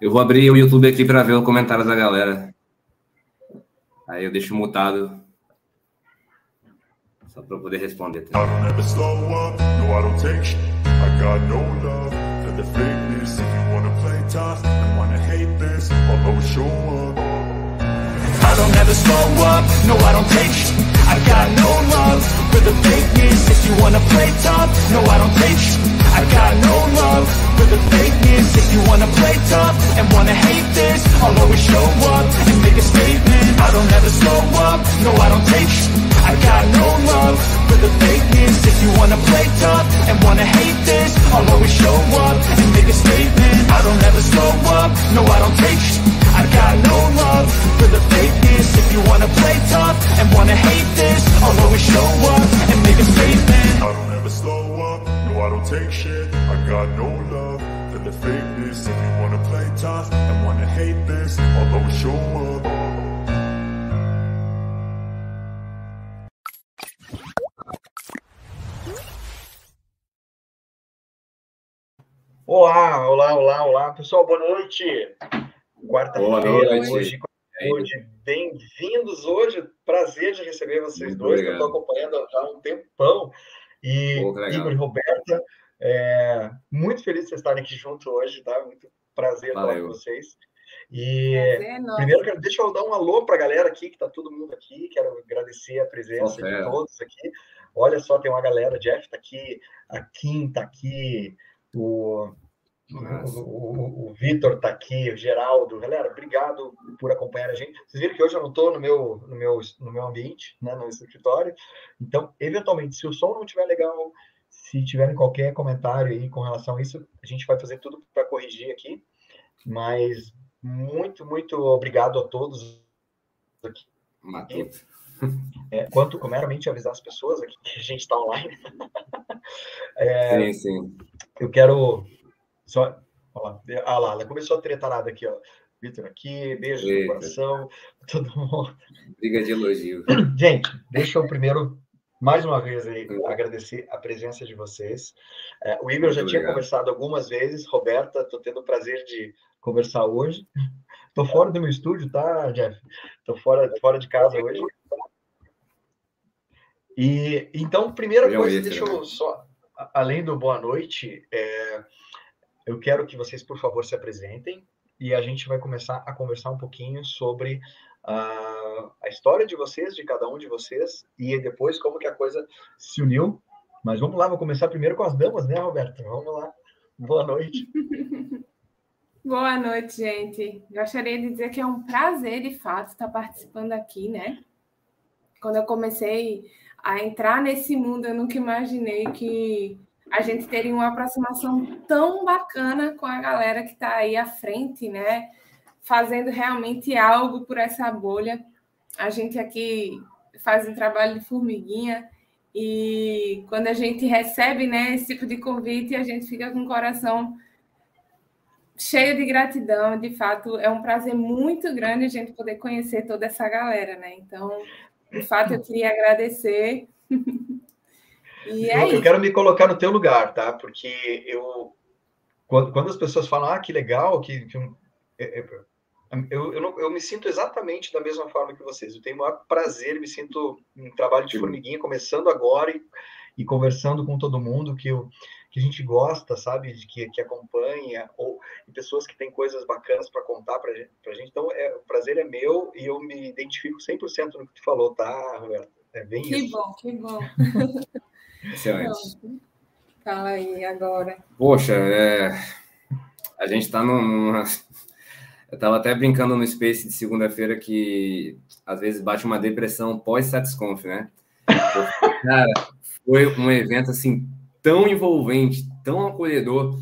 Eu vou abrir o YouTube aqui para ver o comentário da galera. Aí eu deixo mutado. Só para poder responder. Tá? I don't ever slow up, no I don't take. I got no love for the fakeness. If you wanna play tough no I don't take shit. I got no love for the fakeness. If you wanna play tough and wanna hate this I'll always show up and make a statement. I don't ever slow up, no I don't take sh I got no love for the fakeness. If you wanna play tough and wanna hate this I'll always show up and make a statement. I don't ever slow up, no I don't take sh I got no love for the fakeness. If you wanna play tough and wanna hate this I'll always show up and make a statement I don't ever slow up no I don't take shit. I got no love for the fakeness. If you wanna play tough and wanna hate this, I'll always show up. Olá, olá, olá, olá, pessoal, boa noite. Quarta-feira, hoje, hoje bem-vindos hoje. Prazer de receber vocês Muito dois, obrigado. que eu estou acompanhando já há um tempão. E Pô, Igor e Roberta, é, muito feliz de vocês estarem aqui junto hoje, tá? Muito prazer Valeu. falar com vocês. E prazer, primeiro, deixa eu dar um alô para a galera aqui, que está todo mundo aqui. Quero agradecer a presença de todos aqui. Olha só, tem uma galera, Jeff está aqui, a Kim está aqui, o o, o, o Vitor está aqui, o Geraldo. Galera, obrigado por acompanhar a gente. Vocês viram que hoje eu não estou no meu, no, meu, no meu ambiente, né, no escritório. Então, eventualmente, se o som não estiver legal, se tiverem qualquer comentário aí com relação a isso, a gente vai fazer tudo para corrigir aqui. Mas muito, muito obrigado a todos aqui. Matuto. É, quanto meramente avisar as pessoas aqui que a gente está online. é, sim, sim. Eu quero só, ó, ah lá, ela começou a tretarada aqui, ó. Vitor aqui, beijo Eita. no coração, todo mundo. Briga de elogio. Gente, deixa eu primeiro, mais uma vez, aí, agradecer a presença de vocês. É, o Igor já tinha conversado algumas vezes, Roberta, estou tendo o prazer de conversar hoje. Estou fora do meu estúdio, tá, Jeff? Estou fora, fora de casa hoje. E então, primeira coisa, deixa eu só, além do boa noite, é, eu quero que vocês, por favor, se apresentem e a gente vai começar a conversar um pouquinho sobre uh, a história de vocês, de cada um de vocês, e depois como que a coisa se uniu. Mas vamos lá, vou começar primeiro com as damas, né, Roberto? Vamos lá. Boa noite. Boa noite, gente. Gostaria de dizer que é um prazer, de fato, estar participando aqui, né? Quando eu comecei a entrar nesse mundo, eu nunca imaginei que a gente teria uma aproximação tão bacana com a galera que está aí à frente, né? Fazendo realmente algo por essa bolha. A gente aqui faz um trabalho de formiguinha e quando a gente recebe né, esse tipo de convite, a gente fica com o coração cheio de gratidão. De fato, é um prazer muito grande a gente poder conhecer toda essa galera, né? Então, de fato, eu queria agradecer E eu, eu, quero me colocar no teu lugar, tá? Porque eu quando, quando as pessoas falam, ah, que legal, que, que é, é, eu, eu, não, eu, me sinto exatamente da mesma forma que vocês. Eu tenho o maior prazer, me sinto um trabalho de formiguinha, começando agora e, e conversando com todo mundo que, eu, que a gente gosta, sabe, de que, que acompanha, ou pessoas que têm coisas bacanas para contar para gente, a gente. Então, é, o prazer é meu e eu me identifico 100% no que tu falou, tá, Roberto? É bem que isso. Que bom, que bom. Excelente. Fala aí agora. Poxa, é... a gente está numa. Eu estava até brincando no Space de segunda-feira que às vezes bate uma depressão pós-Satisconf, né? Porque, cara, foi um evento assim tão envolvente, tão acolhedor.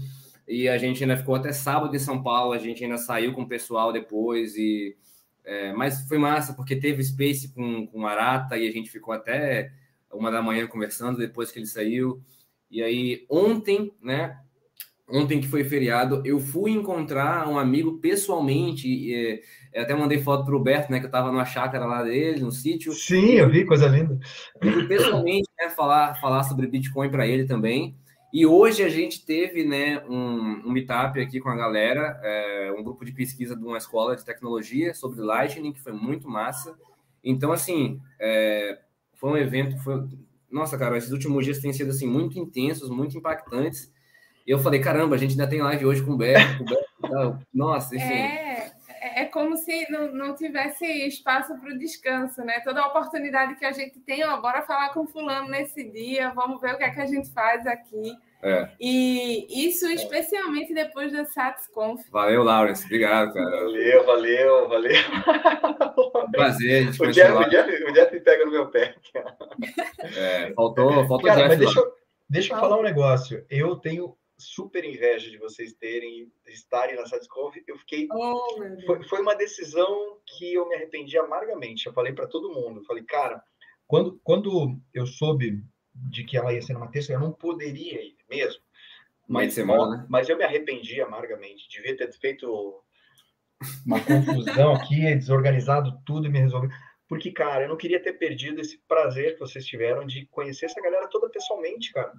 E a gente ainda ficou até sábado em São Paulo, a gente ainda saiu com o pessoal depois. e é, Mas foi massa, porque teve Space com, com Arata e a gente ficou até uma da manhã conversando depois que ele saiu. E aí, ontem, né? Ontem que foi feriado, eu fui encontrar um amigo pessoalmente. E, e até mandei foto para o Roberto, né? Que eu estava numa chácara lá dele, no sítio. Sim, eu vi, coisa linda. Eu fui pessoalmente né, falar, falar sobre Bitcoin para ele também. E hoje a gente teve né, um, um meetup aqui com a galera, é, um grupo de pesquisa de uma escola de tecnologia sobre Lightning, que foi muito massa. Então, assim, é, foi um evento, foi... nossa, cara, esses últimos dias têm sido assim, muito intensos, muito impactantes. E eu falei, caramba, a gente ainda tem live hoje com o Beto, com o Beto nossa, enfim. É, é, é como se não, não tivesse espaço para o descanso, né? Toda a oportunidade que a gente tem, ó, bora falar com fulano nesse dia, vamos ver o que é que a gente faz aqui. É. E isso especialmente depois da SatsConf. Valeu, Lawrence. Obrigado, cara. Valeu, valeu, valeu. prazer. A gente o, Jeff, o, Jeff, o Jeff pega no meu pé. É, faltou, faltou cara, Jeff. Mas deixa, eu, deixa eu falar um negócio. Eu tenho super inveja de vocês terem estarem na SatsConf. Eu fiquei. Oh, foi, foi uma decisão que eu me arrependi amargamente. Eu falei para todo mundo. Eu falei, cara, quando, quando eu soube de que ela ia ser numa terça, eu não poderia ir mesmo. Mas, semana, né? mas eu me arrependi amargamente. Devia ter feito uma confusão aqui, desorganizado tudo e me resolver. Porque, cara, eu não queria ter perdido esse prazer que vocês tiveram de conhecer essa galera toda pessoalmente, cara.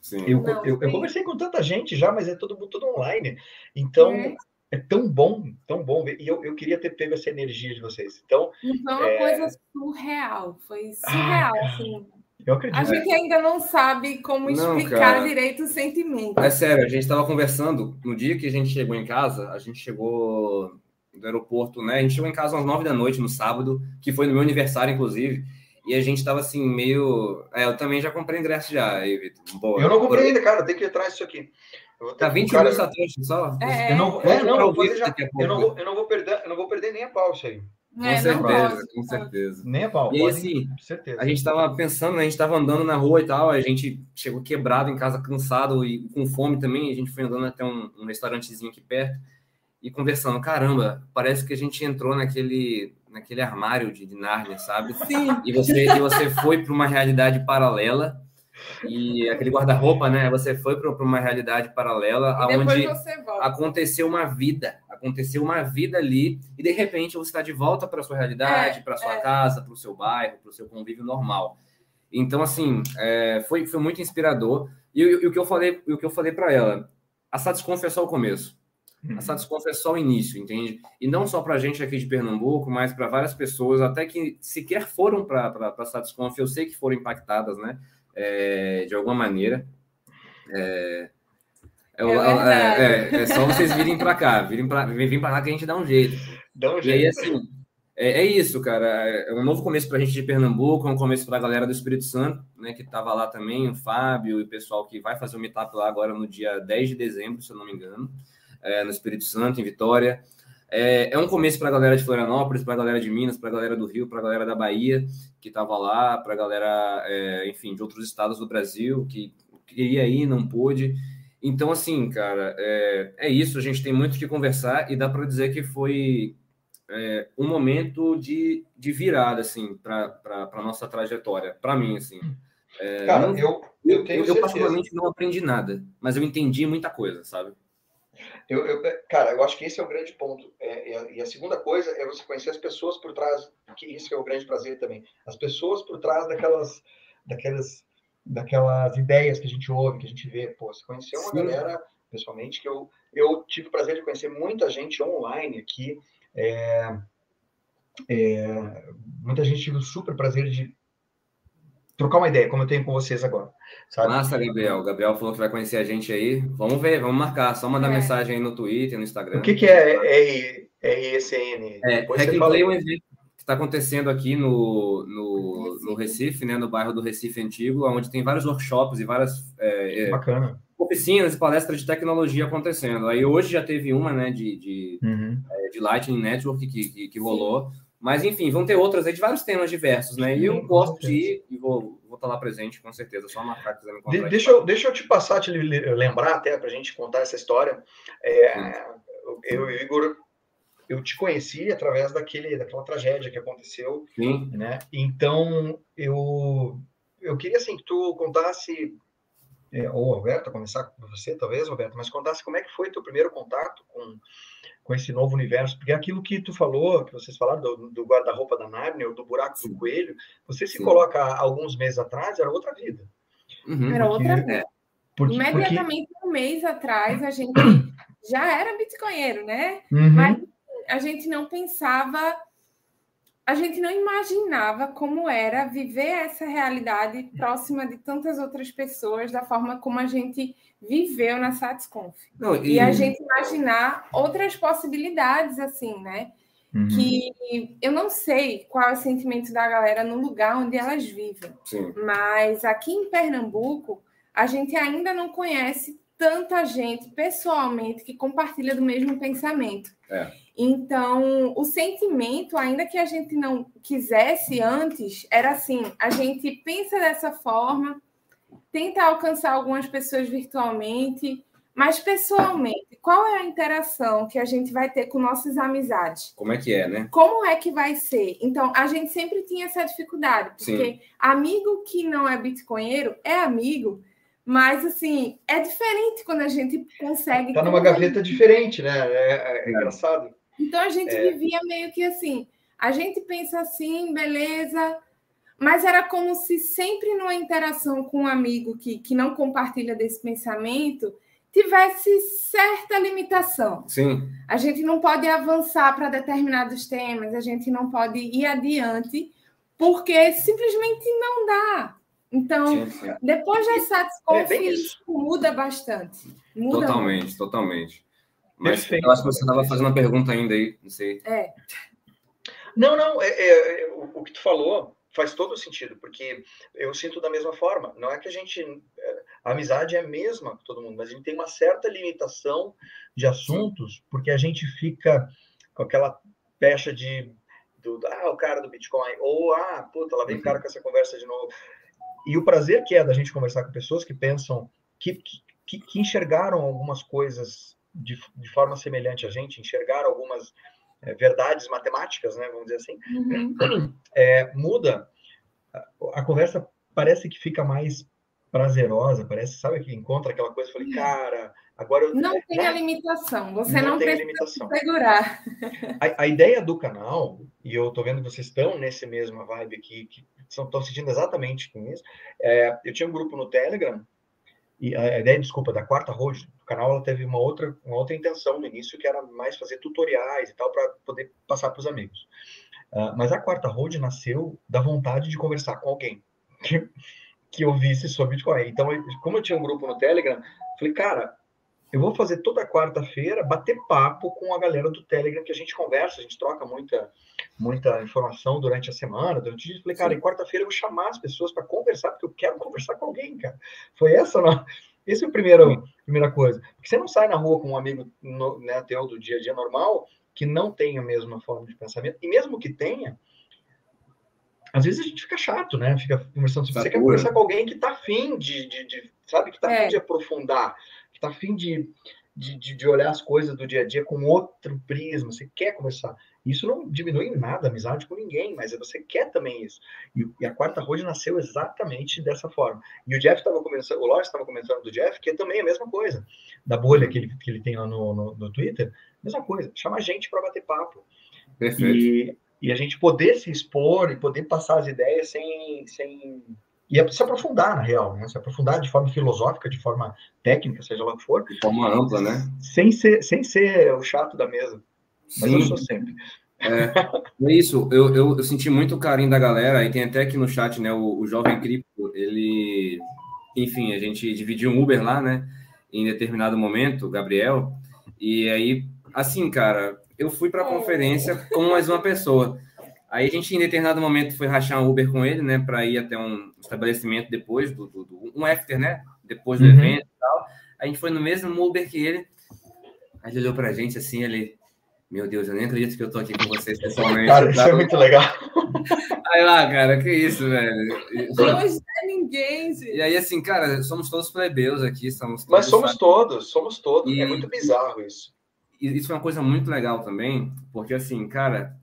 Sim. Eu, não, eu, eu, conversei com tanta gente já, mas é todo mundo tudo online. Então, é. é, tão bom, tão bom ver. E eu, eu queria ter pego essa energia de vocês. Então, então é uma é... coisa surreal. Foi surreal, ah, assim. Eu acredito. A gente ainda não sabe como explicar direito o sentimento. É sério, a gente estava conversando no dia que a gente chegou em casa, a gente chegou do aeroporto, né? A gente chegou em casa às nove da noite no sábado, que foi no meu aniversário, inclusive. E a gente tava assim, meio. É, eu também já comprei ingresso já, aí, Vitor. Eu não comprei ainda, cara, tem que ir atrás disso aqui. Tá 20 cara... mil satoshis só? É, eu não, é, não, vou já, eu, não vou, eu, não vou perder, eu não vou perder nem a pau isso Com é, certeza, com certeza. Nem a pau. E assim, a gente tava pensando, né, a gente tava andando na rua e tal, a gente chegou quebrado em casa, cansado e com fome também, a gente foi andando até um, um restaurantezinho aqui perto e conversando, caramba, parece que a gente entrou naquele naquele armário de, de Nárnia, sabe? Sim. E você, e você foi para uma realidade paralela e aquele guarda-roupa, né? Você foi para uma realidade paralela aonde aconteceu uma vida, aconteceu uma vida ali e de repente você está de volta para sua realidade, é, para sua é. casa, para o seu bairro, para o seu convívio normal. Então assim, é, foi, foi muito inspirador. E, e, e, o que eu falei, o que eu falei para ela, a Satisconf é só o começo. A uhum. Satisconf é só o início, entende? E não só para a gente aqui de Pernambuco, mas para várias pessoas, até que sequer foram para a Satisconf, eu sei que foram impactadas, né? É, de alguma maneira. É, é, é, é, é só vocês virem para cá, virem para vir para cá que a gente dá um jeito. Dá um jeito. E aí, assim, é, isso, cara. É um novo começo para a gente de Pernambuco, é um começo para a galera do Espírito Santo, né, que estava lá também, o Fábio e o pessoal que vai fazer o meetup lá agora no dia 10 de dezembro, se eu não me engano é, no Espírito Santo, em Vitória. É, é um começo para a galera de Florianópolis, para a galera de Minas, para a galera do Rio, para a galera da Bahia, que estava lá, para a galera, é, enfim, de outros estados do Brasil, que queria ir, não pôde. Então, assim, cara, é, é isso. A gente tem muito que conversar e dá para dizer que foi é, um momento de, de virada, assim, para a nossa trajetória, para mim, assim. É, cara, não, eu, eu, eu, eu particularmente não aprendi nada, mas eu entendi muita coisa, sabe? Eu, eu, cara, eu acho que esse é o grande ponto. É, é, e a segunda coisa é você conhecer as pessoas por trás, que isso é o grande prazer também. As pessoas por trás daquelas, daquelas, daquelas ideias que a gente ouve, que a gente vê. Pô, você conheceu uma Sim. galera, pessoalmente, que eu, eu tive o prazer de conhecer muita gente online aqui. É, é, muita gente tive o super prazer de trocar uma ideia, como eu tenho com vocês agora. Sabe? Massa, Gabriel. O Gabriel falou que vai conhecer a gente aí. Vamos ver, vamos marcar. Só mandar é. mensagem aí no Twitter, no Instagram. O que, que é RESN? É, Hackplay é um evento que está acontecendo aqui no, no, no, Recife, né, no bairro do Recife Antigo, onde tem vários workshops e várias é, é oficinas e palestras de tecnologia acontecendo. Aí hoje já teve uma né, de, de, uhum. É, de Lightning Network que, que, que rolou. Mas, enfim, vão ter outras aí de vários temas diversos, né? E eu gosto de ir e vou, vou estar lá presente, com certeza. Só marcar que quiser me encontrar. De, deixa, eu, deixa eu te passar, te lembrar até para a gente contar essa história. É, eu, Igor, eu te conheci através daquele, daquela tragédia que aconteceu. Sim. Né? Então, eu, eu queria assim, que tu contasse, é, ou Roberto, começar com você, talvez, Roberto, mas contasse como é que foi teu primeiro contato com com esse novo universo, porque aquilo que tu falou, que vocês falaram do, do guarda-roupa da Narnia, ou do buraco Sim. do coelho, você se Sim. coloca alguns meses atrás, era outra vida. Uhum. Era outra vida. Porque, Imediatamente porque... um mês atrás a gente já era bitcoinheiro, né? Uhum. Mas a gente não pensava, a gente não imaginava como era viver essa realidade próxima de tantas outras pessoas, da forma como a gente viveu na SatsConf. Não, e... e a gente imaginar outras possibilidades, assim, né? Uhum. Que eu não sei qual é o sentimento da galera no lugar onde elas vivem, Sim. mas aqui em Pernambuco a gente ainda não conhece tanta gente pessoalmente que compartilha do mesmo pensamento. É. Então, o sentimento, ainda que a gente não quisesse antes, era assim: a gente pensa dessa forma, tenta alcançar algumas pessoas virtualmente, mas pessoalmente, qual é a interação que a gente vai ter com nossas amizades? Como é que é, né? Como é que vai ser? Então, a gente sempre tinha essa dificuldade, porque Sim. amigo que não é bitcoinheiro é amigo, mas, assim, é diferente quando a gente consegue. Tá numa gaveta diferente, né? É, é, é engraçado. Então, a gente é. vivia meio que assim. A gente pensa assim, beleza. Mas era como se sempre numa interação com um amigo que, que não compartilha desse pensamento tivesse certa limitação. Sim. A gente não pode avançar para determinados temas, a gente não pode ir adiante, porque simplesmente não dá. Então, sim, sim. depois da SatsConf, é muda bastante. Muda totalmente, muito. totalmente. Mas Perfeito. eu acho que você estava fazendo uma pergunta ainda aí, não sei. É. Não, não, é, é, é, o, o, que tu falou faz todo sentido, porque eu sinto da mesma forma. Não é que a gente. É, a amizade é a mesma com todo mundo, mas a gente tem uma certa limitação de assuntos, porque a gente fica com aquela pecha de. Do, ah, o cara do Bitcoin, ou ah, puta, lá vem o cara uhum. com essa conversa de novo. E o prazer que é da gente conversar com pessoas que pensam, que, que, que enxergaram algumas coisas de, de, forma semelhante a gente, enxergaram algumas é, verdades matemáticas, né, vamos dizer assim, uhum. é, muda. A, a, conversa parece que fica mais prazerosa, parece, sabe, que encontra aquela coisa, falei, cara, agora eu... Não tem né? a limitação, você não, não precisa limitação. segurar. A, a, ideia do canal, e eu tô vendo que vocês estão nesse mesmo vibe aqui, que estão sentindo exatamente com isso. É, eu tinha um grupo no Telegram, e a ideia, desculpa, da quarta road do canal, ela teve uma outra, uma outra intenção no início, que era mais fazer tutoriais e tal, para poder passar para os amigos. Uh, mas a quarta road nasceu da vontade de conversar com alguém que, que ouvisse sobre Bitcoin. Então, como eu tinha um grupo no Telegram, falei, cara, eu vou fazer toda quarta-feira bater papo com a galera do Telegram, que a gente conversa, a gente troca muita, muita informação durante a semana, durante o dia. Falei, cara, Sim. em quarta-feira eu vou chamar as pessoas para conversar, porque eu quero conversar com alguém, cara. Foi essa, não? Esse é a primeira, primeira coisa. Porque você não sai na rua com um amigo no, né, teu do dia a dia normal que não tem a mesma forma de pensamento, e mesmo que tenha, às vezes a gente fica chato, né? Fica conversando. Você quer conversar com alguém que está afim de, de, de, sabe, que está afim é. de aprofundar está afim de, de, de, olhar as coisas do dia a dia com outro prisma, você quer conversar. Isso não diminui em nada a amizade com ninguém, mas você quer também isso. E, e a quarta road nasceu exatamente dessa forma. E o Jeff estava começando, o Lawrence estava comentando do Jeff, que é também a mesma coisa. Da bolha que ele, que ele tem lá no, no, no Twitter, mesma coisa. Chama gente para bater papo. Perfeito. E, e a gente poder se expor e poder passar as ideias sem, sem e é se aprofundar, na real, né? se aprofundar de forma filosófica, de forma técnica, seja lá o que for. De forma ampla, né? Sem ser, sem ser o chato da mesa. Mas Sim. eu sou sempre. É, é isso, eu, eu, eu, senti muito carinho da galera, e tem até aqui no chat, né, o, o Jovem Cripto, ele, enfim, a gente dividiu um Uber lá, né, em determinado momento, o Gabriel, e aí, assim, cara, eu fui para a conferência com mais uma pessoa, Aí a gente, em determinado momento, foi rachar um Uber com ele, né, para ir até um estabelecimento depois do, do, do um after, né, depois do uhum. evento e tal. A gente foi no mesmo Uber que ele. Aí ele olhou pra gente assim, ele, meu Deus, eu nem acredito que eu tô aqui com vocês pessoalmente. Cara, isso é muito legal. Aí lá, cara, que isso, velho. Hoje é ninguém. E aí, assim, cara, somos todos plebeus aqui, somos todos, Mas somos sabe? todos, somos todos. É e, é muito bizarro isso. E isso é uma coisa muito legal também, porque assim, cara,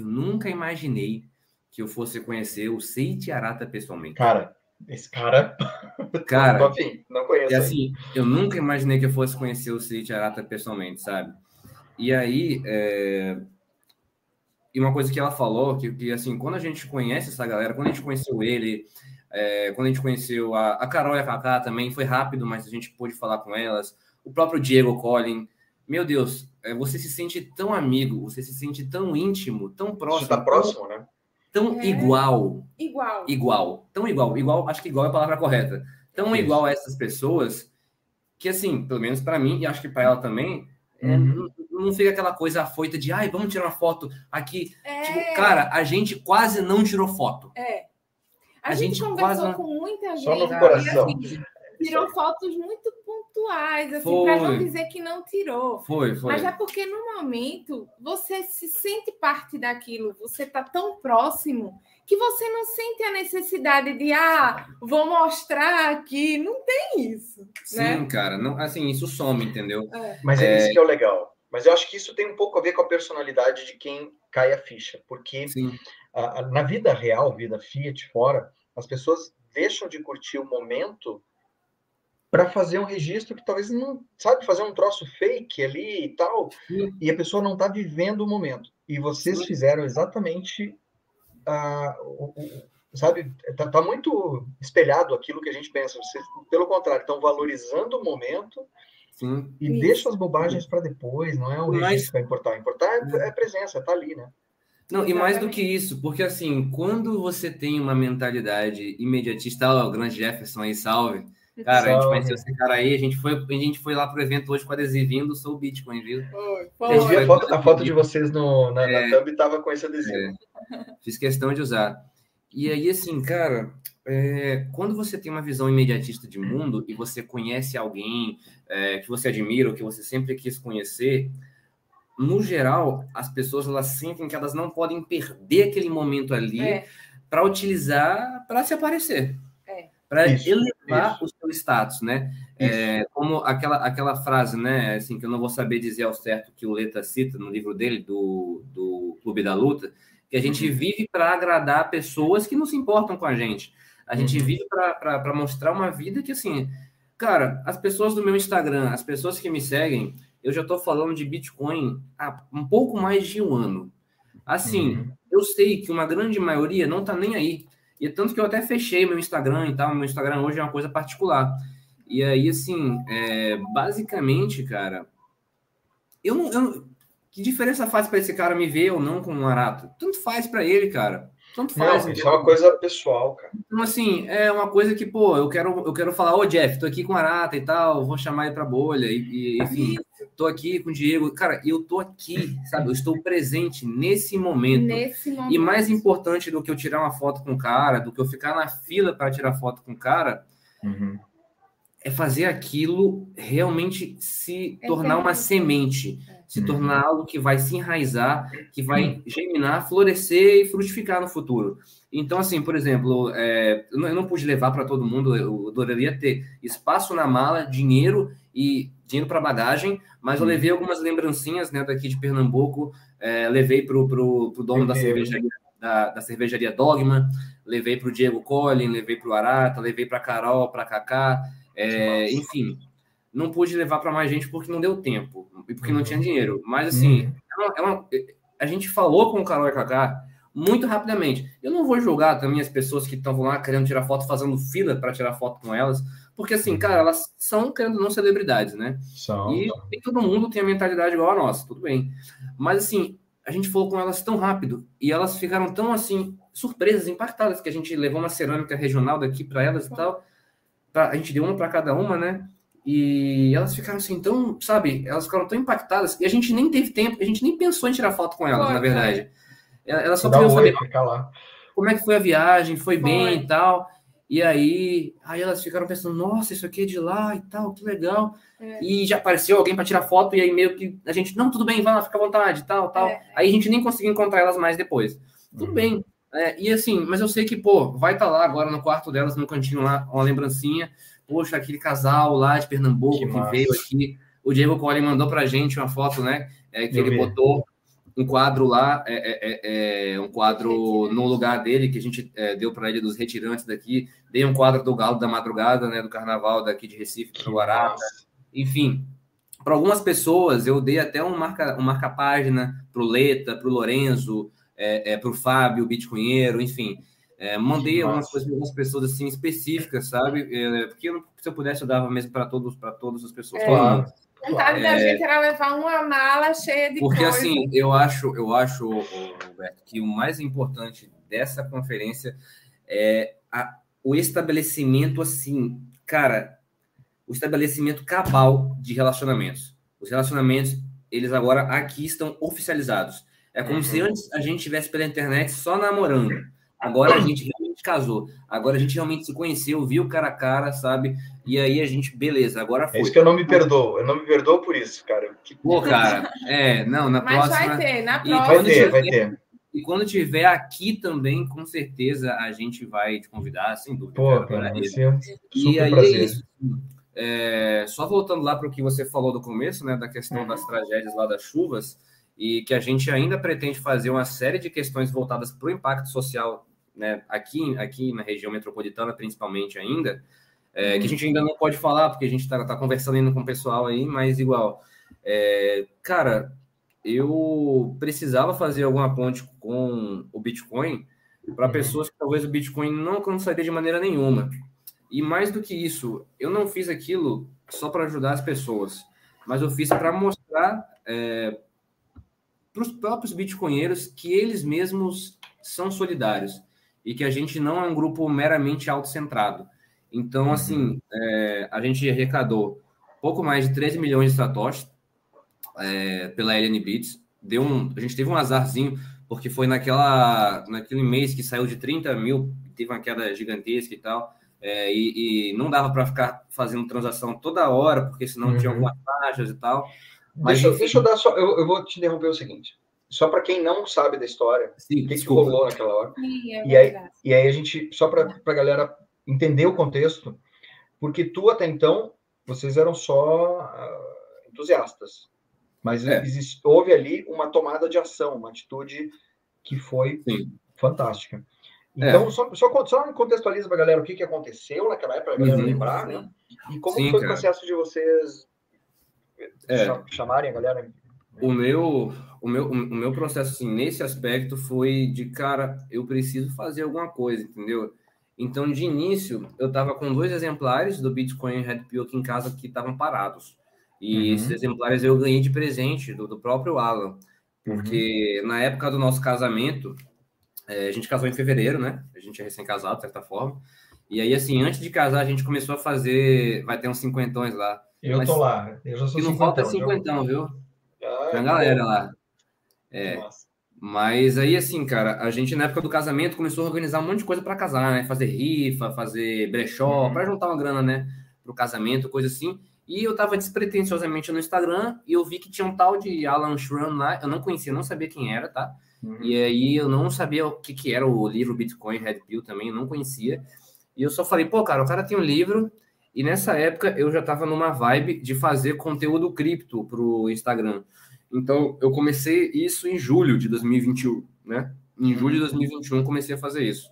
eu nunca imaginei que eu fosse conhecer o Seiti Arata pessoalmente. Cara, esse cara. Cara, Enfim, não conheço. E assim, eu nunca imaginei que eu fosse conhecer o Seiti Arata pessoalmente, sabe? E aí, é... e uma coisa que ela falou, que, que assim, quando a gente conhece essa galera, quando a gente conheceu ele, É, quando a gente conheceu a, a Carol e a Kaká também, foi rápido, mas a gente pôde falar com elas. O próprio Diego Collin. Meu Deus, é, você se sente tão amigo, você se sente tão íntimo, tão próximo. Você tá próximo, né? Tão é. igual. Igual. Igual. Tão igual. Igual, acho que igual é a palavra correta. Tão Isso. igual a essas pessoas que, assim, pelo menos para mim, e acho que para ela também, é, uhum. não, não, fica aquela coisa afoita de, ai, vamos tirar uma foto aqui. É. Tipo, cara, a gente quase não tirou foto. É. A, a gente, gente, conversou quase... com muita gente. Só no coração. E, assim, tirou fotos muito pontuais, assim, para não dizer que não tirou. Foi, foi. Mas é porque no momento você se sente parte daquilo, você está tão próximo que você não sente a necessidade de ah, vou mostrar aqui, não tem isso. Sim, né? cara, não, assim, isso some, entendeu? É. Mas é, isso que é o legal. Mas eu acho que isso tem um pouco a ver com a personalidade de quem cai a ficha, porque a, a, na vida real, vida Fiat fora, as pessoas deixam de curtir o momento para fazer um registro que talvez não sabe fazer um troço fake ali e tal, Sim. e a pessoa não está vivendo o momento. E vocês Sim. fizeram exatamente uh, sabe, está tá muito espelhado aquilo que a gente pensa. Vocês, pelo contrário, estão valorizando o momento Sim. e Isso. deixam as bobagens para depois. Não é o registro Mas... que vai importar. Importar é, é presença, está ali, né? Não, e mais do que isso, porque assim, quando você tem uma mentalidade imediatista, ó, o grande Jefferson aí, salve, Cara, a gente conheceu esse cara aí, a gente foi, a gente foi lá pro evento hoje com adesivinho do Soul Bitcoin, viu? A gente viu a foto, a foto de vocês no, na, é, na thumb tava com esse adesivo. É, fiz questão de usar. E aí, assim, cara, é, quando você tem uma visão imediatista de mundo e você conhece alguém é, que você admira ou que você sempre quis conhecer, no geral, as pessoas elas sentem que elas não podem perder aquele momento ali é. para utilizar para se aparecer para elevar isso. o seu status, né? É, como aquela, aquela frase, né? Assim, que eu não vou saber dizer ao certo que o Leta cita no livro dele, do, do Clube da Luta, que a gente uhum. vive para agradar pessoas que não se importam com a gente. A gente uhum. vive para mostrar uma vida que, assim, cara, as pessoas do meu Instagram, as pessoas que me seguem, eu já estou falando de Bitcoin há um pouco mais de um ano. Assim, uhum. eu sei que uma grande maioria não está nem aí. E tanto que eu até fechei meu Instagram e tal. Meu Instagram hoje é uma coisa particular. E aí, assim, é, basicamente, cara, eu não, eu Que diferença faz para esse cara me ver ou não com um arato? Tanto faz para ele, cara. Tanto faz. Não, isso é uma coisa pessoal, cara. Então, assim, é uma coisa que, pô, eu quero, eu quero falar, ô Jeff, tô aqui com arata e tal, vou chamar ele pra bolha, e, e enfim, tô aqui com o Diego. Cara, eu tô aqui, sabe? Eu estou presente nesse momento. Nesse momento. E mais importante do que eu tirar uma foto com o cara, do que eu ficar na fila para tirar foto com o cara, uhum. é fazer aquilo realmente se é tornar uma semente. É se tornar algo que vai se enraizar, que vai germinar, florescer e frutificar no futuro. Então, assim, por exemplo, é, eu não pude levar para todo mundo, eu adoraria ter espaço na mala, dinheiro e dinheiro para bagagem, mas eu uhum. levei algumas lembrancinhas né, daqui de Pernambuco, é, levei para o dono da cervejaria, da, da, cervejaria Dogma, levei para o Diego Collin, levei para o Arata, levei para a Carol, para Cacá, é, enfim, não pude levar para mais gente porque não deu tempo e porque não tinha dinheiro. Mas assim, uhum. é é a gente falou com o Carol e Kaká muito rapidamente. Eu não vou julgar também as pessoas que estão lá querendo tirar foto, fazendo fila para tirar foto com elas, porque assim, uhum. cara, elas são querendo não celebridades, né? São. E nem todo mundo tem a mentalidade igual a nossa, tudo bem. Mas assim, a gente falou com elas tão rápido e elas ficaram tão assim surpresas, impactadas que a gente levou uma cerâmica regional daqui para elas e tal. Pra, a gente deu uma para cada uma, né? E elas ficaram assim, tão, sabe, elas ficaram tão impactadas, e a gente nem teve tempo, a gente nem pensou em tirar foto com elas, Pô, na verdade. É. Elas só queriam saber como é que foi a viagem, foi, foi bem e tal. E aí, aí elas ficaram pensando, nossa, isso aqui é de lá e tal, que legal. É. E já apareceu alguém para tirar foto, e aí meio que a gente, não, tudo bem, vai lá, fica à vontade, tal, tal. É. Aí a gente nem conseguiu encontrar elas mais depois. Tudo uhum. bem. É, e assim, mas eu sei que, pô, vai estar tá lá agora no quarto delas, no cantinho lá, uma lembrancinha poxa, aquele casal lá de Pernambuco que, que veio aqui. O Diego Colli mandou para a gente uma foto, né? É, que Eu ele vi. botou um quadro lá, é, é, é, é um quadro no lugar dele, que a gente é, deu para ele dos retirantes daqui. Dei um quadro do Galo da Madrugada, né? Do Carnaval daqui de Recife, para o Arata. Enfim, para algumas pessoas, eu dei até um marca-página um marca para o Leta, para o Lorenzo, é, é, para o Fábio, o Bitcoinheiro, enfim. É, mandei algumas coisas para algumas pessoas assim específicas, sabe? É, porque eu, se eu pudesse, eu dava mesmo para todos, para todas as pessoas. É. Claro. A vontade é, da gente era levar uma mala cheia de Porque coisa. assim, eu acho, eu acho, Roberto, que o mais importante dessa conferência é a, o estabelecimento assim, cara, o estabelecimento cabal de relacionamentos. Os relacionamentos, eles agora aqui estão oficializados. É como uhum. se antes a gente tivesse pela internet só namorando. Agora a gente realmente casou. Agora a gente realmente se conheceu, viu cara a cara, sabe? E aí a gente, beleza, agora foi. É isso que eu não me perdoo. Eu não me perdoo por isso, cara. Pô, cara, é, não, na Mas próxima. Mas vai ter, na próxima. Vai ter, vai ter. E quando tiver aqui também, com certeza a gente vai te convidar, sem dúvida. Pô, cara, super e aí prazer. é isso. É, só voltando lá para o que você falou do começo, né, da questão das tragédias lá das chuvas, e que a gente ainda pretende fazer uma série de questões voltadas para o impacto social, né, aqui, aqui na região metropolitana, principalmente ainda, é, que a gente ainda não pode falar, porque a gente está tá conversando ainda com o pessoal aí, mas igual. É, cara, eu precisava fazer alguma ponte com o Bitcoin para uhum. pessoas que talvez o Bitcoin não alcançaria de maneira nenhuma. E mais do que isso, eu não fiz aquilo só para ajudar as pessoas, mas eu fiz para mostrar é, para os próprios bitcoinheiros que eles mesmos são solidários e que a gente não é um grupo meramente autocentrado. Então, uhum. assim, é, a gente arrecadou pouco mais de 13 milhões de satoshis é, pela LN Beats. Deu um, a gente teve um azarzinho, porque foi naquela, naquele mês que saiu de 30 mil, teve uma queda gigantesca e tal. É, e, e, não dava para ficar fazendo transação toda hora, porque senão uhum. tinha algumas taxas e tal. Mas, deixa, deixa eu dar só. Eu, eu, vou te interromper o seguinte. Só para quem não sabe da história, Sim, o que, que rolou naquela hora. Sim, é e, aí, e aí a gente, só para a galera entender o contexto, porque tu até então, vocês eram só uh, entusiastas. Mas é. existe, houve ali uma tomada de ação, uma atitude que foi Sim. fantástica. É. Então, é. só, só, só contextualiza para a galera o que, que aconteceu naquela época, para a galera uhum. lembrar, né? E como Sim, foi cara. o processo de vocês é. chamarem a galera. O meu, o meu, o meu processo, assim, nesse aspecto, foi de, cara, eu preciso fazer alguma coisa, entendeu? Então, de início, eu estava com dois exemplares do Bitcoin Red Pill aqui em casa que estavam parados. E uhum. esses exemplares eu ganhei de presente do, do próprio Alan. Porque uhum. na época do nosso casamento, é, a gente casou em fevereiro, né? A gente é recém-casado, de certa forma. E aí, assim, antes de casar, a gente começou a fazer. Vai ter uns cinquentões lá. Eu Mas, tô lá. Eu já sou E não falta cinquentão, viu? Ah, Tem a galera lá. É. Nossa. Mas aí, assim, cara, a gente na época do casamento começou a organizar um monte de coisa para casar, né? Fazer rifa, fazer brechó, uhum. para juntar uma grana, né? Pro casamento, coisa assim. E eu tava despretensiosamente no Instagram e eu vi que tinha um tal de Alan Schramm lá. Eu não conhecia, não sabia quem era, tá? Uhum. E aí eu não sabia o que, que era o livro Bitcoin Red Pill também, eu não conhecia. E eu só falei, pô, cara, o cara tem um livro. E nessa época eu já tava numa vibe de fazer conteúdo cripto pro Instagram. Então eu comecei isso em julho de 2021, né? Em julho de 2021 comecei a fazer isso.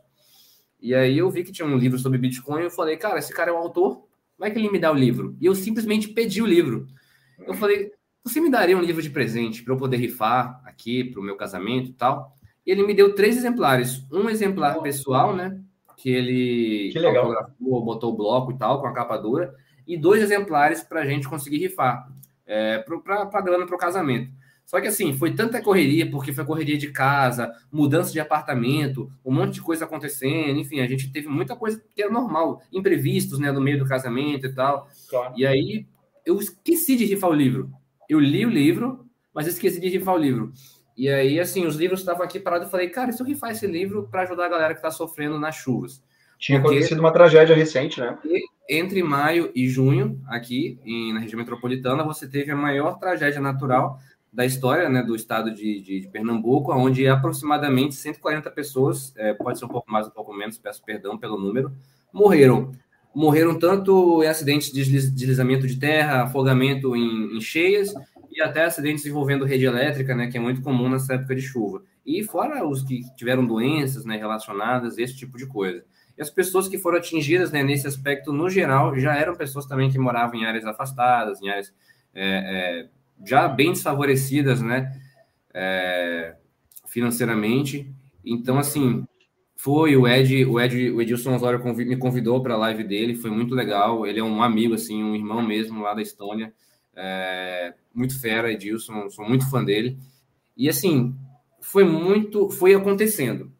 E aí eu vi que tinha um livro sobre Bitcoin, eu falei, cara, esse cara é o autor, como é que ele me dá o livro? E eu simplesmente pedi o livro. Eu falei, você me daria um livro de presente para eu poder rifar aqui para o meu casamento e tal? E ele me deu três exemplares. Um exemplar pessoal, né? Que ele que legal. botou o bloco e tal, com a capa dura. E dois exemplares para a gente conseguir rifar. É, para grana para o casamento. Só que assim, foi tanta correria, porque foi correria de casa, mudança de apartamento, um monte de coisa acontecendo, enfim, a gente teve muita coisa que era normal, imprevistos, né, no meio do casamento e tal. Claro. E aí eu esqueci de rifar o livro. Eu li o livro, mas esqueci de rifar o livro. E aí, assim, os livros estavam aqui parados, eu falei, cara, se eu rifar esse livro para ajudar a galera que está sofrendo nas chuvas. Tinha porque... acontecido uma tragédia recente, né? Entre maio e junho, aqui em, na região metropolitana, você teve a maior tragédia natural da história né, do estado de, de, de, Pernambuco, onde aproximadamente 140 pessoas, é, pode ser um pouco mais, um pouco menos, peço perdão pelo número, morreram. Morreram tanto em acidentes de deslizamento de terra, afogamento em, em cheias e até acidentes envolvendo rede elétrica, né, que é muito comum nessa época de chuva. E fora os que tiveram doenças né, relacionadas, esse tipo de coisa. E as pessoas que foram atingidas né, nesse aspecto, no geral, já eram pessoas também que moravam em áreas afastadas, em áreas é, é, já bem desfavorecidas, né, é, financeiramente. Então, assim, Foi, o Ed, o Ed, o Edilson Osório me convidou para a live dele, foi muito legal. Ele é um amigo, assim, um irmão mesmo lá da Estônia. É, muito fera, Edilson, sou muito fã dele. E assim, foi muito, foi acontecendo.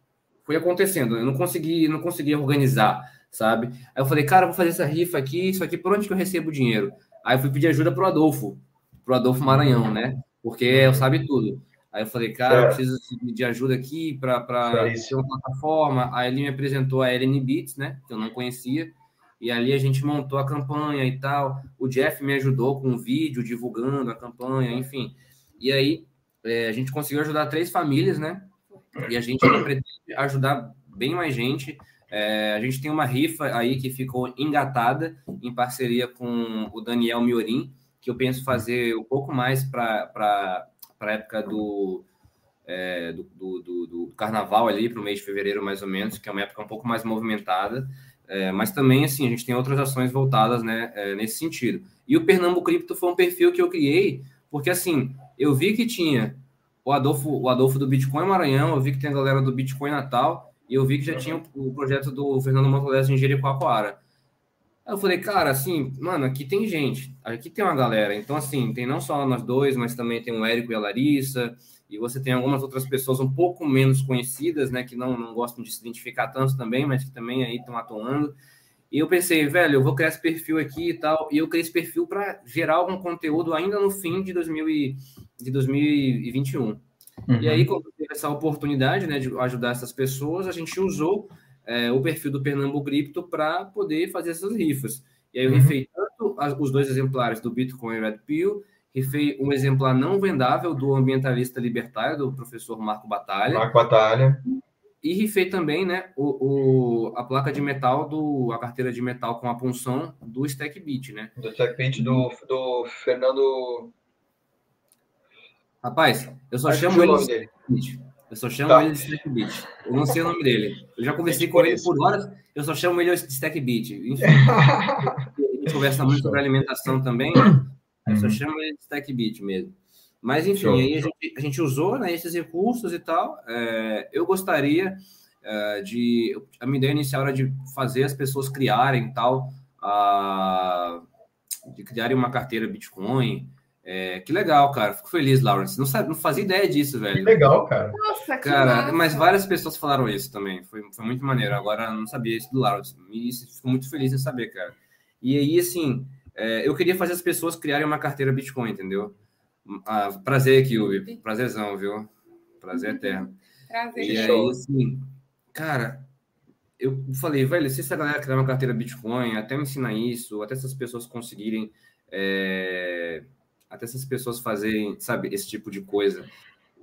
Foi acontecendo. Eu não consegui, não consegui organizar, sabe? Aí eu falei, cara, vou fazer essa rifa aqui, isso aqui, por onde que eu recebo dinheiro? Aí eu fui pedir ajuda pro Adolfo, pro Adolfo Maranhão, né? Porque eu sabe tudo. Aí eu falei, cara, eu preciso de ajuda aqui para ter uma plataforma. Aí ele me apresentou a Ellen Beats, né? Que eu não conhecia. E ali a gente montou a campanha e tal. O Jeff me ajudou com um vídeo divulgando a campanha, enfim. E aí é, a gente conseguiu ajudar três famílias, né? E a gente pretende ajudar bem mais gente. É, a gente tem uma rifa aí que ficou engatada em parceria com o Daniel Miorim, que eu penso fazer um pouco mais para a época do, é, do, do, do, do, carnaval ali, para o mês de fevereiro, mais ou menos, que é uma época um pouco mais movimentada. É, mas também, assim, a gente tem outras ações voltadas né, é, nesse sentido. E o Pernambuco Cripto foi um perfil que eu criei, porque, assim, eu vi que tinha o Adolfo, o Adolfo do Bitcoin Maranhão, eu vi que tem a galera do Bitcoin Natal, e eu vi que já tinha o, projeto do Fernando Montolés em Jericoacoara. Aí eu falei, cara, assim, mano, aqui tem gente, aqui tem uma galera. Então, assim, tem não só nós dois, mas também tem o Érico e a Larissa, e você tem algumas outras pessoas um pouco menos conhecidas, né, que não, não gostam de se identificar tanto também, mas que também aí estão atuando. E eu pensei, velho, eu vou criar esse perfil aqui e tal, e eu criei esse perfil para gerar algum conteúdo ainda no fim de, 2000 e, de 2021. Uhum. E aí, quando teve essa oportunidade, né, de ajudar essas pessoas, a gente usou é, o perfil do Pernambuco Cripto para poder fazer essas rifas. E aí eu uhum. rifei tanto os dois exemplares do Bitcoin Red Pill, rifei um exemplar não vendável do ambientalista libertário, do professor Marco Batalha. Marco Batalha. E rifei também né, o, o, a placa de metal, do, a carteira de metal com a punção do Stackbit, né? Do Stackbit do, do Fernando... Rapaz, eu só Acho chamo ele. Eu só chamo tá. ele de Stack Beat. Eu não sei o nome dele. Eu já conversei com ele por horas, eu só chamo ele de Stack Beat. Enfim, a gente conversa muito sobre alimentação também. Eu só uhum. chamo ele de Stack Beat mesmo. Mas, enfim, show, aí a gente, a gente, usou né, esses recursos e tal. É, eu gostaria é, de. A minha ideia inicial era de fazer as pessoas criarem tal, a, de criarem uma carteira Bitcoin, é, que legal, cara. Fico feliz, Lawrence. Não, sabe, não fazia ideia disso, velho. Que legal, cara. Nossa, que Cara, massa. mas várias pessoas falaram isso também. Foi, foi muito maneiro. Agora, não sabia isso do Lawrence. E fico muito feliz em saber, cara. E aí, assim, é, eu queria fazer as pessoas criarem uma carteira Bitcoin, entendeu? Ah, prazer aqui, Ubi. Prazerzão, viu? Prazer eterno. Prazer. E aí, assim, cara, eu falei, velho, se essa galera criar uma carteira Bitcoin, até me ensinar isso, até essas pessoas conseguirem... É até essas pessoas fazerem, sabe, esse tipo de coisa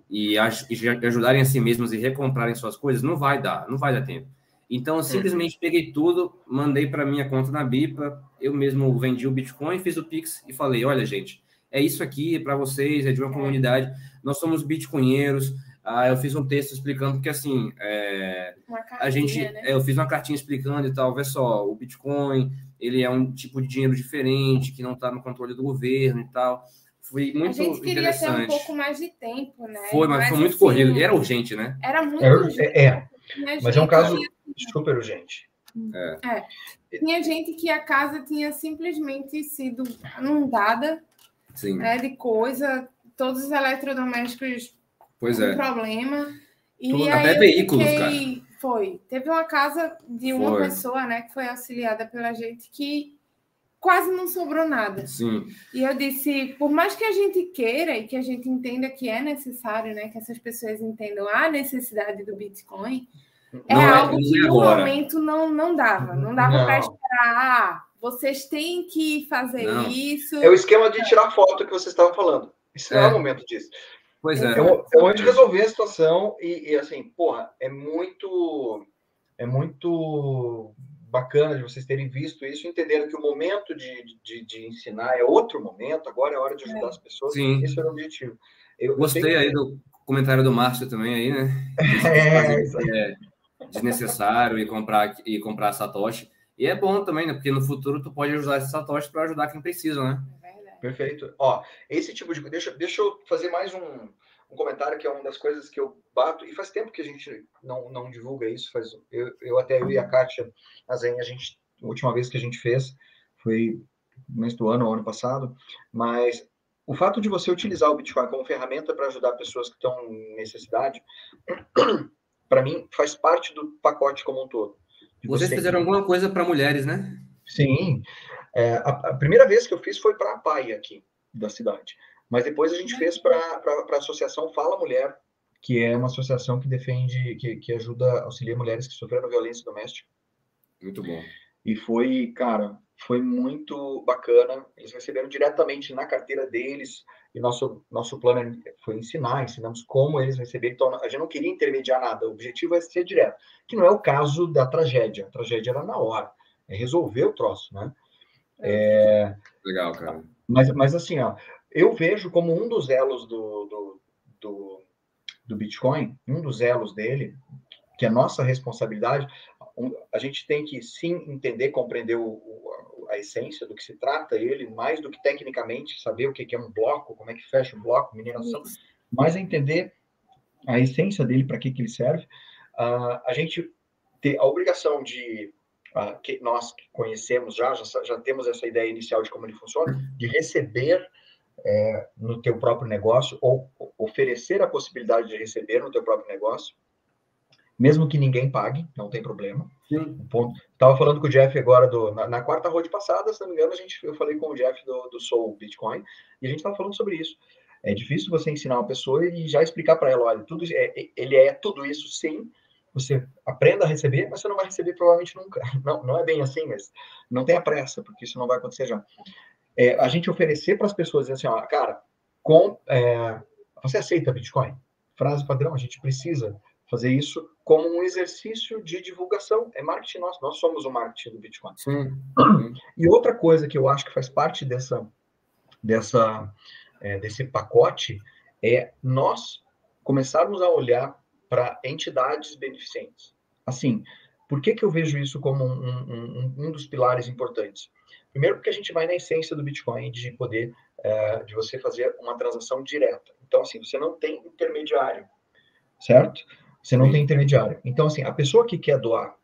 e, e ajudarem a si mesmas e recomprarem suas coisas, não vai dar, não vai dar tempo. Então, eu simplesmente peguei tudo, mandei para minha conta na Bipa, eu mesmo vendi o Bitcoin, fiz o Pix e falei: olha, gente, é isso aqui para vocês, é de uma comunidade, nós somos bitcoinheiros. Ah, eu fiz um texto explicando que assim, é, a gente, né? é, eu fiz uma cartinha explicando e tal, vê só, o Bitcoin, ele é um tipo de dinheiro diferente, que não está no controle do governo e tal. Foi muito a gente queria ter um pouco mais de tempo, né? Foi, mas, mas foi muito assim, corrido. E era urgente, né? Era muito é, urgente. É, mas é um caso super urgente. É. é. Tinha gente que a casa tinha simplesmente sido inundada Sim. Né, de coisa, todos os eletrodomésticos pois com é. problema. E Tudo, até veículos, fiquei... cara foi. Teve uma casa de uma foi. pessoa, né, que foi auxiliada pela gente que quase não sobrou nada. Sim. E eu disse, por mais que a gente queira e que a gente entenda que é necessário, né, que essas pessoas entendam a necessidade do Bitcoin, é não é algo que no momento não, não dava. Não dava para esperar. Ah, vocês têm que fazer não. isso. É o esquema de tirar foto que vocês estavam falando. Isso é. não é o momento disso. Pois é. Eu, eu antes de resolver a situação e, e, assim, porra, é muito é muito bacana de vocês terem visto isso, entenderam que o momento de, de, de ensinar é outro momento, agora é hora de ajudar é. as pessoas. Sim. Esse era o objetivo. Eu, Gostei aí do comentário do Márcio também aí, né? é, é desnecessário e comprar e comprar Satoshi. E é bom também, né? Porque no futuro tu pode usar esse Satoshi para ajudar quem precisa, né? Perfeito. Ó, esse tipo de. Deixa, deixa eu fazer mais um, um comentário que é uma das coisas que eu bato, e faz tempo que a gente não, não divulga isso, faz, eu, eu até eu e a Kátia Azen, a gente, a última vez que a gente fez foi no mês do ano, ano passado, mas o fato de você utilizar o Bitcoin como ferramenta para ajudar pessoas que estão em necessidade, para mim, faz parte do pacote como um todo. Vocês você... fizeram alguma coisa para mulheres, né? Sim. É, a, a, primeira vez que eu fiz foi para a PAI aqui, da cidade. Mas depois a gente fez para a Associação Fala Mulher, que é uma associação que defende, que, que ajuda, auxilia mulheres que sofreram violência doméstica. Muito bom. E foi, cara, foi muito bacana. Eles receberam diretamente na carteira deles e nosso nosso plano foi ensinar, ensinamos como eles receberam. Então a gente não queria intermediar nada. O objetivo é ser direto, que não é o caso da tragédia. A tragédia era na hora, é resolver o troço, né? É... Legal, cara. Mas, mas assim, ó, eu vejo como um dos elos do, do, do, do Bitcoin, um dos elos dele, que é nossa responsabilidade, a gente tem que sim entender, compreender o, o, a essência do que se trata ele, mais do que tecnicamente saber o que é um bloco, como é que fecha um bloco, mineração, Isso. mas é entender a essência dele, para que, que ele serve. Uh, a gente tem a obrigação de, uh, que nós conhecemos já, já, já temos essa ideia inicial de como ele funciona, de receber é, no teu próprio negócio ou oferecer a possibilidade de receber no teu próprio negócio mesmo que ninguém pague, não tem problema. Sim. Ponto. Tava falando com o Jeff agora do, na, na quarta road passada, se não me engano, a gente, eu falei com o Jeff do, do Soul Bitcoin e a gente estava falando sobre isso. É difícil você ensinar uma pessoa e já explicar para ela, olha, tudo é, ele é tudo isso, sim. Você aprenda a receber, mas você não vai receber provavelmente nunca. Não, não é bem assim, mas não tenha pressa, porque isso não vai acontecer já. É, a gente oferecer para as pessoas assim, ó, cara, com, é, você aceita Bitcoin? Frase padrão, a gente precisa fazer isso como um exercício de divulgação. É marketing nosso, nós somos o marketing do Bitcoin. Sim. E outra coisa que eu acho que faz parte dessa, dessa, é, desse pacote é nós começarmos a olhar para entidades beneficentes. Assim, por que, que eu vejo isso como um, um, um, dos pilares importantes? Primeiro, porque a gente vai na essência do Bitcoin de poder, é, de você fazer uma transação direta. Então, assim, você não tem intermediário, certo? Você não Sim. tem intermediário. Então, assim, a pessoa que quer doar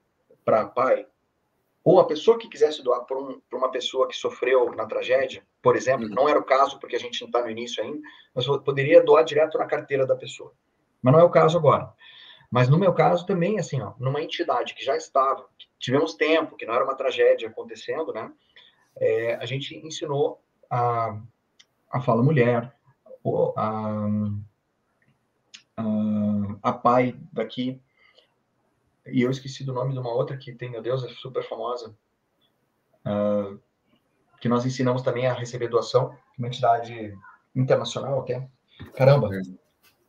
para pai, ou a pessoa que quisesse doar para um, uma pessoa que sofreu na tragédia, por exemplo, uhum. não era o caso porque a gente não está no início ainda, mas poderia doar direto na carteira da pessoa. Mas não é o caso agora. Mas no meu caso também, assim, ó, numa entidade que já estava, que tivemos tempo, que não era uma tragédia acontecendo, né? É, a gente ensinou a, a fala mulher, a, uh, a pai daqui, e eu esqueci do nome de uma outra que tem, meu Deus, é super famosa, uh, que nós ensinamos também a receber doação, uma entidade internacional, ok? Caramba,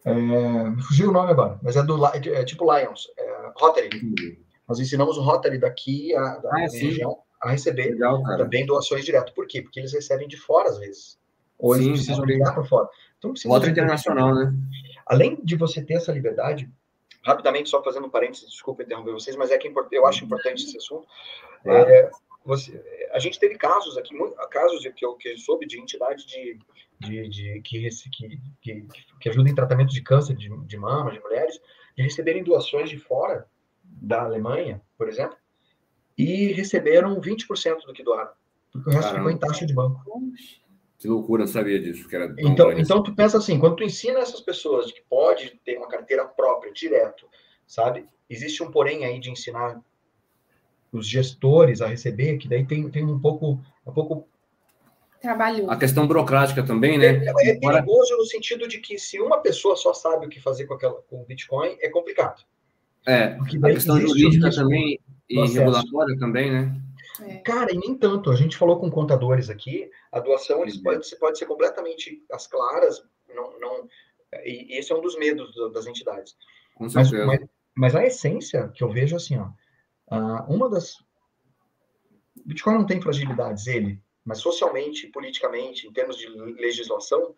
é, fugiu o nome agora, mas é do é, é tipo Lions, é Rotary. Nós ensinamos o Rotary daqui a, da ah, região a receber Legal, também doações direto. Por quê? Porque eles recebem de fora às vezes. Ou eles sim, precisam ligar para fora. Então, Rotary internacional, né? Além de você ter essa liberdade, rapidamente, só fazendo um parênteses, desculpa interromper vocês, mas é que eu acho importante esse assunto. É, você, a gente teve casos aqui, casos que eu, que eu soube de entidade de, de, de que, que, que, ajuda em tratamento de câncer de, de mama, de mulheres, de receberem doações de fora da Alemanha, por exemplo, e receberam 20% do que doaram, porque o resto Caramba. ficou em taxa de banco. Que loucura, não sabia disso. Que era então, então, tu pensa assim, quando tu ensina essas pessoas de que pode ter uma carteira própria, direto, sabe? Existe um porém aí de ensinar os gestores a receber, que daí tem, tem um pouco, um pouco trabalho. A questão burocrática também, né? É, é perigoso no sentido de que se uma pessoa só sabe o que fazer com, aquela, com o Bitcoin, é complicado. É, a questão jurídica também e regulatória também, né? É. Cara, e nem tanto. A gente falou com contadores aqui, a doação eles pode, pode ser completamente as claras, não, não, e esse é um dos medos das entidades. Com mas, mas, mas, a essência que eu vejo assim, ó, uma das. Bitcoin não tem fragilidades, ele, mas socialmente, politicamente, em termos de legislação,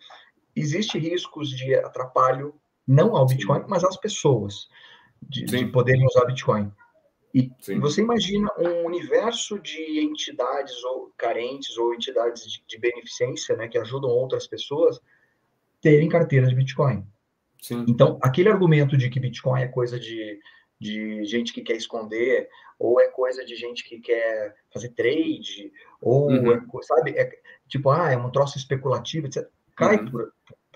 existe riscos de atrapalho, não ao Bitcoin, Sim. mas às pessoas, de, de poderem usar Bitcoin. E, e, você imagina um universo de entidades ou carentes ou entidades de, de beneficência, né, que ajudam outras pessoas terem carteiras de Bitcoin. Sim. Então, aquele argumento de que Bitcoin é coisa de, de gente que quer esconder, ou é coisa de gente que quer fazer trade, ou, uhum. é, sabe, é, tipo, ah, é um troço especulativo, etc. Cai uhum. por,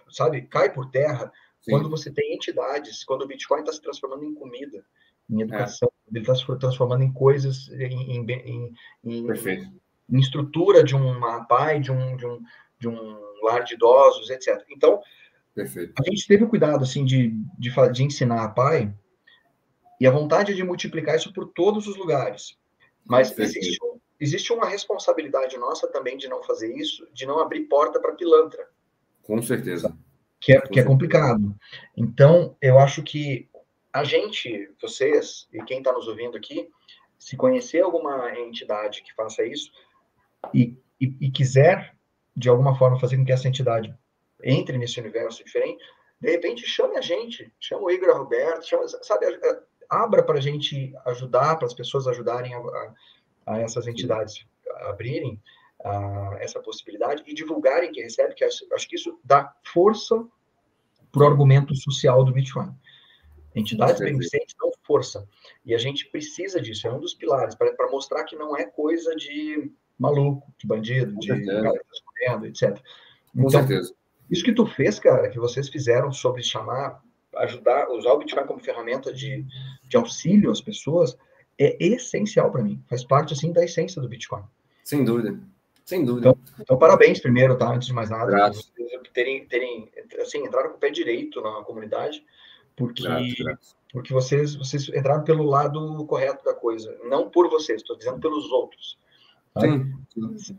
sabe, cai por terra Sim. quando você tem entidades, quando o Bitcoin está se transformando em comida, em educação, é. Ele está se transformando em coisas, em, em, em, em, estrutura de uma PAI, de um, de um, de um lar de idosos, etc. Então, Perfeito. a gente teve o cuidado, assim, de, de, de ensinar a PAI e a vontade de multiplicar isso por todos os lugares. Mas existe, existe uma responsabilidade nossa também de não fazer isso, de não abrir porta para pilantra. Com certeza. Que é, que é complicado. Então, eu acho que a gente, vocês e quem está nos ouvindo aqui, se conhecer alguma entidade que faça isso e, e, e, quiser, de alguma forma, fazer com que essa entidade entre nesse universo diferente, de repente chame a gente, chama o Igor Roberto, chama, sabe, abra para a gente ajudar, para as pessoas ajudarem a, a, a essas entidades abrirem uh, essa possibilidade e divulgarem que recebe, que acho, acho que isso dá força para o argumento social do Bitcoin. Entidades beneficentes dão força. E a gente precisa disso, é um dos pilares, para mostrar que não é coisa de maluco, de bandido, de cara que escorrendo, etc. Com então, certeza. Isso que tu fez, cara, que vocês fizeram sobre chamar, ajudar, usar o Bitcoin como ferramenta de, de auxílio às pessoas, é essencial para mim. Faz parte, assim, da essência do Bitcoin. Sem dúvida. Sem dúvida. Então, então, parabéns primeiro, tá? Antes de mais nada. Graças. Terem, terem, assim, entraram com o pé direito na comunidade, porque, graças, graças. porque vocês, vocês entraram pelo lado correto da coisa. Não por vocês, estou dizendo pelos outros. Tá? Sim,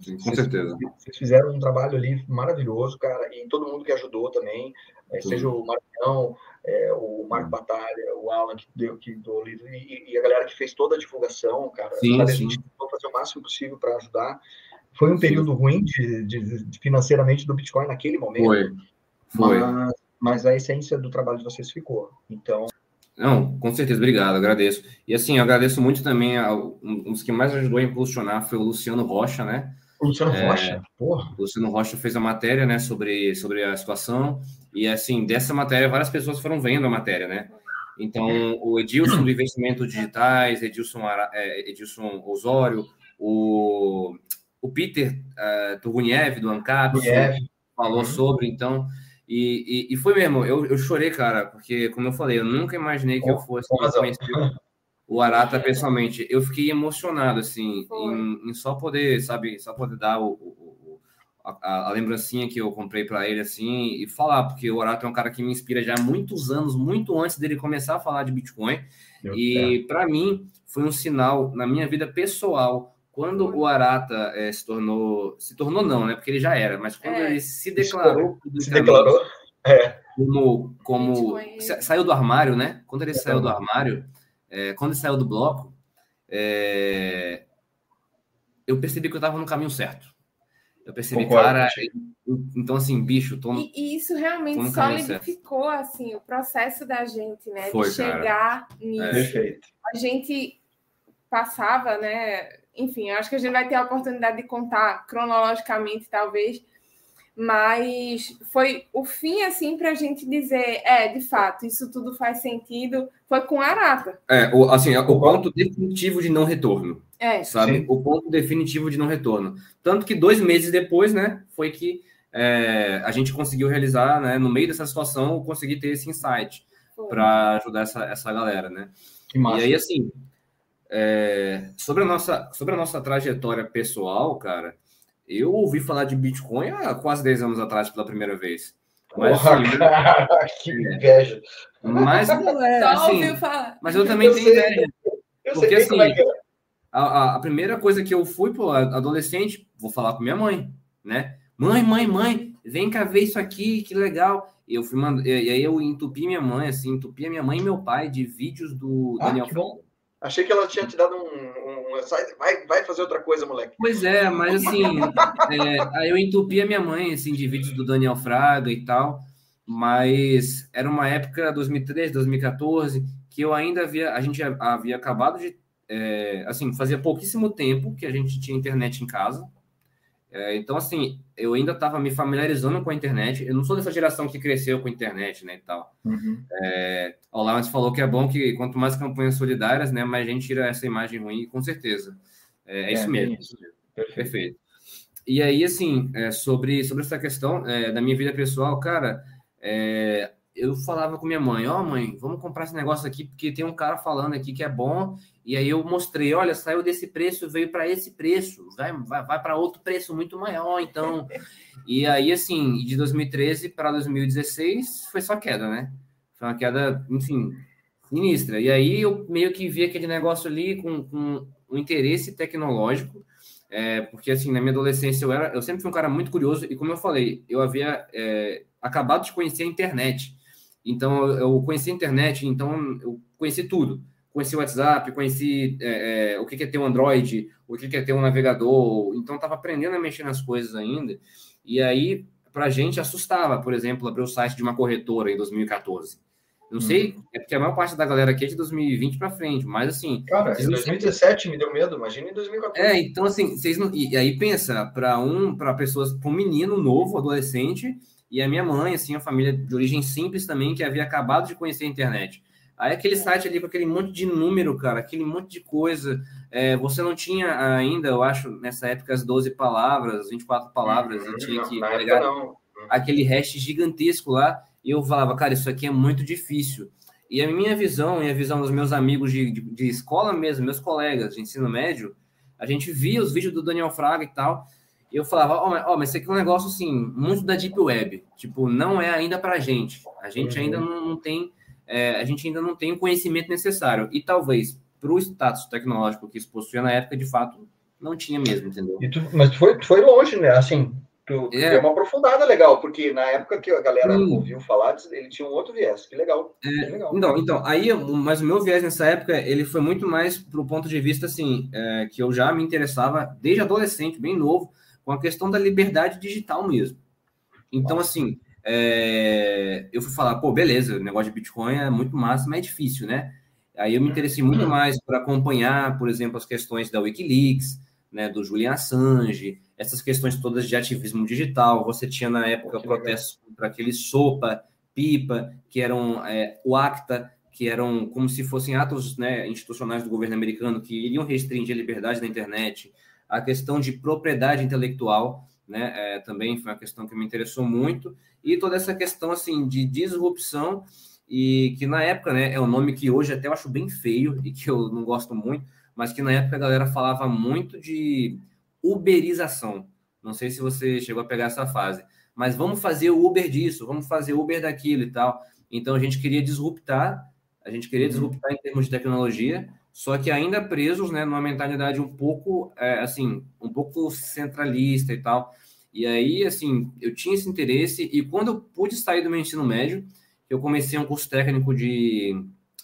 sim, com certeza. Vocês fizeram um trabalho ali maravilhoso, cara, e todo mundo que ajudou também, é, seja o Marcão, é, o Marco Batalha, o Alan que deu que do livro, e, e, a galera que fez toda a divulgação, cara. Sim? A gente tentou fazer o máximo possível para ajudar. Foi um período ruim de, de, de, financeiramente do Bitcoin naquele momento. Foi. Foi. Mas, mas a essência do trabalho de vocês ficou. Então. Não, com certeza, obrigado, agradeço. E assim, eu agradeço muito também, ao, um dos que mais ajudou a impulsionar foi o Luciano Rocha, né? O Luciano é, Rocha, porra. O Luciano Rocha fez a matéria, né, sobre, sobre a situação, e assim, dessa matéria, várias pessoas foram vendo a matéria, né? Então, o Edilson do Investimentos Digitais, Edilson, é, Edilson Osório, o o Peter uh, Turguniev, do ANCAP, falou uhum. sobre, então. E, e, e, foi mesmo, eu, eu chorei, cara, porque, como eu falei, eu nunca imaginei que eu fosse conhecer o Arata pessoalmente. Eu fiquei emocionado, assim, em, em, só poder, sabe, só poder dar o, o a, a, lembrancinha que eu comprei para ele, assim, e falar, porque o Arata é um cara que me inspira já há muitos anos, muito antes dele começar a falar de Bitcoin. Meu e, para mim, foi um sinal na minha vida pessoal quando o Arata é, se tornou, se tornou não, né? Porque ele já era, mas quando é, ele se declarou, se declarou, é. como, como saiu do armário, né? Quando ele saiu do armário, é, quando ele saiu do bloco, é, eu percebi que eu estava no caminho certo. Eu percebi, Concordo, cara, então assim, bicho, tô no, e, isso realmente solidificou assim o processo da gente, né? Foi, de chegar cara. nisso. É. Perfeito. A gente passava, né? Enfim, acho que a gente vai ter a oportunidade de contar cronologicamente, talvez, mas foi o fim, assim, para a gente dizer, é, de fato, isso tudo faz sentido, foi com a Arata. É, o, assim, é o ponto definitivo de não retorno. É. Sabe? Sim. O ponto definitivo de não retorno. Tanto que dois meses depois, né, foi que é, a gente conseguiu realizar, né, no meio dessa situação, conseguir ter esse insight para ajudar essa, essa galera, né? E aí, assim, é, sobre, a nossa, sobre a nossa trajetória pessoal, cara, eu ouvi falar de Bitcoin há quase 10 anos atrás pela primeira vez. Mas, Porra, assim, cara, que inveja. Mas é, assim, mas eu também eu tenho sei, inveja. Eu porque assim, é, é a, a, primeira coisa que eu fui, pô, adolescente, vou falar com minha mãe, né? Mãe, mãe, mãe, vem cá ver isso aqui, que legal. E eu fui mandando, e aí eu entupi minha mãe, assim, entupi a minha mãe e meu pai de vídeos do ah, Daniel Franco. Achei que ela tinha te dado um. um, um vai, vai fazer outra coisa, moleque. Pois é, mas assim, é, aí eu entupi a minha mãe, assim, de vídeos do Daniel Fraga e tal, mas era uma época, 2013, 2014, que eu ainda havia. A gente havia acabado de. É, assim, fazia pouquíssimo tempo que a gente tinha internet em casa. É, então, assim, eu ainda estava me familiarizando com a internet. Eu não sou dessa geração que cresceu com a internet, né, e tal. Uhum. É, o Lawrence falou que é bom que quanto mais campanhas solidárias, né, mais a gente tira essa imagem ruim, com certeza. É, é, é isso mesmo. Isso. Perfeito. Perfeito. E aí, assim, é, sobre, sobre essa questão é, da minha vida pessoal, cara, é, eu falava com minha mãe, ó oh, mãe, vamos comprar esse negócio aqui, porque tem um cara falando aqui que é bom, e aí eu mostrei, olha, saiu desse preço, veio para esse preço, vai, vai, vai para outro preço muito maior, então. e aí, assim, de 2013 para 2016 foi só queda, né? Foi uma queda, enfim, sinistra. E aí eu meio que vi aquele negócio ali com, com um interesse tecnológico, é, porque assim, na minha adolescência eu era, eu sempre fui um cara muito curioso, e como eu falei, eu havia é, acabado de conhecer a internet. Então, eu conheci a internet, então eu conheci tudo. Conheci o WhatsApp, conheci é, é, o que é ter um Android, o que é ter um navegador. Então, estava aprendendo a mexer nas coisas ainda. E aí, para a gente, assustava, por exemplo, abrir o site de uma corretora em 2014. Não sei, hum. é porque a maior parte da galera aqui é de 2020 para frente, mas assim. Cara, em 2017 sempre... me deu medo, imagina em 2014. É, então assim, vocês não. E aí pensa, para um, para pessoas, para um menino novo, adolescente, e a minha mãe, assim, a família de origem simples também, que havia acabado de conhecer a internet. Aí aquele site ali com aquele monte de número, cara, aquele monte de coisa. É, você não tinha ainda, eu acho, nessa época, as 12 palavras, 24 palavras, uhum, tinha que pegar aquele hash gigantesco lá. E eu falava, cara, isso aqui é muito difícil. E a minha visão e a visão dos meus amigos de, de, de escola mesmo, meus colegas de ensino médio, a gente via os vídeos do Daniel Fraga e tal, eu falava, ó, oh, mas isso aqui é um negócio assim, muito da Deep Web. Tipo, não é ainda pra gente. A gente uhum. ainda não, não tem, é, a gente ainda não tem o conhecimento necessário. E talvez para o status tecnológico que isso possuía na época, de fato, não tinha mesmo, entendeu? Tu, mas tu foi, tu foi longe, né? Assim, tu, é. deu uma aprofundada legal, porque na época que a galera Sim. ouviu falar, ele tinha um outro viés. Que legal. É, legal. Então, então, aí, mas o meu viés nessa época, ele foi muito mais pro ponto de vista, assim, é, que eu já me interessava desde adolescente, bem novo, com a questão da liberdade digital mesmo. Então, assim, é, eu fui falar, pô, beleza, o negócio de Bitcoin é muito massa, mas é difícil, né? Aí eu me interessei muito mais por acompanhar, por exemplo, as questões da Wikileaks, né, do Julian Assange, essas questões todas de ativismo digital. Você tinha na época protestos contra aquele SOPA, PIPA, que eram é, o ACTA, que eram como se fossem atos né, institucionais do governo americano que iriam restringir a liberdade da internet a questão de propriedade intelectual, né, é, também foi uma questão que me interessou muito, e toda essa questão, assim, de disrupção, e que na época, né, é um nome que hoje até eu acho bem feio, e que eu não gosto muito, mas que na época a galera falava muito de uberização, não sei se você chegou a pegar essa fase, mas vamos fazer o Uber disso, vamos fazer o Uber daquilo e tal, então a gente queria disruptar, a gente queria uhum. disruptar em termos de tecnologia, só que ainda presos, né, numa mentalidade um pouco, é, assim, um pouco centralista e tal. E aí, assim, eu tinha esse interesse e quando eu pude sair do meu ensino médio, eu comecei um curso técnico de,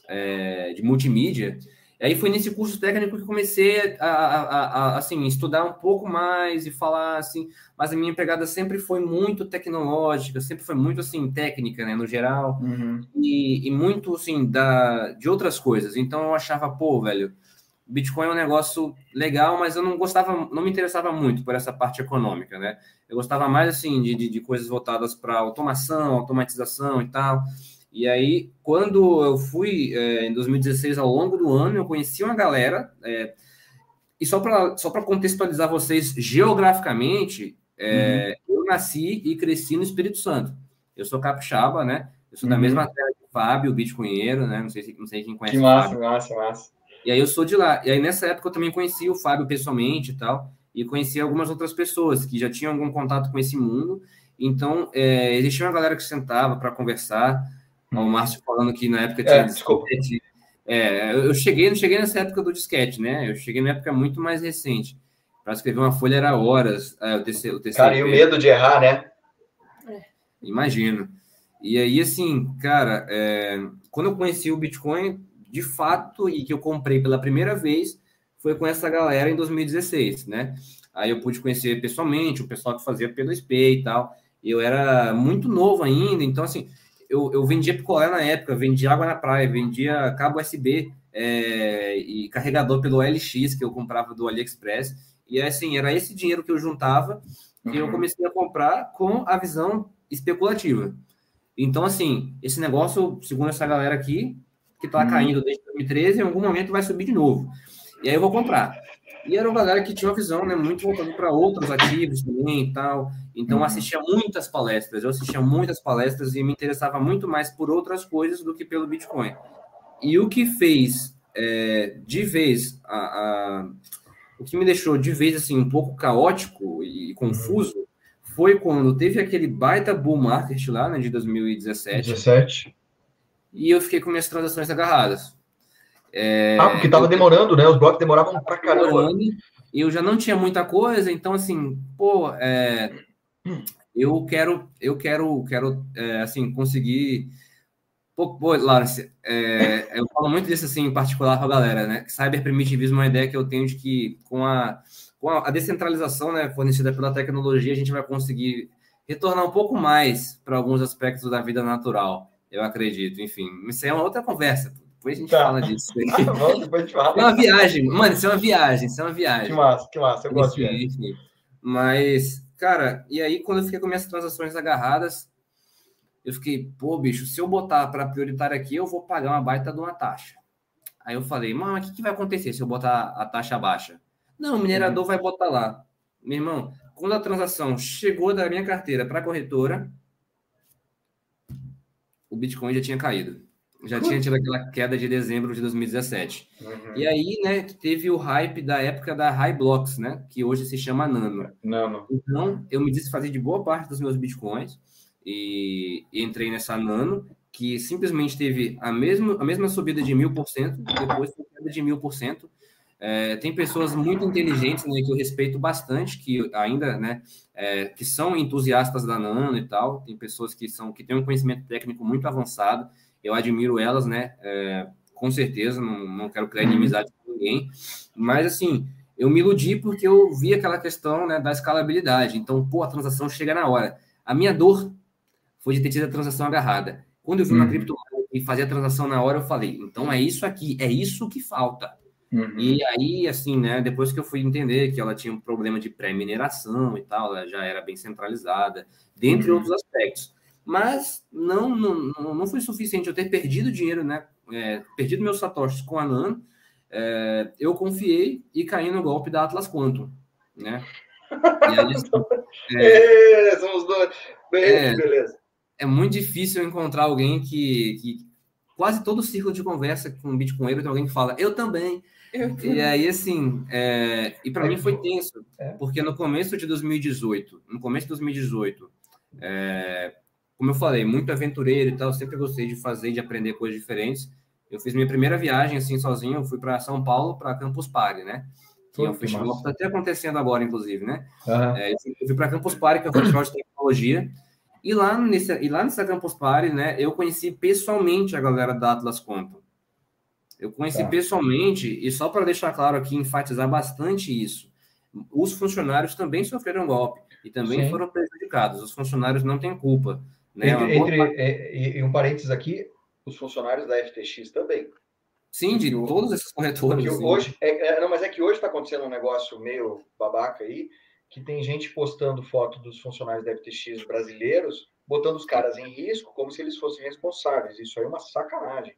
é, de multimídia, aí foi nesse curso técnico que comecei a, a, a, assim, estudar um pouco mais e falar assim, mas a minha pegada sempre foi muito tecnológica, sempre foi muito assim, técnica, né, no geral, uhum. e, e, muito assim, da, de outras coisas. Então eu achava, pô, velho, Bitcoin é um negócio legal, mas eu não gostava, não me interessava muito por essa parte econômica, né? Eu gostava mais assim de, de, de coisas voltadas para automação, automatização e tal. E aí, quando eu fui é, em 2016, ao longo do ano, eu conheci uma galera. É, e só para só contextualizar vocês geograficamente, é, uhum. eu nasci e cresci no Espírito Santo. Eu sou capixaba, né? Eu sou uhum. da mesma terra que o Fábio, o bitcoinheiro, né? Não sei, não sei quem conhece. Que massa, massa, massa. E aí eu sou de lá. E aí nessa época eu também conheci o Fábio pessoalmente e tal. E conheci algumas outras pessoas que já tinham algum contato com esse mundo. Então, é, existia uma galera que sentava para conversar. O Márcio falando que na época tinha é, disquete. É, eu cheguei, não cheguei nessa época do disquete, né? Eu cheguei na época muito mais recente. Para escrever uma folha era horas. É, o TC, o TCP. Cara, e o medo de errar, né? É. Imagino. E aí, assim, cara, é, quando eu conheci o Bitcoin, de fato, e que eu comprei pela primeira vez, foi com essa galera em 2016, né? Aí eu pude conhecer pessoalmente o pessoal que fazia P2P e tal. Eu era muito novo ainda, então, assim, eu, eu vendia picolé na época, vendia água na praia, vendia cabo USB é, e carregador pelo LX que eu comprava do AliExpress. E assim, era esse dinheiro que eu juntava uhum. eu comecei a comprar com a visão especulativa. Então, assim, esse negócio, segundo essa galera aqui, que está uhum. caindo desde 2013, em algum momento vai subir de novo. E aí eu vou comprar. E era uma galera que tinha uma visão né, muito voltada para outros ativos também e tal. Então, uhum. assistia muitas palestras. Eu assistia muitas palestras e me interessava muito mais por outras coisas do que pelo Bitcoin. E o que fez é, de vez a, a, o que me deixou de vez assim um pouco caótico e confuso uhum. foi quando teve aquele baita bull market lá, né, de 2017. 17. E eu fiquei com minhas transações agarradas. É, ah, porque tava demorando, né? Os blocos demoravam pra caramba. E eu já não tinha muita coisa, então assim, pô, é, eu quero, eu quero, quero, é, assim, conseguir. Pô, pô Lawrence, é, eu falo muito disso assim em particular para a galera, né? Cyberprimitivismo é uma ideia que eu tenho de que com a, com a descentralização, né, fornecida pela tecnologia, a gente vai conseguir retornar um pouco mais para alguns aspectos da vida natural. Eu acredito, enfim. Isso é uma outra conversa. Depois a gente tá. fala disso. Ah, bom, depois a gente fala. É uma viagem, mano, isso é uma viagem, isso é uma viagem. Que massa, que massa, eu gosto enfim, enfim. Mas, cara, e aí quando eu fiquei com minhas transações agarradas, eu fiquei, pô, bicho, se eu botar para prioritário aqui, eu vou pagar uma baita de uma taxa. Aí eu falei, mano, o que, que vai acontecer se eu botar a taxa baixa? Não, o minerador uhum. vai botar lá. Meu irmão, quando a transação chegou da minha carteira para a corretora, o Bitcoin já tinha caído já tinha tido aquela queda de dezembro de 2017. Uhum. E aí, né, teve o hype da época da High Blocks, né, que hoje se chama Nano. Nano. Então, eu me desfazer de boa parte dos meus bitcoins e, e entrei nessa Nano, que simplesmente teve a mesma, a mesma subida de mil por cento, depois foi queda de mil por cento. É, tem pessoas muito inteligentes, né, que eu respeito bastante, que ainda, né, é, que são entusiastas da Nano e tal. Tem pessoas que são que têm um conhecimento técnico muito avançado eu admiro elas, né? É, com certeza, não, não quero criar inimizade com ninguém, mas assim, eu me iludi porque eu vi aquela questão né, da escalabilidade. Então, pô, a transação chega na hora. A minha dor foi de ter tido a transação agarrada. Quando eu vi uma uhum. criptomoeda e fazia a transação na hora, eu falei, então é isso aqui, é isso que falta. Uhum. E aí, assim, né, depois que eu fui entender que ela tinha um problema de pré-mineração e tal, ela já era bem centralizada, dentre uhum. outros aspectos mas não, não, não foi suficiente eu ter perdido dinheiro, né? É, perdido meus satoshis com a Nano. É, eu confiei e caí no golpe da Atlas Quantum, né? E aí, é, é, somos dois. Beleza, é, beleza. É muito difícil encontrar alguém que, que quase todo círculo de conversa com Bitcoin tem alguém que fala, eu também. Eu e aí, assim, é, e para mim foi tenso, é. porque no começo de 2018, no começo de 2018, é, como eu falei, muito aventureiro e tal, sempre gostei de fazer, de aprender coisas diferentes. Eu fiz minha primeira viagem assim sozinho, eu fui para São Paulo, para Campus Party, né? Que é um festival que está até acontecendo agora, inclusive, né? Uhum. É, eu fui para Campus Party, que é um festival de tecnologia. E lá, nesse, e lá nessa Campus Party, né, eu conheci pessoalmente a galera da Atlas Quantum. Eu conheci tá. pessoalmente, e só para deixar claro aqui, enfatizar bastante isso, os funcionários também sofreram golpe e também Sim. foram prejudicados. Os funcionários não têm culpa. Né? Entre, entre é, e, um parênteses aqui, os funcionários da FTX também. Sim, de todos esses corretores. Hoje, é, é, não, mas é que hoje está acontecendo um negócio meio babaca aí, que tem gente postando foto dos funcionários da FTX brasileiros, botando os caras em risco como se eles fossem responsáveis. Isso aí é uma sacanagem.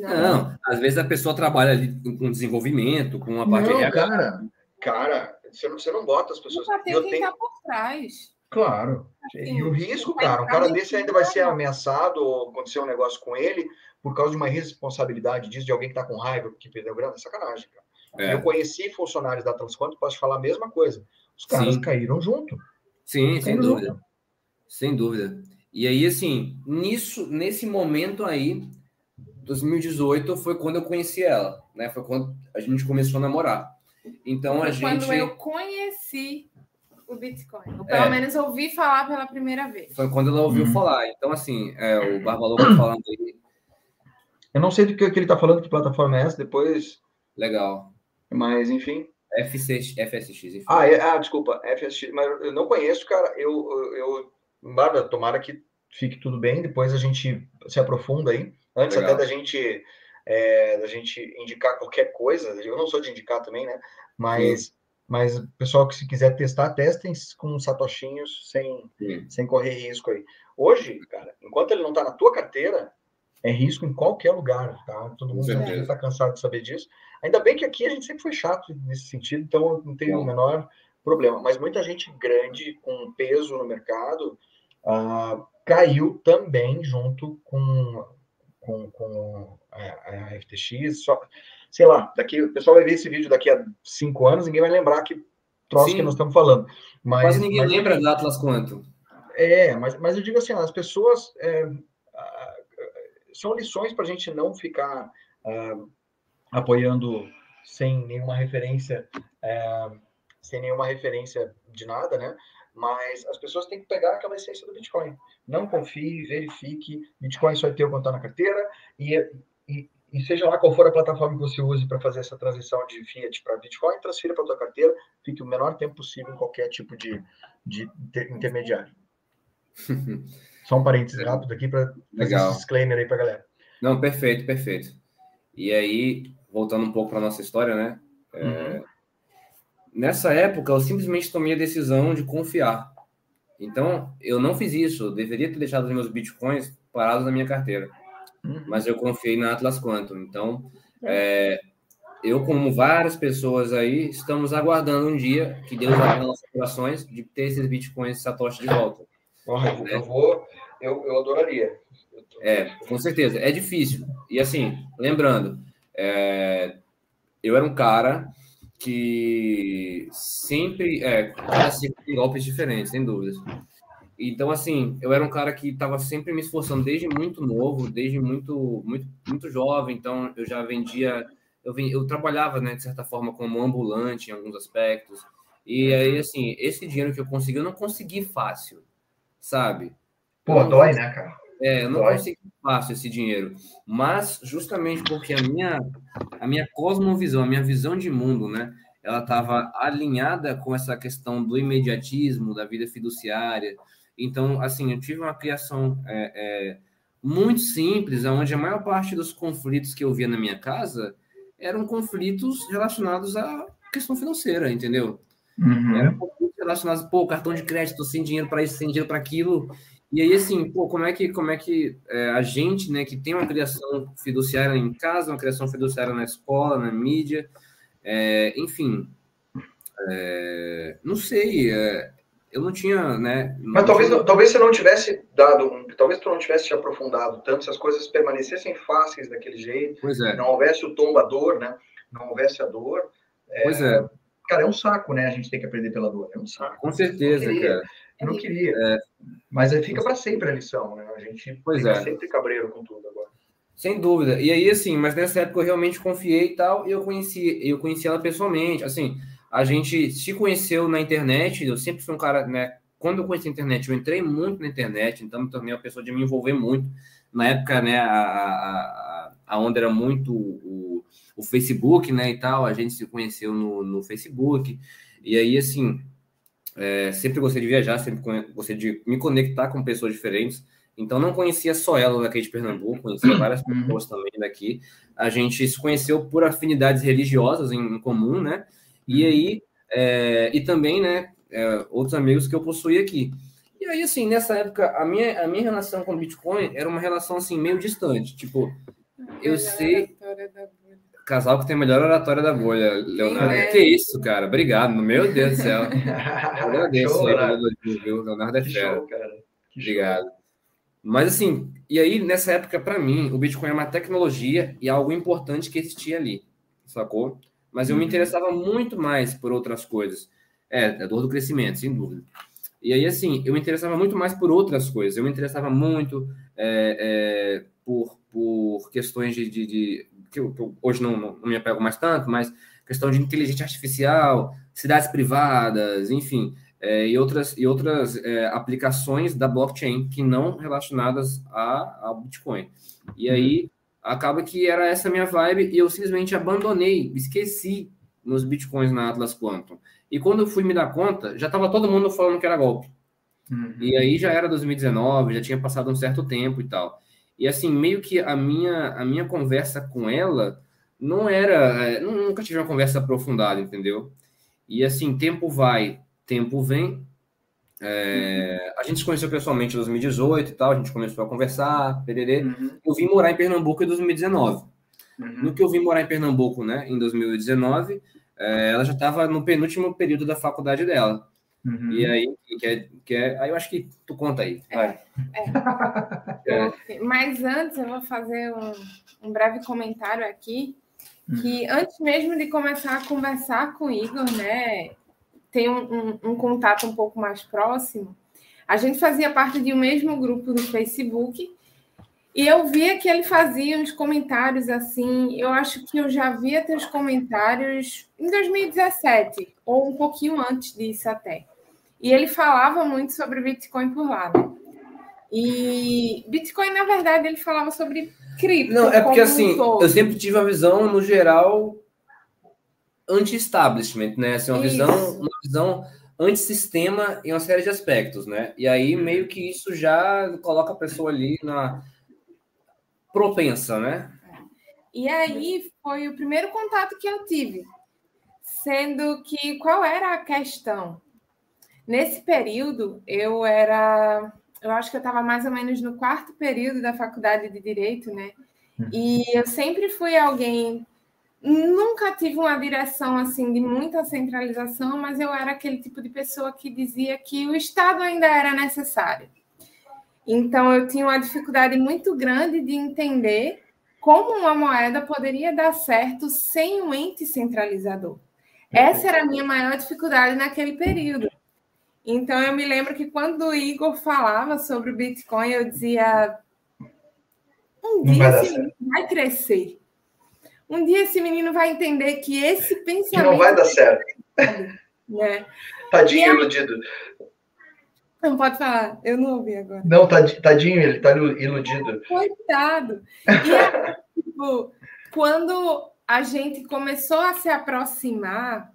Não. não, às vezes a pessoa trabalha ali com desenvolvimento, com uma parte não, de cara, cara, você não, você não bota as pessoas. Não eu tenho... tá por trás. Claro. Assim, e o risco, cara, um cara desse ainda vai ser ameaçado ou acontecer um negócio com ele por causa de uma responsabilidade disso, de alguém que está com raiva porque perdeu grana, é sacanagem, cara. É. Eu conheci funcionários da Transquanto, posso falar a mesma coisa. Os caras Sim. caíram junto. Sim, sem dúvida. Junto. Sem dúvida. E aí, assim, nisso, nesse momento aí, 2018 foi quando eu conheci ela, né? Foi quando a gente começou a namorar. Então a gente. Quando eu conheci o Bitcoin. Ou pelo é. menos ouvi falar pela primeira vez. Foi quando ela ouviu uhum. falar. Então, assim, é, o Barbalouco falando aí. Eu não sei do que, que ele está falando, que plataforma é essa, depois. Legal. Mas, enfim. FCX, FSX, enfim. Ah, é, ah, desculpa, FSX, mas eu não conheço, cara. Eu, eu, Bárbara, tomara que fique tudo bem, depois a gente se aprofunda aí. Antes Legal. até da gente, é, da gente indicar qualquer coisa, eu não sou de indicar também, né? Mas. Sim Mas pessoal que se quiser testar, testem com satoshinhos sem, sem correr risco aí. Hoje, cara, enquanto ele não está na tua carteira, é risco em qualquer lugar, tá? Todo mundo está cansado de saber disso. Ainda bem que aqui a gente sempre foi chato nesse sentido, então não tem o menor problema. Mas muita gente grande, com peso no mercado, uh, caiu também junto com, com, com a, a, FTX. Só, sei lá, daqui, o pessoal vai ver esse vídeo daqui a cinco anos, ninguém vai lembrar que troço Sim. que nós estamos falando. Mas, Quase ninguém mas, lembra da Atlas Quanto. É, mas, mas eu digo assim, as pessoas. É, são lições para a gente não ficar uh, apoiando sem nenhuma referência, uh, sem nenhuma referência de nada, né? Mas as pessoas têm que pegar aquela essência do Bitcoin. Não confie, verifique. Bitcoin só é teu quando está na carteira e, e, e, seja lá qual for a plataforma que você use para fazer essa transição de fiat para Bitcoin, transfira para tua carteira, fique o menor tempo possível em qualquer tipo de, de intermediário. Só um parênteses rápido aqui para fazer esse disclaimer aí para galera. Não, perfeito, perfeito. E aí, voltando um pouco para nossa história, né? É, uhum. Nessa época, eu simplesmente tomei a decisão de confiar. Então, eu não fiz isso. Eu deveria ter deixado os meus bitcoins parados na minha carteira. Uhum. Mas eu confiei na Atlas Quantum. Então, é, eu, como várias pessoas aí, estamos aguardando um dia que Deus abra nossas corações de ter esses bitcoins Satoshi de volta. Porra, né? eu vou, eu, eu adoraria. É, com certeza. É difícil. E assim, lembrando, é, eu era um cara que sempre é, golpes diferentes, sem dúvidas. Então, assim, eu era um cara que estava sempre me esforçando desde muito novo, desde muito, muito, muito jovem. Então, eu já vendia, eu, eu trabalhava, né, de certa forma, como ambulante em alguns aspectos. E aí, assim, esse dinheiro que eu consegui, eu não consegui fácil sabe? Pô, dói, né, cara? É, eu não dói. consigo fácil esse dinheiro. Mas justamente porque a minha, a minha cosmovisão, a minha visão de mundo, né? Ela estava alinhada com essa questão do imediatismo, da vida fiduciária. Então, assim, eu tive uma criação é, é, muito simples, onde a maior parte dos conflitos que eu via na minha casa eram conflitos relacionados à questão financeira, entendeu? Uhum. Eram relacionados, pô, cartão de crédito, sem dinheiro para isso, sem dinheiro para aquilo. E aí, assim, pô, como é que, como é que é, a gente, né, que tem uma criação fiduciária em casa, uma criação fiduciária na escola, na mídia, é, enfim, é, não sei, é, eu não tinha, né? Não Mas talvez, tinha... talvez você não tivesse dado, um, talvez tu não tivesse te aprofundado tanto, se as coisas permanecessem fáceis daquele jeito, pois é. não houvesse o tombador, né? Não houvesse a dor. Pois é. Cara, é um saco, né? A gente tem que aprender pela dor. É um saco. Com certeza, eu cara. Eu não queria. É. Mas aí fica para sempre a lição, né? A gente pois fica é. sempre cabreiro com tudo agora. Sem dúvida. E aí, assim, mas nessa época eu realmente confiei e tal, e eu conheci, eu conheci ela pessoalmente. Assim, a gente se conheceu na internet, eu sempre fui um cara, né? Quando eu conheci a internet, eu entrei muito na internet, então me tornei uma pessoa de me envolver muito. Na época, né, a, a, a onda era muito o, o Facebook, né, e tal, a gente se conheceu no, no Facebook, e aí, assim, é, sempre gostei de viajar, sempre gostei de me conectar com pessoas diferentes, então não conhecia só ela daqui de Pernambuco, conhecia várias uhum. pessoas também daqui, a gente se conheceu por afinidades religiosas em, comum, né, e uhum. aí, é, e também, né, é, outros amigos que eu possuí aqui. E aí, assim, nessa época, a minha, a minha relação com o Bitcoin era uma relação, assim, meio distante. Tipo, eu sei casal que tem a melhor oratória da bolha, Leonardo. É. Que isso, cara? Obrigado, meu Deus do céu. Eu agradeço show, aí, viu? Leonardo é fera. Obrigado. Mas assim, e aí nessa época, para mim, o Bitcoin é uma tecnologia e algo importante que existia ali, sacou? Mas eu uhum. me interessava muito mais por outras coisas. É, a dor do crescimento, sem dúvida. E aí, assim, eu me interessava muito mais por outras coisas. Eu me interessava muito é, é, por, por questões de, de, de que eu, eu hoje não, não, me apego mais tanto, mas questão de inteligência artificial, cidades privadas, enfim, é, e outras, e outras é, aplicações da blockchain que não relacionadas a, a Bitcoin. E aí acaba que era essa minha vibe e eu simplesmente abandonei, esqueci nos Bitcoins na Atlas Quantum. E quando eu fui me dar conta, já estava todo mundo falando que era golpe. Uhum. E aí já era 2019, já tinha passado um certo tempo e tal. E assim, meio que a minha, a minha conversa com ela não era. É, nunca tive uma conversa aprofundada, entendeu? E assim, tempo vai, tempo vem. É, a gente se conheceu pessoalmente em 2018 e tal, a gente começou a conversar, pererê. Uhum. Eu vim morar em Pernambuco em 2019. Uhum. No que eu vim morar em Pernambuco, né, em 2019, é, ela já estava no penúltimo período da faculdade dela. Uhum. E aí, que é, que é, aí eu acho que tu conta aí. É, vai. É. é. Mas antes eu vou fazer um, um breve comentário aqui, que uhum. antes mesmo de começar a conversar com o Igor, né, tem um, um, um, contato um pouco mais próximo, a gente fazia parte de um mesmo grupo no Facebook e eu via que ele fazia uns comentários assim. Eu acho que eu já via teus comentários em 2017, ou um pouquinho antes disso até. E ele falava muito sobre Bitcoin por lá. Né? E Bitcoin, na verdade, ele falava sobre cripto. Não, é porque assim, um eu sempre tive uma visão, no geral, anti-establishment, né? Assim, uma visão, uma visão anti-sistema em uma série de aspectos, né? E aí meio que isso já coloca a pessoa ali na propensa, né? E aí foi o primeiro contato que eu tive, sendo que qual era a questão? Nesse período eu era, eu acho que eu estava mais ou menos no quarto período da faculdade de direito, né? Hum. E eu sempre fui alguém nunca tive uma direção assim de muita centralização, mas eu era aquele tipo de pessoa que dizia que o Estado ainda era necessário. Então eu tinha uma dificuldade muito grande de entender como uma moeda poderia dar certo sem um ente centralizador. Essa era a minha maior dificuldade naquele período. Então eu me lembro que quando o Igor falava sobre o Bitcoin, eu dizia um dia vai, vai crescer um dia esse menino vai entender que esse pensamento. Não vai dar certo. Né? Tadinho iludido. Não pode falar, eu não ouvi agora. Não, tadinho, ele tá iludido. Coitado. E é, tipo, quando a gente começou a se aproximar,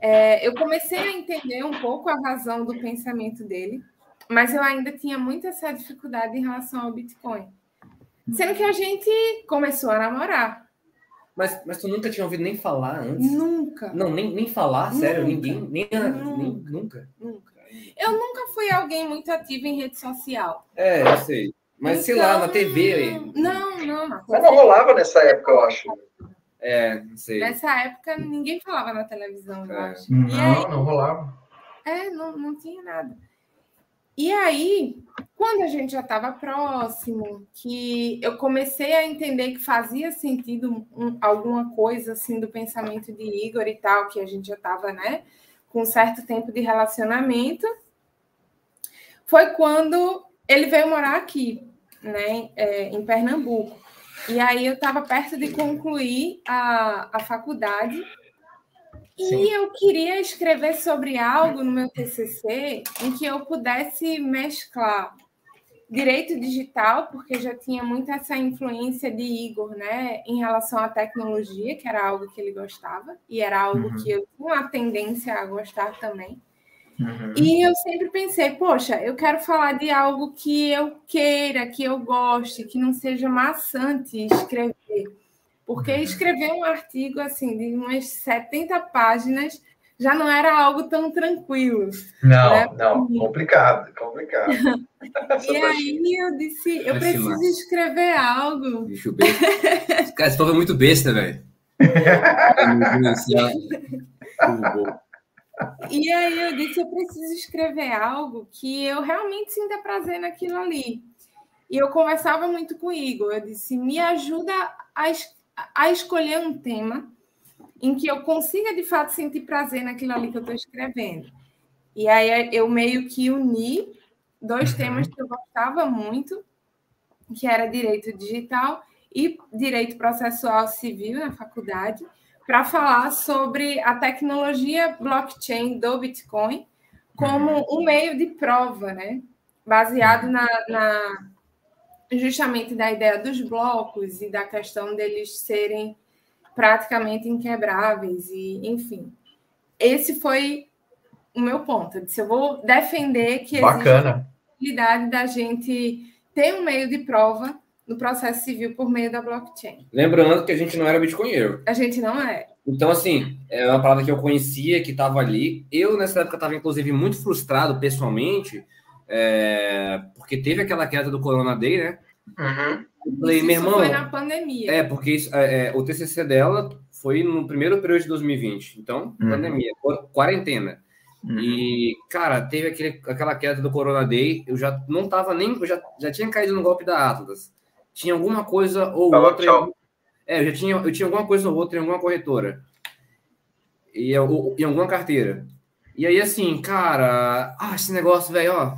é, eu comecei a entender um pouco a razão do pensamento dele, mas eu ainda tinha muita essa dificuldade em relação ao Bitcoin. Sendo que a gente começou a namorar. Mas, mas tu nunca tinha ouvido nem falar antes? Nunca. Não, nem, nem falar, nunca. sério? Ninguém, nem, nunca. nem nunca? Nunca. Eu nunca fui alguém muito ativo em rede social. É, eu sei. Mas então, sei lá, na TV aí. Não, não. Mas não rolava nessa época, eu acho. É, não sei. Nessa época ninguém falava na televisão, eu é. acho. Não, aí, não rolava. É, não, não tinha nada. E aí, quando a gente já estava próximo, que eu comecei a entender que fazia sentido um, alguma coisa assim do pensamento de Igor e tal, que a gente já estava, né, com um certo tempo de relacionamento, foi quando ele veio morar aqui, né, é, em Pernambuco. E aí eu estava perto de concluir a, a faculdade Sim. E eu queria escrever sobre algo no meu TCC em que eu pudesse mesclar direito digital, porque já tinha muito essa influência de Igor, né, em relação à tecnologia, que era algo que ele gostava, e era algo uhum. que eu tinha uma tendência a gostar também. Uhum. E eu sempre pensei, poxa, eu quero falar de algo que eu queira, que eu goste, que não seja maçante escrever. Porque uhum. escrever um artigo assim de umas 70 páginas já não era algo tão tranquilo. Não, né? não, complicado, complicado. e aí eu disse, eu preciso massa. escrever algo. Bicho besta. Cara, esse povo é muito besta, velho. e aí eu disse, eu preciso escrever algo que eu realmente sinta prazer naquilo ali. E eu conversava muito com o Igor, eu disse, me ajuda a a escolher um tema em que eu consiga de fato sentir prazer naquilo ali que eu estou escrevendo. E aí eu meio que uni dois uhum. temas que eu gostava muito, que era direito digital e direito processual civil na faculdade, para falar sobre a tecnologia blockchain do Bitcoin como uhum. um meio de prova, né? Baseado uhum. na, na justamente da ideia dos blocos e da questão deles serem praticamente inquebráveis e enfim. Esse foi o meu ponto. Eu disse, eu vou defender que Bacana. existe a possibilidade da gente ter um meio de prova no processo civil por meio da blockchain. Lembrando que a gente não era bitcoinheiro. A gente não é. Então, assim, é uma parada que eu conhecia, que estava ali. Eu, nessa época, estava, inclusive, muito frustrado pessoalmente, é... porque teve aquela queda do Corona Day, né? Uhum. Falei, meu irmão. Foi na pandemia. É, porque isso, é, é, o TCC dela foi no primeiro período de 2020. Então, uhum. pandemia, quarentena. Uhum. E, cara, teve aquele, aquela queda do Corona Day. Eu já não tava nem. Eu já, já tinha caído no golpe da Atlas. Tinha alguma coisa ou Fala, outra. Tchau. É, eu já tinha, eu tinha alguma coisa ou outra em alguma corretora. E ou, em alguma carteira. E aí, assim, cara, ah, esse negócio, velho, ó,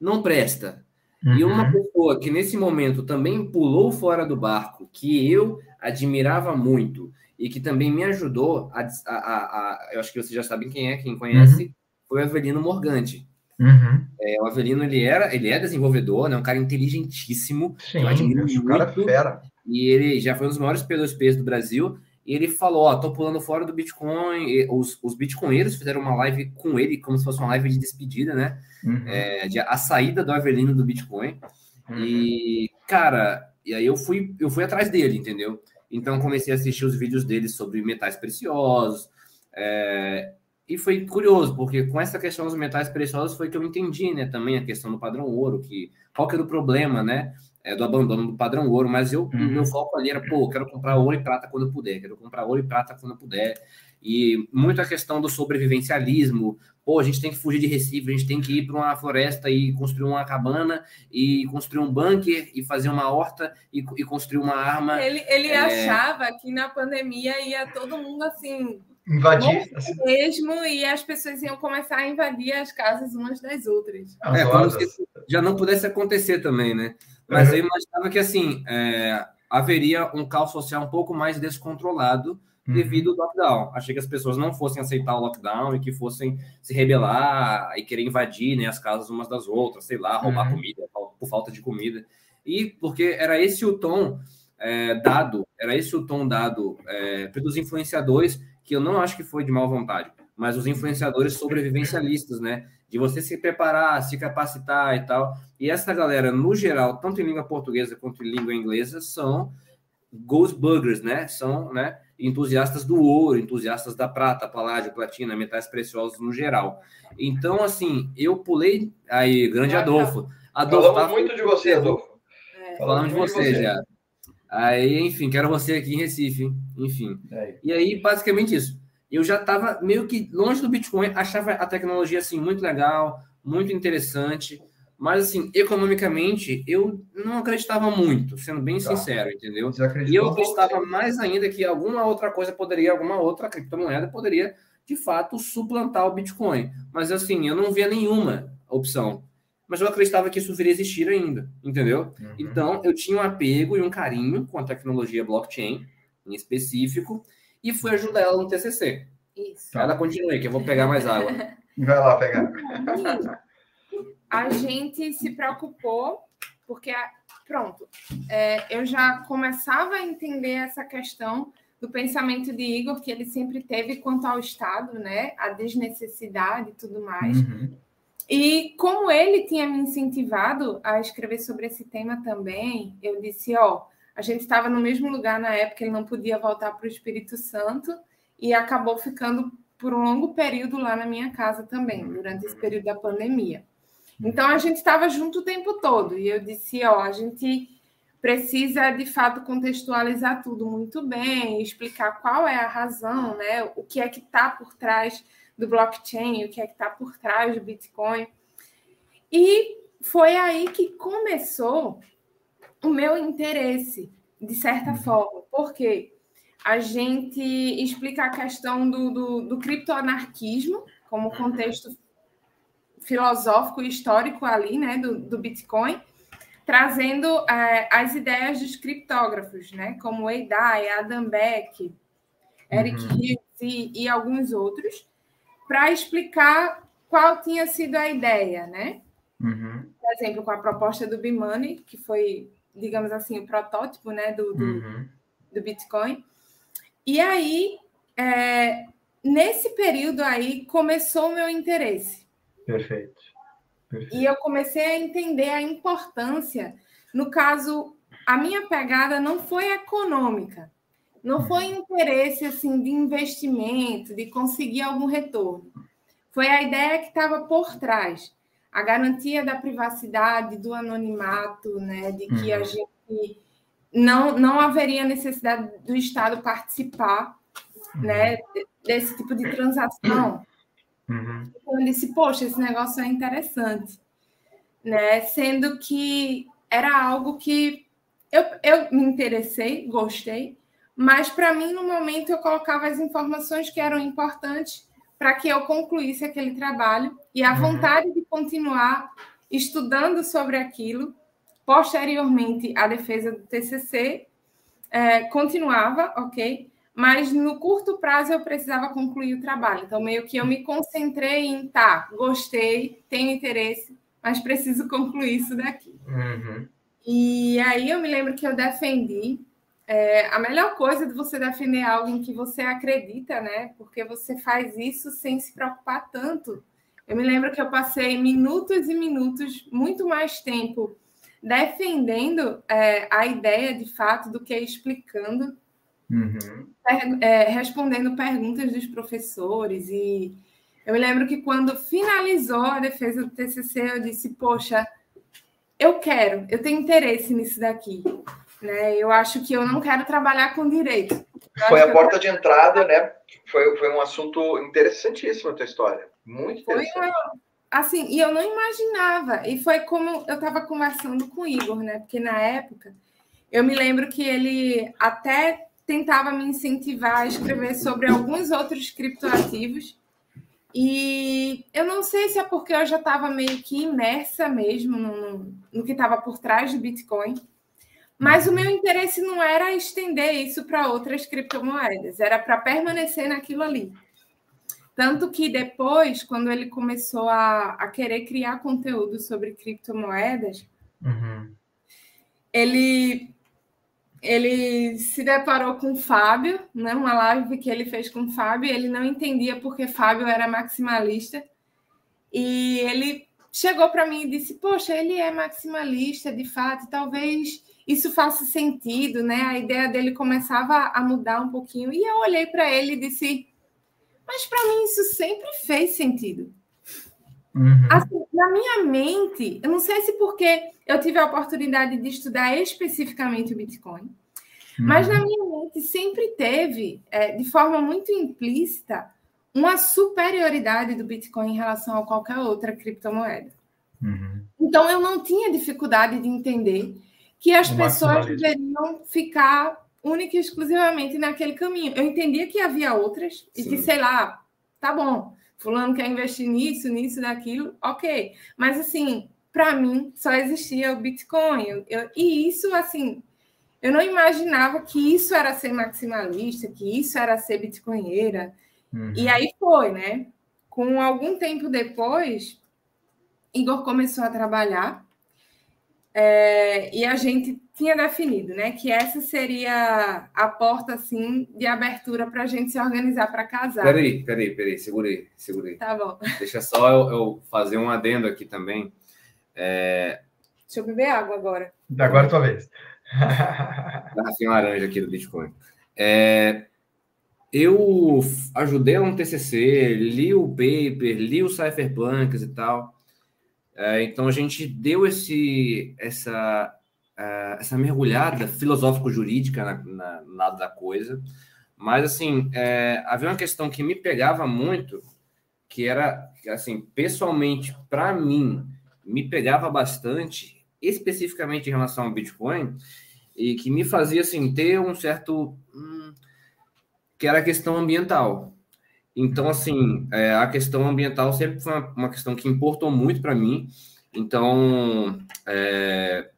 não presta. Uhum. E uma uhum. pessoa que nesse momento também pulou fora do barco, que eu admirava muito e que também me ajudou a, a, a, a eu acho que vocês já sabem quem é, quem conhece, uhum. foi o Avelino Morgante. Uhum. É, o Avelino ele era, ele é desenvolvedor, né, um cara inteligentíssimo, Sim, eu admiro muito. Cara fera. E ele já foi um dos maiores P2Ps do Brasil. E ele falou: Ó, tô pulando fora do Bitcoin. E os, os bitcoinheiros fizeram uma live com ele, como se fosse uma live de despedida, né? Uhum. É, de, a saída do Avelino do Bitcoin. Uhum. E, cara, e aí eu fui, eu fui atrás dele, entendeu? Então comecei a assistir os vídeos dele sobre metais preciosos. É, e foi curioso, porque com essa questão dos metais preciosos foi que eu entendi, né, também a questão do padrão ouro, que qual que era o problema, né, é, do abandono do padrão ouro, mas eu, uhum. meu foco ali era, pô, quero comprar ouro e prata quando eu puder, quero comprar ouro e prata quando eu puder, e muito a questão do sobrevivencialismo, pô, a gente tem que fugir de Recife, a gente tem que ir para uma floresta e construir uma cabana, e construir um bunker, e fazer uma horta, e, e construir uma arma. Ele, ele é... achava que na pandemia ia todo mundo assim invadir assim. mesmo e as pessoas iam começar a invadir as casas umas das outras. É, como se já não pudesse acontecer também, né? Mas uhum. eu imaginava que assim é, haveria um caos social um pouco mais descontrolado uhum. devido ao lockdown. Achei que as pessoas não fossem aceitar o lockdown e que fossem se rebelar e querer invadir né, as casas umas das outras, sei lá, roubar uhum. comida por falta de comida. E porque era esse o tom é, dado, era esse o tom dado é, pelos influenciadores que eu não acho que foi de má vontade, mas os influenciadores sobrevivencialistas, né? De você se preparar, se capacitar e tal. E essa galera, no geral, tanto em língua portuguesa quanto em língua inglesa, são ghost buggers, né? São, né? Entusiastas do ouro, entusiastas da prata, paládio, platina, metais preciosos no geral. Então, assim, eu pulei aí, grande Adolfo. Adolfo Falamos tá... muito de você, Adolfo. É. Falamos de você, você já. Aí, enfim, quero você aqui em Recife, enfim. É. E aí, basicamente isso. Eu já estava meio que longe do Bitcoin, achava a tecnologia assim muito legal, muito interessante, mas assim, economicamente, eu não acreditava muito, sendo bem tá. sincero, entendeu? E eu acreditava mais ainda que alguma outra coisa poderia, alguma outra criptomoeda poderia, de fato, suplantar o Bitcoin. Mas assim, eu não via nenhuma opção mas eu acreditava que isso viria existir ainda, entendeu? Uhum. Então, eu tinha um apego e um carinho com a tecnologia blockchain, em específico, e fui ajudar ela no TCC. Isso. Ela continue, que eu vou pegar mais água. Vai lá pegar. A gente se preocupou, porque, pronto, é, eu já começava a entender essa questão do pensamento de Igor, que ele sempre teve quanto ao Estado, né? A desnecessidade e tudo mais. Uhum. E como ele tinha me incentivado a escrever sobre esse tema também, eu disse, ó, a gente estava no mesmo lugar na época, ele não podia voltar para o Espírito Santo e acabou ficando por um longo período lá na minha casa também, durante esse período da pandemia. Então a gente estava junto o tempo todo e eu disse, ó, a gente precisa de fato contextualizar tudo muito bem, explicar qual é a razão, né? O que é que está por trás do blockchain, o que é que está por trás do Bitcoin. E foi aí que começou o meu interesse, de certa uhum. forma, porque a gente explica a questão do, do, do criptoanarquismo como contexto filosófico e histórico ali, né, do, do Bitcoin, trazendo é, as ideias dos criptógrafos, né, como Eidai, Adam Beck, Eric uhum. Hughes e, e alguns outros, para explicar qual tinha sido a ideia, né? Uhum. Por exemplo, com a proposta do B-Money, que foi, digamos assim, o protótipo né, do, do, uhum. do Bitcoin. E aí, é, nesse período aí, começou o meu interesse. Perfeito. Perfeito. E eu comecei a entender a importância. No caso, a minha pegada não foi econômica. Não foi interesse assim de investimento, de conseguir algum retorno. Foi a ideia que estava por trás. A garantia da privacidade, do anonimato, né, de que uhum. a gente não, não haveria necessidade do Estado participar uhum. né, desse tipo de transação. Uhum. Então, eu disse, poxa, esse negócio é interessante. Né? Sendo que era algo que eu, eu me interessei, gostei, mas para mim, no momento, eu colocava as informações que eram importantes para que eu concluísse aquele trabalho e a uhum. vontade de continuar estudando sobre aquilo. Posteriormente, a defesa do TCC é, continuava, ok? Mas no curto prazo eu precisava concluir o trabalho. Então, meio que eu me concentrei em, tá, gostei, tenho interesse, mas preciso concluir isso daqui. Uhum. E aí eu me lembro que eu defendi. É, a melhor coisa de você defender algo em que você acredita, né? Porque você faz isso sem se preocupar tanto. Eu me lembro que eu passei minutos e minutos, muito mais tempo, defendendo é, a ideia de fato do que explicando, uhum. é, respondendo perguntas dos professores. E eu me lembro que quando finalizou a defesa do TCC, eu disse: Poxa, eu quero, eu tenho interesse nisso daqui. Né? Eu acho que eu não quero trabalhar com direito. Eu foi a porta de entrada, né? Foi, foi um assunto interessantíssimo a tua história. Muito interessante. Foi uma, assim, e eu não imaginava. E foi como eu estava conversando com o Igor, né? Porque na época eu me lembro que ele até tentava me incentivar a escrever sobre alguns outros criptoativos e eu não sei se é porque eu já estava meio que imersa mesmo no, no que estava por trás do Bitcoin, mas o meu interesse não era estender isso para outras criptomoedas, era para permanecer naquilo ali. Tanto que depois, quando ele começou a, a querer criar conteúdo sobre criptomoedas, uhum. ele ele se deparou com o Fábio, né, uma live que ele fez com o Fábio, ele não entendia porque Fábio era maximalista, e ele chegou para mim e disse: Poxa, ele é maximalista de fato, talvez isso faça sentido, né? A ideia dele começava a mudar um pouquinho, e eu olhei para ele e disse: Mas para mim isso sempre fez sentido. Uhum. Assim, na minha mente, eu não sei se porque eu tive a oportunidade de estudar especificamente o Bitcoin, uhum. mas na minha mente sempre teve, é, de forma muito implícita, uma superioridade do Bitcoin em relação a qualquer outra criptomoeda. Uhum. Então eu não tinha dificuldade de entender que as o pessoas deveriam ficar única e exclusivamente naquele caminho. Eu entendia que havia outras Sim. e que, sei lá, tá bom, fulano quer investir nisso, nisso, naquilo, ok. Mas assim, para mim só existia o Bitcoin. Eu, e isso, assim, eu não imaginava que isso era ser maximalista, que isso era ser bitcoinheira. Uhum. E aí foi, né? Com algum tempo depois, Igor começou a trabalhar é, e a gente tinha definido, né, que essa seria a porta assim de abertura para a gente se organizar para casar. Peraí, peraí, peraí, segurei, segurei. Tá bom. Deixa só eu, eu fazer um adendo aqui também. É... Deixa eu beber água agora. Agora é tua vez. Garrafinha laranja aqui do Bitcoin. É... Eu ajudei um TCC, li o paper, li o Cypherpunks e tal. É, então a gente deu esse, essa, uh, essa mergulhada filosófico-jurídica na, na, da coisa, mas assim é, havia uma questão que me pegava muito, que era assim pessoalmente para mim me pegava bastante, especificamente em relação ao Bitcoin, e que me fazia assim ter um certo hum, que era a questão ambiental. Então, assim, é, a questão ambiental sempre foi uma, uma questão que importou muito para mim. Então, é,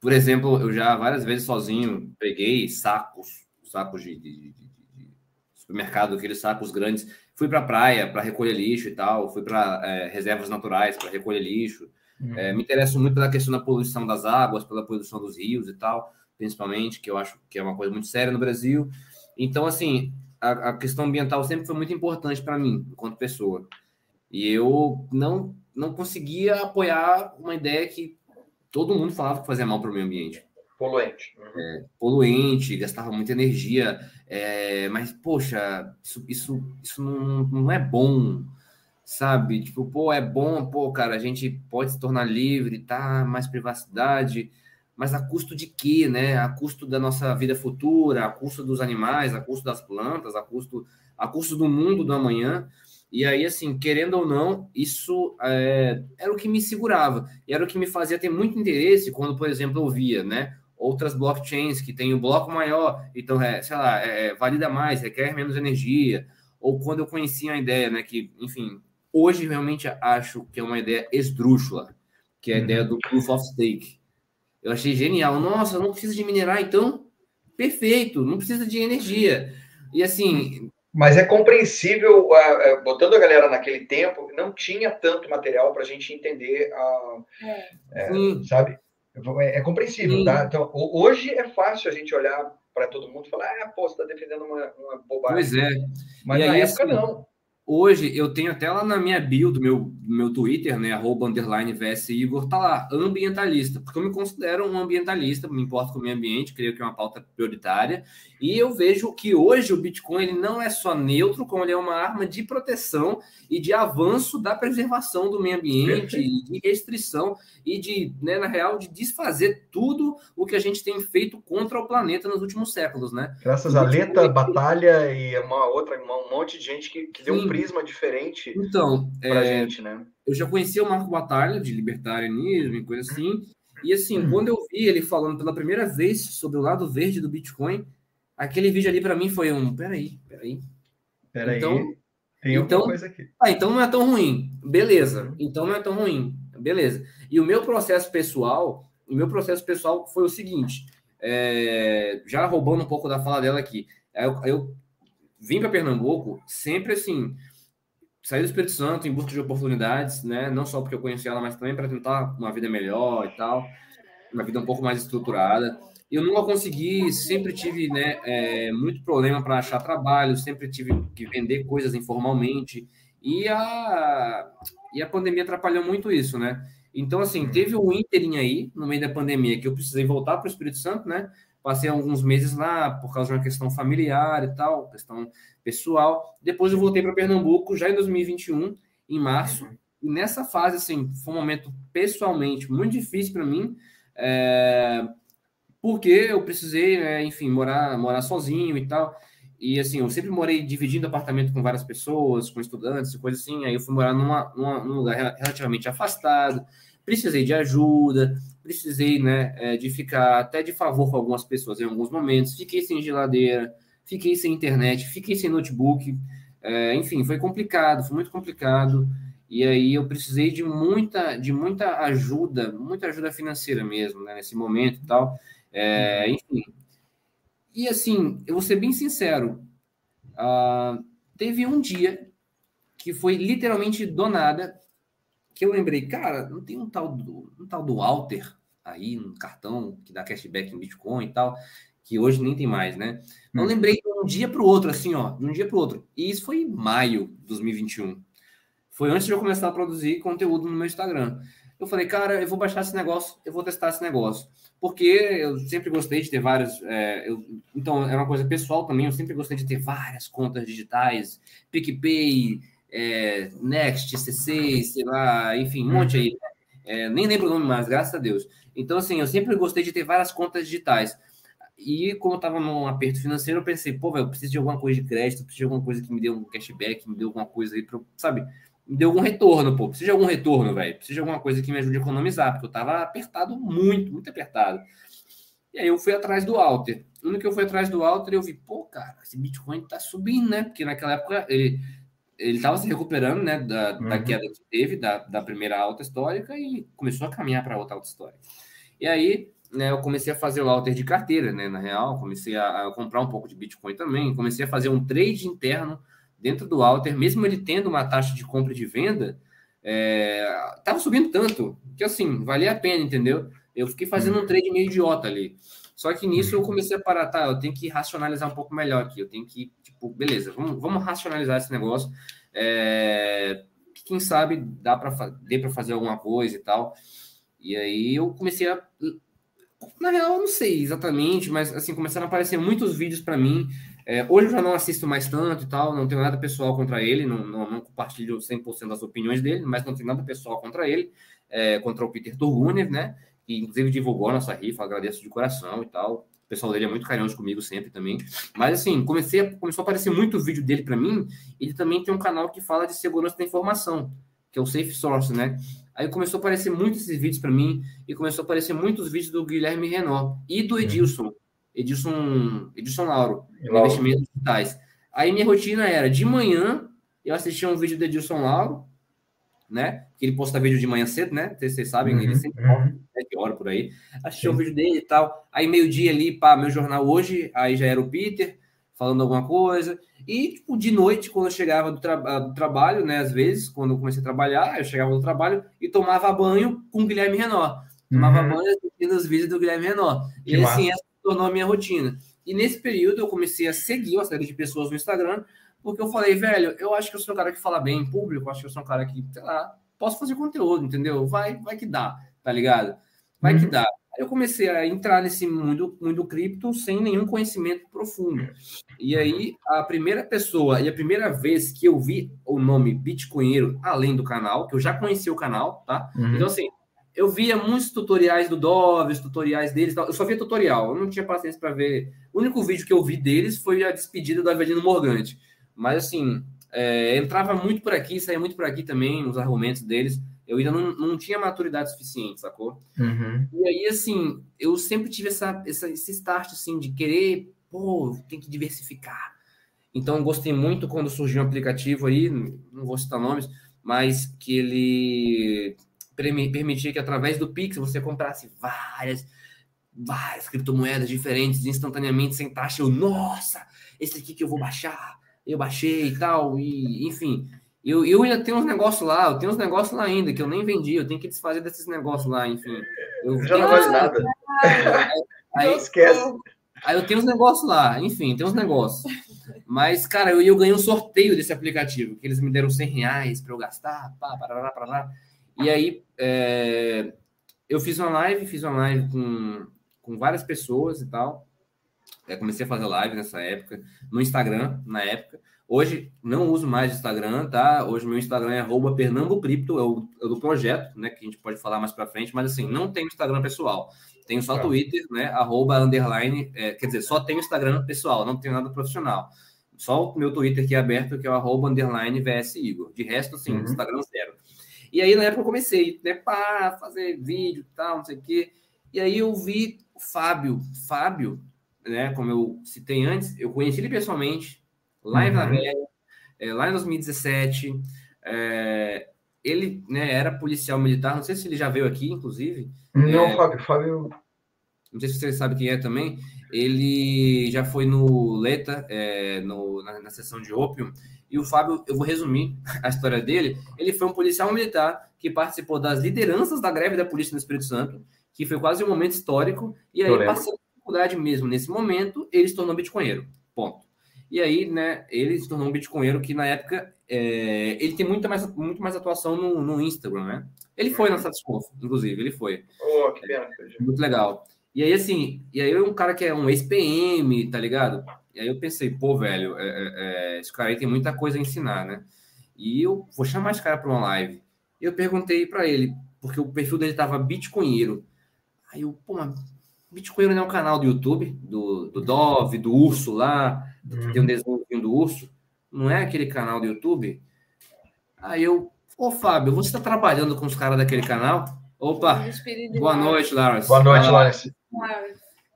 por exemplo, eu já várias vezes sozinho peguei sacos, sacos de, de, de, de supermercado, aqueles sacos grandes, fui para a praia para recolher lixo e tal, fui para é, reservas naturais para recolher lixo. Uhum. É, me interesso muito pela questão da poluição das águas, pela poluição dos rios e tal, principalmente, que eu acho que é uma coisa muito séria no Brasil. Então, assim, a, a questão ambiental sempre foi muito importante para mim, enquanto pessoa. E eu não, não conseguia apoiar uma ideia que todo mundo falava que fazia mal para o meio ambiente. Poluente. É, poluente, gastava muita energia. É, mas, poxa, isso, isso, isso não, não é bom, sabe? Tipo, pô, é bom, pô, cara, a gente pode se tornar livre, tá? Mais privacidade, mas a custo de quê, né? A custo da nossa vida futura, a custo dos animais, a custo das plantas, a custo, a custo do mundo do amanhã. E aí, assim, querendo ou não, isso é, era o que me segurava. E era o que me fazia ter muito interesse quando, por exemplo, eu via, né? Outras blockchains que tem o um bloco maior, então, é, sei lá, é, é, valida mais, requer menos energia. Ou quando eu conhecia a ideia, né? Que, enfim, hoje realmente acho que é uma ideia esdrúxula, que é a uhum. ideia do Proof of Stake. Eu achei genial. Nossa, não precisa de minerar, então? Perfeito, não precisa de energia. E assim, mas é compreensível, botando a galera naquele tempo, não tinha tanto material para a gente entender, a, é. É, sabe? É, é compreensível, Sim. tá? Então, hoje é fácil a gente olhar para todo mundo e falar, ah, pô, você está defendendo uma, uma bobagem. Pois é. Mas e na aí, época, assim, não. Hoje eu tenho até lá na minha bio do meu, do meu Twitter, né? Arroba underline VS Igor, tá lá, ambientalista, porque eu me considero um ambientalista, me importo com o meio ambiente, creio que é uma pauta prioritária, e eu vejo que hoje o Bitcoin ele não é só neutro, como ele é uma arma de proteção e de avanço da preservação do meio ambiente, e de restrição e de, né, na real, de desfazer tudo o que a gente tem feito contra o planeta nos últimos séculos, né? Graças a Leta, Batalha e uma outra, um monte de gente que, que deu um prisma diferente então, para é, gente, né? Eu já conhecia o Marco Batalha, de libertarianismo e coisa assim. E assim, uhum. quando eu vi ele falando pela primeira vez sobre o lado verde do Bitcoin, aquele vídeo ali para mim foi um. Peraí, peraí. Peraí. Então, tem então, coisa aqui. Ah, então não é tão ruim. Beleza. Uhum. Então não é tão ruim. Beleza. E o meu processo pessoal, o meu processo pessoal foi o seguinte. É, já roubando um pouco da fala dela aqui. Eu, eu vim para Pernambuco sempre assim, saí do Espírito Santo em busca de oportunidades, né? Não só porque eu conheci ela, mas também para tentar uma vida melhor e tal, uma vida um pouco mais estruturada. Eu nunca consegui, sempre tive né, é, muito problema para achar trabalho, sempre tive que vender coisas informalmente. E a, e a pandemia atrapalhou muito isso, né? Então, assim, teve um ínterim aí, no meio da pandemia, que eu precisei voltar para o Espírito Santo, né? Passei alguns meses lá por causa de uma questão familiar e tal, questão pessoal. Depois eu voltei para Pernambuco já em 2021, em março. Uhum. E nessa fase, assim, foi um momento pessoalmente muito difícil para mim, é... porque eu precisei, né, enfim, morar, morar sozinho e tal. E assim, eu sempre morei dividindo apartamento com várias pessoas, com estudantes e coisa assim. Aí eu fui morar numa, numa, num lugar relativamente afastado, precisei de ajuda, precisei né, é, de ficar até de favor com algumas pessoas em alguns momentos, fiquei sem geladeira, fiquei sem internet, fiquei sem notebook, é, enfim, foi complicado, foi muito complicado. E aí eu precisei de muita, de muita ajuda, muita ajuda financeira mesmo, né, nesse momento e tal. É, uhum. enfim. E assim, eu vou ser bem sincero, uh, teve um dia que foi literalmente do nada que eu lembrei, cara, não tem um tal do, um tal do Walter aí, um cartão que dá cashback em Bitcoin e tal, que hoje nem tem mais, né? Então, hum. lembrei de um dia para o outro, assim, ó, de um dia para o outro. E isso foi em maio de 2021. Foi antes de eu começar a produzir conteúdo no meu Instagram. Eu falei, cara, eu vou baixar esse negócio, eu vou testar esse negócio. Porque eu sempre gostei de ter vários. É, eu, então, era uma coisa pessoal também, eu sempre gostei de ter várias contas digitais, PicPay, é, Next, C6, sei lá, enfim, um monte aí. É, nem lembro o nome mais, graças a Deus. Então, assim, eu sempre gostei de ter várias contas digitais. E como eu tava num aperto financeiro, eu pensei, pô, velho, eu preciso de alguma coisa de crédito, preciso de alguma coisa que me dê um cashback, me dê alguma coisa aí para, sabe? Me dê algum retorno, pô. Preciso de algum retorno, velho. Preciso de alguma coisa que me ajude a economizar, porque eu tava apertado muito, muito apertado. E aí eu fui atrás do Alter. No que eu fui atrás do Alter, eu vi, pô, cara, esse Bitcoin tá subindo, né? Porque naquela época ele ele estava se recuperando né, da, uhum. da queda que teve, da, da primeira alta histórica, e começou a caminhar para outra alta histórica. E aí, né, eu comecei a fazer o alter de carteira, né, na real, comecei a, a, comprar um pouco de Bitcoin também, comecei a fazer um trade interno dentro do alter, mesmo ele tendo uma taxa de compra e de venda, estava é, subindo tanto, que assim, valia a pena, entendeu? Eu fiquei fazendo um uhum. trade meio idiota ali. Só que nisso eu uhum. comecei a parar, tá? Eu tenho que racionalizar um pouco melhor aqui. Eu tenho que, tipo, beleza, vamos, vamos racionalizar esse negócio. É, quem sabe dá para dê para fazer alguma coisa e tal. E aí eu comecei a Na real, eu não sei exatamente, mas assim, começaram a aparecer muitos vídeos para mim. É, hoje eu já não assisto mais tanto e tal, não tenho nada pessoal contra ele, não, não, não compartilho 100% das opiniões dele, mas não tenho nada pessoal contra ele, é, contra o Peter Turguner, né? Que inclusive divulgou a nossa rifa, agradeço de coração e tal. O pessoal dele é muito carinhoso comigo sempre também. Mas assim, comecei começou a aparecer muito vídeo dele para mim. Ele também tem um canal que fala de segurança da informação, que é o Safe Source, né? Aí começou a aparecer muitos esses vídeos para mim e começou a aparecer muitos vídeos do Guilherme Renault e do Edilson, Edilson, Edilson Lauro, Lauro. investimentos digitais. Aí minha rotina era de manhã eu assistia um vídeo do Edilson Lauro, né? Que ele posta vídeo de manhã cedo, né? Vocês sabem, uhum, ele sempre uhum. sete horas por aí. Assistia o um vídeo dele e tal. Aí meio-dia ali, pá, meu jornal hoje, aí já era o Peter falando alguma coisa. E, tipo, de noite, quando eu chegava do, tra do, trabalho, né? Às vezes, quando eu comecei a trabalhar, eu chegava do trabalho e tomava banho com o Guilherme Renó. Tomava uhum. banho assistindo os vídeos do Guilherme Renó. E que assim, essa tornou a minha rotina. E nesse período eu comecei a seguir uma série de pessoas no Instagram, porque eu falei, velho, eu acho que eu sou um cara que fala bem em público, acho que eu sou um cara que, sei lá, posso fazer conteúdo, entendeu? Vai, vai que dá, tá ligado? Vai uhum. que dá. Eu comecei a entrar nesse mundo, mundo cripto sem nenhum conhecimento profundo. E aí, a primeira pessoa e a primeira vez que eu vi o nome Bitcoinheiro, além do canal, que eu já conhecia o canal, tá? Uhum. Então, assim, eu via muitos tutoriais do Doves, tutoriais deles, eu só via tutorial, eu não tinha paciência para ver. O único vídeo que eu vi deles foi a despedida do Avelino Morgante. Mas, assim, é, entrava muito por aqui, saía muito por aqui também, os argumentos deles. Eu ainda não, não tinha maturidade suficiente, sacou? Uhum. E aí, assim, eu sempre tive essa, essa, esse start, assim, de querer, pô, tem que diversificar. Então, gostei muito quando surgiu um aplicativo aí, não vou citar nomes, mas que ele permitia que através do Pix você comprasse várias, várias criptomoedas diferentes instantaneamente, sem taxa. Eu, nossa, esse aqui que eu vou baixar eu baixei e tal, e enfim. Eu, eu ainda tenho uns negócios lá, eu tenho uns negócios lá ainda que eu nem vendi, eu tenho que desfazer desses negócios lá, enfim. Eu já não vale nada. Aí, não esquece. Aí eu tenho uns negócios lá, enfim, tem uns negócios. Mas, cara, eu, eu ganhei um sorteio desse aplicativo, que eles me deram 100 reais para eu gastar, pá, parará, parará. E aí, é, eu fiz uma live, fiz uma live com, com várias pessoas e tal. É, comecei a fazer live nessa época, no Instagram, na época. Hoje não uso mais Instagram, tá? Hoje meu Instagram é arroba Pernambucripto, é o, é do projeto, né? Que a gente pode falar mais para frente, mas assim, não tem Instagram pessoal. Tenho só tá. Twitter, né? Arroba underline, é, quer dizer, só tenho Instagram pessoal, não tenho nada profissional. Só o meu Twitter aqui é aberto, que é o arroba underline VS Igor. De resto, assim, uhum. Instagram zero. E aí, na época, eu comecei, né, pá, fazer vídeo e tal, não sei o quê. E aí eu vi o Fábio. Fábio, né, como eu citei antes, eu conheci ele pessoalmente, lá em Vila uhum. é, lá em 2017. É, ele né, era policial militar, não sei se ele já veio aqui, inclusive. Não, é, Fábio, Fábio. Não sei se você sabe quem é também. Ele já foi no Leta, é, no, na, na sessão de Opium. E o Fábio, eu vou resumir a história dele. Ele foi um policial militar que participou das lideranças da greve da polícia no Espírito Santo, que foi quase um momento histórico. E aí, passando dificuldade mesmo nesse momento, ele se tornou bitcoinheiro. Ponto. E aí, né, ele se tornou um bitcoinheiro que na época é, ele tem muita mais, muito mais atuação no, no Instagram, né? Ele foi na Satisconf, inclusive, ele foi. Oh, que pena. É, muito legal. E aí, assim, e aí um cara que é um ex-PM, tá ligado? E aí eu pensei, pô, velho, é, é, é, esse cara aí tem muita coisa a ensinar, né? E eu vou chamar esse cara para uma live. E eu perguntei para ele, porque o perfil dele tava bitcoinheiro. Aí eu, pô, mas Bitcoin não é um canal do YouTube, do, do Dove, do Urso lá, uhum. tem um desenho do Urso. Não é aquele canal do YouTube? Aí eu, ô Fábio, você está trabalhando com os caras daquele canal? Opa, boa noite, Lawrence. Boa noite, Lawrence.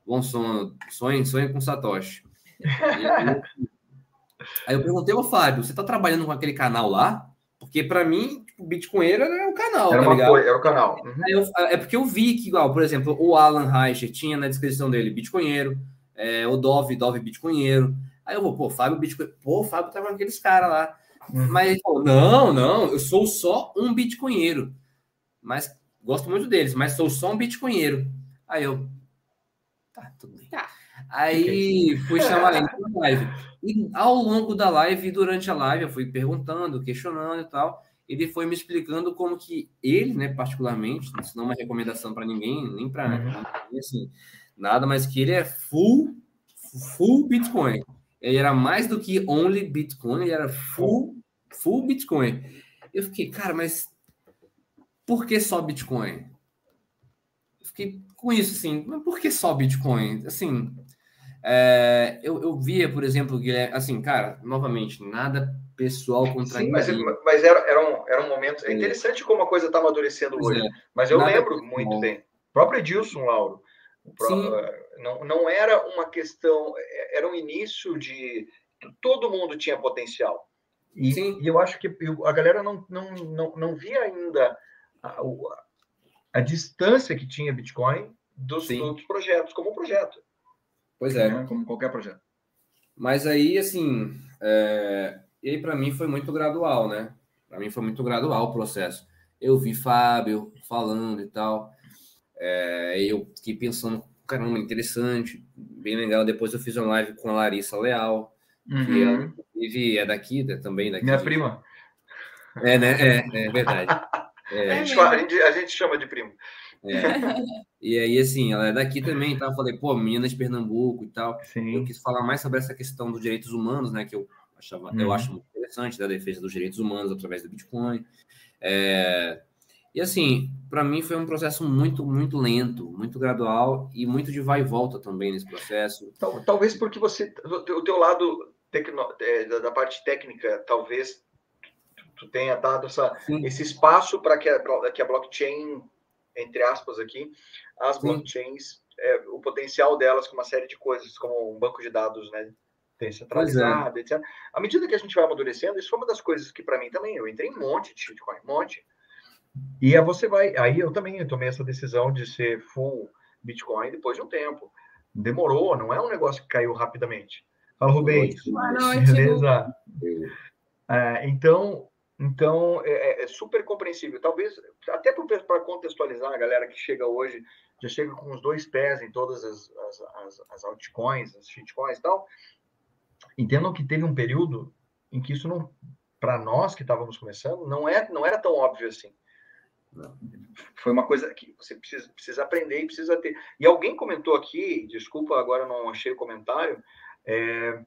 Bom sono, sonho, sonho com Satoshi. Aí, aí eu perguntei, ô Fábio, você está trabalhando com aquele canal lá? Porque para mim, tipo, Bitcoinheiro era o canal, era tá ligado? Coisa, era o canal. Uhum. Eu, é porque eu vi que, igual, por exemplo, o Alan Reicher tinha na descrição dele Bitcoinheiro, é, o Dove, Dove Bitcoinheiro. Aí eu vou, pô, Fábio Bitcoin, pô, o Fábio tava com aqueles caras lá. Uhum. Mas ele falou, não, não, eu sou só um Bitcoinheiro. Mas gosto muito deles, mas sou só um Bitcoinheiro. Aí eu, tá, tudo bem. Tá. Aí fui chamar ele para live. E ao longo da live, durante a live, eu fui perguntando, questionando e tal. ele foi me explicando como que ele, né, particularmente, isso não é uma recomendação para ninguém, nem para uhum. assim, nada, mas que ele é full, full Bitcoin. Ele era mais do que only Bitcoin, ele era full, full Bitcoin. Eu fiquei, cara, mas por que só Bitcoin? Eu fiquei com isso, assim, mas por que só Bitcoin? Assim, é, eu, eu via, por exemplo, Guilherme, assim, cara, novamente, nada pessoal contra Sim, mas, mas era, era, um, era um momento. É, interessante como a coisa está amadurecendo pois hoje. É. Mas eu nada lembro muito bem. O próprio Edilson, Lauro. Próprio, não, não era uma questão, era um início de. Todo mundo tinha potencial. E, Sim. e eu acho que a galera não, não, não, não via ainda a, a, a distância que tinha Bitcoin dos outros projetos, como um projeto. Pois é. Né? Como qualquer projeto. Mas aí, assim, é... e aí para mim foi muito gradual, né? Para mim foi muito gradual o processo. Eu vi Fábio falando e tal, é... eu fiquei pensando, caramba, interessante, bem legal. Depois eu fiz uma live com a Larissa Leal, uhum. que ela, inclusive é daqui, também daqui. Minha prima. É, né? É, é verdade. É. A, gente, a, gente, a gente chama de primo. É. E aí, assim, ela é daqui também, então eu falei, pô, menina de Pernambuco e tal. Sim. Eu quis falar mais sobre essa questão dos direitos humanos, né? Que eu achava, uhum. eu acho muito interessante, da defesa dos direitos humanos através do Bitcoin. É... E assim, para mim foi um processo muito, muito lento, muito gradual e muito de vai e volta também nesse processo. Talvez porque você, o teu lado tecno, é, da parte técnica, talvez tu tenha dado essa, esse espaço para que, que a blockchain entre aspas aqui, as Sim. blockchains, é, o potencial delas com uma série de coisas, como um banco de dados, né? Descentralizado, é. etc. À medida que a gente vai amadurecendo, isso foi uma das coisas que, para mim, também, eu entrei em um monte de Bitcoin, um monte. E aí você vai. Aí eu também tomei essa decisão de ser full Bitcoin depois de um tempo. Demorou, não é um negócio que caiu rapidamente. Fala, Rubens. Boa noite. Beleza? É, então, então, é, é, é, super compreensível. Talvez, até para contextualizar a galera que chega hoje, já chega com os dois pés em todas as, as, as, as altcoins, as shitcoins e tal, entendam que teve um período em que isso não, para nós que estávamos começando, não, é, não era tão óbvio assim. Foi uma coisa que você precisa, precisa aprender e precisa ter. E alguém comentou aqui, desculpa, agora não achei o comentário, é,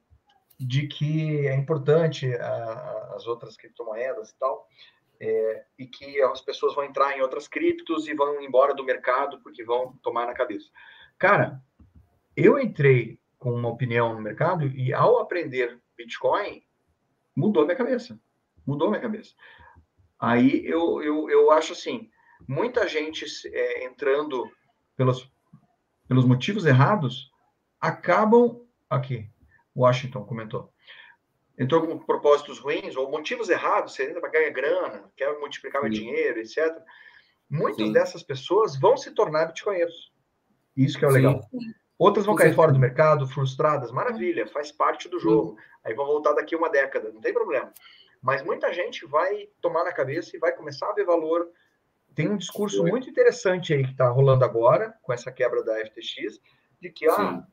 de que é importante a, as outras criptomoedas e tal, é, e que as pessoas vão entrar em outras criptos e vão embora do mercado porque vão tomar na cabeça. Cara, eu entrei com uma opinião no mercado e ao aprender Bitcoin, mudou minha cabeça. Mudou minha cabeça. Aí eu, eu, eu acho assim, muita gente é, entrando pelos, pelos motivos errados acabam aqui Washington comentou. Entrou com propósitos ruins ou motivos errados, você entra para ganhar grana, quer multiplicar o dinheiro, etc. Muitas Sim. dessas pessoas vão se tornar bitcoinheiros. Isso que é o legal. Sim. Outras vão cair fora do mercado, frustradas, maravilha, faz parte do jogo. Aí vão voltar daqui uma década, não tem problema. Mas muita gente vai tomar na cabeça e vai começar a ver valor. Tem um discurso muito interessante aí que está rolando agora, com essa quebra da FTX, de que ah,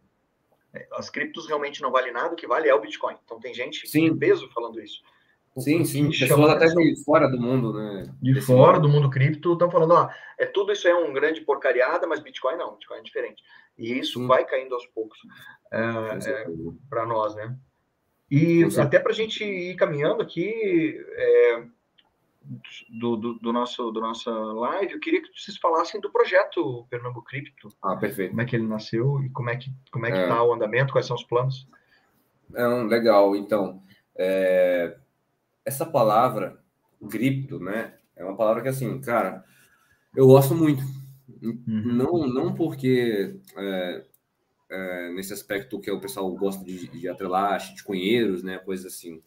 as criptos realmente não valem nada, o que vale é o Bitcoin. Então tem gente sim. de peso falando isso. Sim, sim, pessoas até de fora do mundo, né? De fora do mundo cripto estão falando, ó, é tudo isso é um grande porcariada, mas Bitcoin não, Bitcoin é diferente. E isso sim. vai caindo aos poucos é, é, para nós, né? E até para a gente ir caminhando aqui, é, do, do, do, nosso do nossa live, eu queria que vocês falassem do projeto Pernambuco Cripto. Ah, perfeito. Como é que ele nasceu e como é que como é que é. tá o andamento, quais são os planos? É um legal. Então, é, essa palavra cripto, né, é uma palavra que assim, cara, eu gosto muito. Uhum. Não não porque é, é, nesse aspecto que o pessoal gosta de, de atrelar, de cunheiros, né, coisas assim.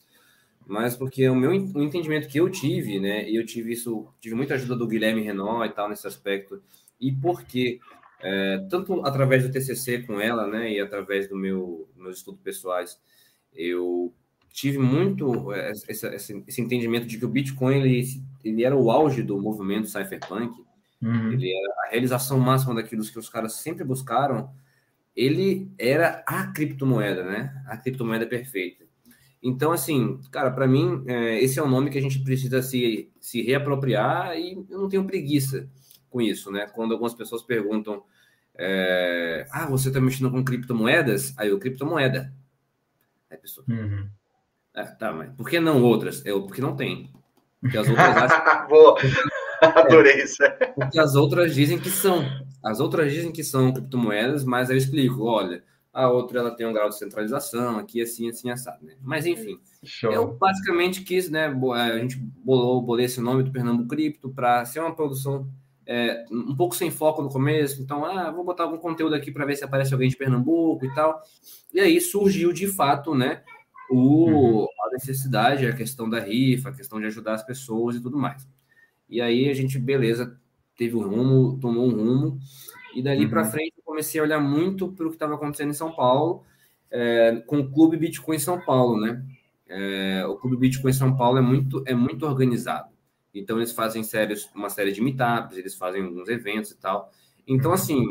Mas porque o meu o entendimento que eu tive, né, e eu tive isso, tive muita ajuda do Guilherme Renault e tal nesse aspecto, e porque é, tanto através do TCC com ela, né, e através do meu meus estudos pessoais, eu tive muito é, esse, esse, esse, entendimento de que o Bitcoin ele, ele era o auge do movimento cypherpunk, uhum. ele era a realização máxima daquilo que os caras sempre buscaram, ele era a criptomoeda, né, a criptomoeda perfeita. Então, assim, cara, para mim, é, esse é um nome que a gente precisa se, se reapropriar e eu não tenho preguiça com isso, né? Quando algumas pessoas perguntam, é, ah, você está mexendo com criptomoedas? Aí eu, criptomoeda. Aí pessoa, uhum. ah, tá, mas por que não outras? Eu, porque não tem. Porque as outras acham... Boa! Adorei isso. Porque as outras dizem que são. As outras dizem que são criptomoedas, mas eu explico, olha, a outra ela tem um grau de centralização, aqui assim, assim, assado, né? Mas enfim, Show. eu basicamente quis, né? É, a gente bolou, bolei esse nome do Pernambuco Cripto para ser uma produção é, um pouco sem foco no começo, então, ah, vou botar algum conteúdo aqui para ver se aparece alguém de Pernambuco e tal. E aí surgiu de fato, né? O, uhum. a necessidade, a questão da rifa, a questão de ajudar as pessoas e tudo mais. E aí a gente, beleza, teve um rumo, tomou um rumo, e dali uhum. para frente eu comecei a olhar muito para o que estava acontecendo em São Paulo, é, com o Clube Bitcoin São Paulo, né? É, o Clube Bitcoin São Paulo é muito, é muito organizado. Então eles fazem séries, uma série de meetups, eles fazem alguns eventos e tal. Então, uhum. assim,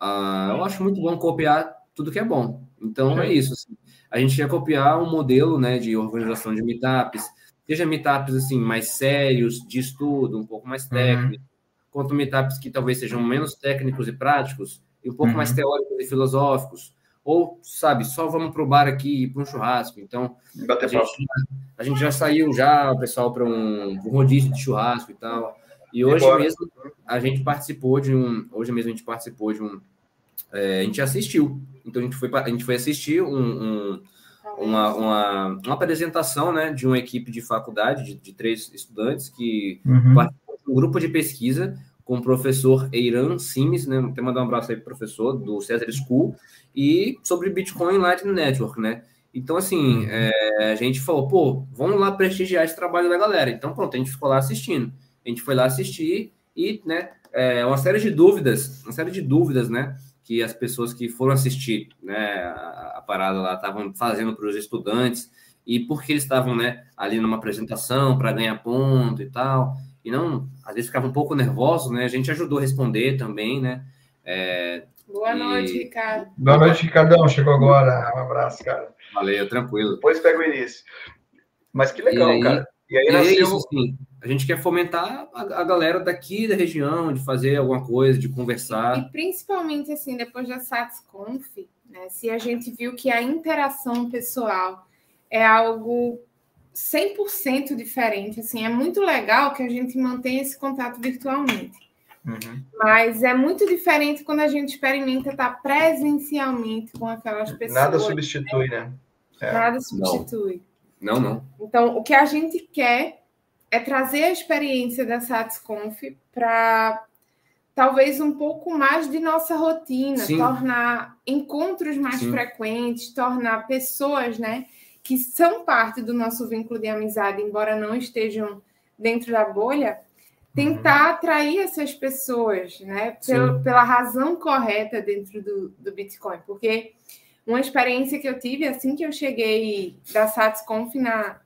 uh, eu acho muito bom copiar tudo que é bom. Então é isso. Assim. A gente quer copiar um modelo né, de organização de meetups, seja meetups assim, mais sérios, de estudo, um pouco mais uhum. técnicos, uhum. Quanto meetups que talvez sejam menos técnicos e práticos, e um pouco uhum. mais teóricos e filosóficos, ou, sabe, só vamos para o bar aqui e para um churrasco. Então, a gente, a gente, já saiu já, pessoal, para um, um rodízio de churrasco e tal. E hoje mesmo a gente participou de um. Hoje mesmo a gente participou de um. É, a gente assistiu. Então a gente foi, a gente foi assistir um, um uma, uma, uma, apresentação né, de uma equipe de faculdade, de, de três estudantes, que uhum. participou de um grupo de pesquisa com o professor Eiran Simes, né? Até mandar um abraço aí pro professor do César School, e sobre Bitcoin Lightning Network, né? Então, assim, uhum. é, a gente falou, pô, vamos lá prestigiar esse trabalho da galera. Então, pronto, a gente ficou lá assistindo. A gente foi lá assistir e, né, é, uma série de dúvidas, uma série de dúvidas, né, que as pessoas que foram assistir, né, a, a parada lá estavam fazendo para os estudantes e porque eles estavam, né, ali numa apresentação para ganhar ponto e tal, e não, às vezes ficava um pouco nervoso, né, a gente ajudou a responder também, né, é, Boa e... noite, Ricardo. Boa noite, Ricardão. Chegou agora. Um abraço, cara. Valeu, tranquilo. Depois pega o início. Mas que legal, e aí, cara. E aí e nasceu... é isso, assim, a gente quer fomentar a, a, galera daqui da região, de fazer alguma coisa, de conversar. E, principalmente, assim, depois da SatsConf, né, se a gente viu que a interação pessoal é algo 100% diferente, assim, é muito legal que a gente mantenha esse contato virtualmente. Uhum. Mas é muito diferente quando a gente experimenta estar presencialmente com aquelas pessoas. Nada substitui, né? É. Nada substitui. Não. não, não. Então, o que a gente quer é trazer a experiência da SatsConf para talvez um pouco mais de nossa rotina, Sim. tornar encontros mais Sim. frequentes, tornar pessoas, né, que são parte do nosso vínculo de amizade, embora não estejam dentro da bolha, tentar uhum. atrair essas pessoas, né, pela, pela razão correta dentro do, do Bitcoin, porque uma experiência que eu tive assim que eu cheguei da SatsConf na,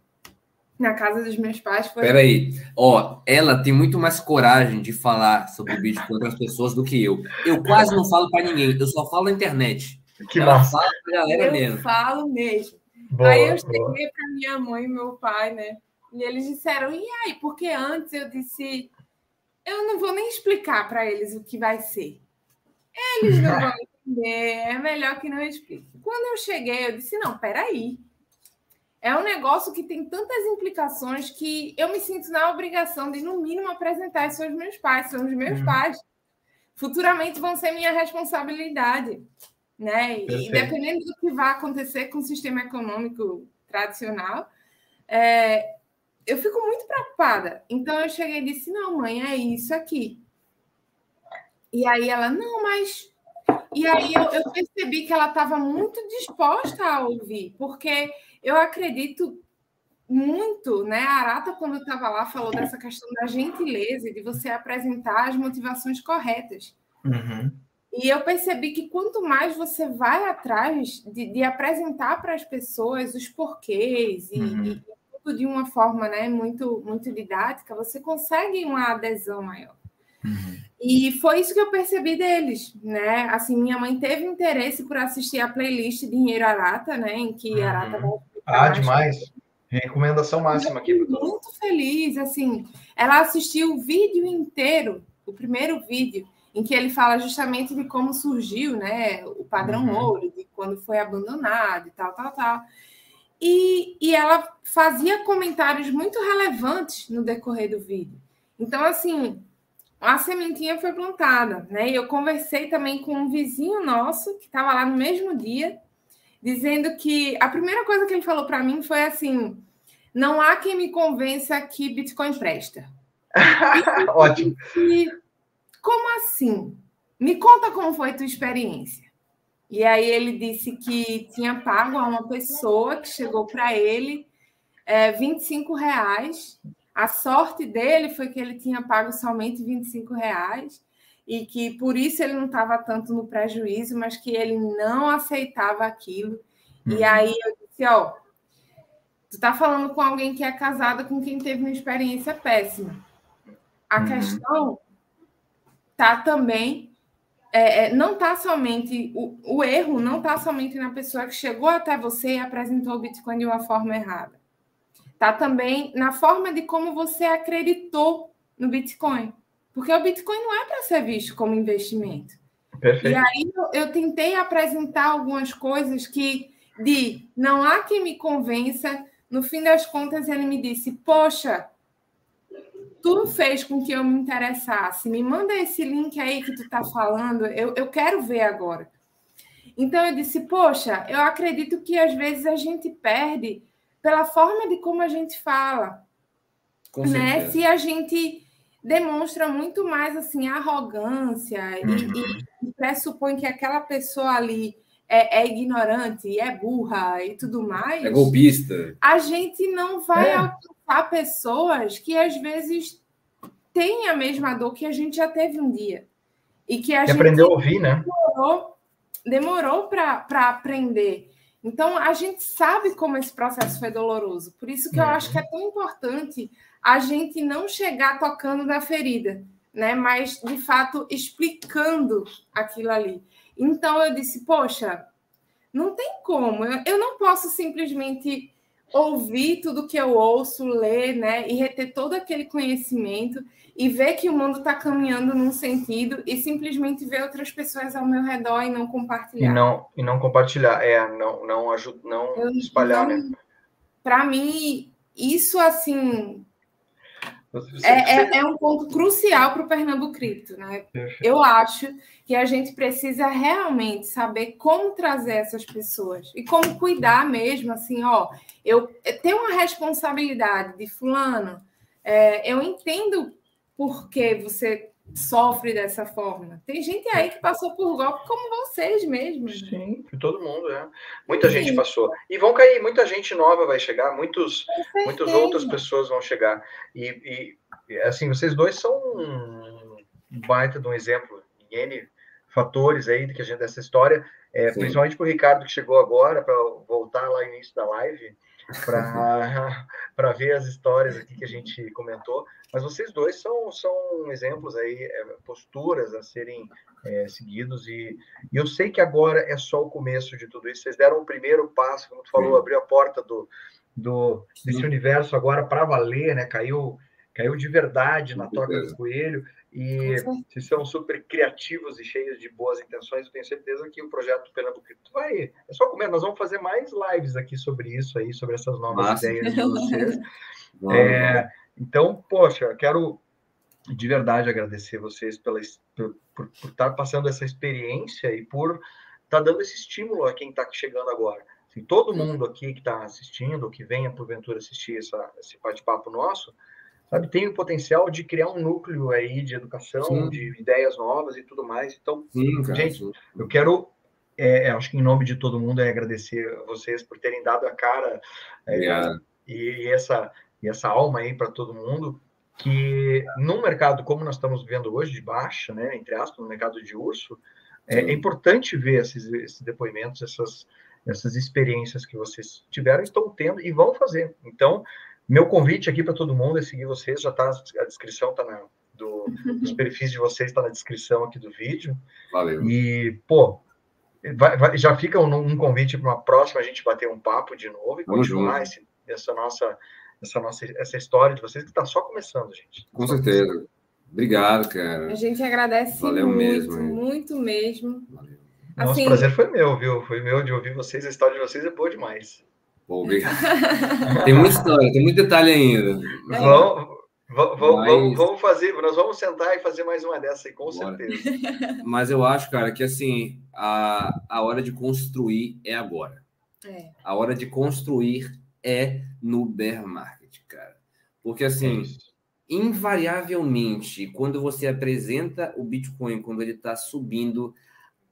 na casa dos meus pais foi. Peraí, ó, ela tem muito mais coragem de falar sobre o Bitcoin para as pessoas do que eu. Eu quase não falo para ninguém, eu só falo na internet. Que ela massa. fala pra galera eu mesmo. Eu falo mesmo. Boa, Aí eu cheguei para minha mãe e meu pai, né? E eles disseram, e aí? Porque antes eu disse, eu não vou nem explicar para eles o que vai ser. Eles não vão entender, é melhor que não explique. Quando eu cheguei, eu disse: não, peraí. É um negócio que tem tantas implicações que eu me sinto na obrigação de, no mínimo, apresentar isso aos meus pais, são os meus uhum. pais. Futuramente vão ser minha responsabilidade. Né? E dependendo do que vai acontecer com o sistema econômico tradicional, é, eu fico muito preocupada. Então eu cheguei e disse: não, mãe, é isso aqui. E aí ela, não, mas. E aí eu, eu percebi que ela estava muito disposta a ouvir, porque eu acredito muito, né? A Arata, quando estava lá, falou dessa questão da gentileza, de você apresentar as motivações corretas. Uhum. E eu percebi que quanto mais você vai atrás de, de apresentar para as pessoas os porquês e, uhum. e, tudo de uma forma né, muito, muito didática, você consegue uma adesão maior. Uhum. E foi isso que eu percebi deles, né? Assim, minha mãe teve interesse por assistir a playlist Dinheiro Arata, né? Em que uhum. Arata vai Ah, demais. Recomendação máxima aqui. Muito feliz, assim. Ela assistiu o vídeo inteiro, o primeiro vídeo, em que ele fala justamente de como surgiu, né, o padrão uhum. ouro, de quando foi abandonado e tal, tal, tal. E, e ela fazia comentários muito relevantes no decorrer do vídeo. Então, assim, a sementinha foi plantada, né? E eu conversei também com um vizinho nosso que estava lá no mesmo dia, dizendo que a primeira coisa que ele falou para mim foi assim: não há quem me convença que Bitcoin presta. Ótimo. E, como assim? Me conta como foi a tua experiência. E aí ele disse que tinha pago a uma pessoa que chegou para ele é, 25 reais a sorte dele foi que ele tinha pago somente 25 reais e que por isso ele não estava tanto no prejuízo, mas que ele não aceitava aquilo. Uhum. E aí eu disse, ó, tu está falando com alguém que é casado com quem teve uma experiência péssima. A uhum. questão tá também é, é, não está somente o, o erro não está somente na pessoa que chegou até você e apresentou o Bitcoin de uma forma errada Tá também na forma de como você acreditou no Bitcoin. Porque o Bitcoin não é para ser visto como investimento. Perfeito. E aí eu, eu tentei apresentar algumas coisas que de não há quem me convença. No fim das contas, ele me disse: Poxa, tu fez com que eu me interessasse. Me manda esse link aí que tu está falando, eu, eu quero ver agora. Então eu disse: Poxa, eu acredito que às vezes a gente perde pela forma de como a gente fala. Com né? Se a gente demonstra muito mais assim arrogância uhum. e, e, pressupõe que aquela pessoa ali é, é, ignorante, é burra e tudo mais. É golpista. A gente não vai é. alcançar pessoas que às vezes têm a mesma dor que a gente já teve um dia. E que a que gente aprendeu a ouvir, né? Demorou, demorou para aprender. Então, a gente sabe como esse processo foi doloroso. Por isso que eu acho que é tão importante a gente não chegar tocando na ferida, né? Mas, de fato, explicando aquilo ali. Então, eu disse, poxa, não tem como. Eu, não posso simplesmente ouvir tudo que eu ouço, ler, né? E reter todo aquele conhecimento e ver que o mundo está caminhando num sentido e simplesmente ver outras pessoas ao meu redor e não compartilhar. E não, e não compartilhar, é, não, não, ajuda, não eu, espalhar, né? Para mim, isso, assim, é, é, é, um ponto crucial para o Pernambuco Cripto, né? Eu acho que a gente precisa realmente saber como trazer essas pessoas e como cuidar mesmo, assim, ó, eu, eu tenho uma responsabilidade de fulano, é, eu entendo por que você sofre dessa forma. Tem gente aí que passou por golpe como vocês mesmos. Né? Sim, todo mundo, é. Muita Sim. gente passou. E vão cair, muita gente nova vai chegar, muitos, muitas outras pessoas vão chegar. E, e, assim, vocês dois são um baita de um exemplo em N fatores aí que a gente dessa história, é, principalmente para o Ricardo que chegou agora para voltar lá no início da live para ver as histórias aqui que a gente comentou. Mas vocês dois são, são exemplos aí, é, posturas a serem é, seguidos, e, e, eu sei que agora é só o começo de tudo isso. Vocês deram o primeiro passo, como tu falou, Sim. abriu a porta do, do desse universo agora para valer, né? Caiu, caiu de verdade na toca do coelho. E vocês são super criativos e cheios de boas intenções. Eu tenho certeza que o projeto Pernambuco vai. É só comer. Nós vamos fazer mais lives aqui sobre isso aí, sobre essas novas Nossa. ideias de vocês. é, então, poxa, quero de verdade agradecer vocês pela, por, por, por estar passando essa experiência e por estar tá dando esse estímulo a quem está chegando agora. Assim, todo mundo aqui que está assistindo, que venha porventura assistir essa, esse bate-papo nosso, sabe, tem o potencial de criar um núcleo aí de educação, Sim. de ideias novas e tudo mais. Então, Sim, cara, gente, Sim. eu quero, é, é, acho que em nome de todo mundo, é agradecer a vocês por terem dado a cara é, e, e, essa, e essa alma aí para todo mundo, que num mercado como nós estamos vivendo hoje, de baixa, né, entre aspas, no mercado de urso, é, é, importante ver esses, esses depoimentos, essas, essas experiências que vocês tiveram, estão tendo e vão fazer. Então, meu convite aqui para todo mundo é seguir vocês, já está a descrição está na do, dos perfis de vocês está na descrição aqui do vídeo. Valeu. E pô, vai, vai, já fica um, um convite para uma próxima a gente bater um papo de novo e continuar esse, essa nossa essa nossa essa história de vocês que está só começando, gente. Com certeza. Obrigado, cara. A gente agradece Valeu muito, mesmo, muito mesmo. Valeu. Nosso assim, prazer foi meu, viu? Foi meu de ouvir vocês, a história de vocês é boa demais. Pô, obrigado. tem muita história, tem muito detalhe ainda. É. Vamos, vamos, Mas... vamos, fazer, nós vamos sentar e fazer mais uma dessa aí, com Bora. certeza. Mas eu acho, cara, que assim, a, a hora de construir é agora. É. A hora de construir é no bear market, cara. Porque assim, é invariavelmente, quando você apresenta o Bitcoin, quando ele está subindo,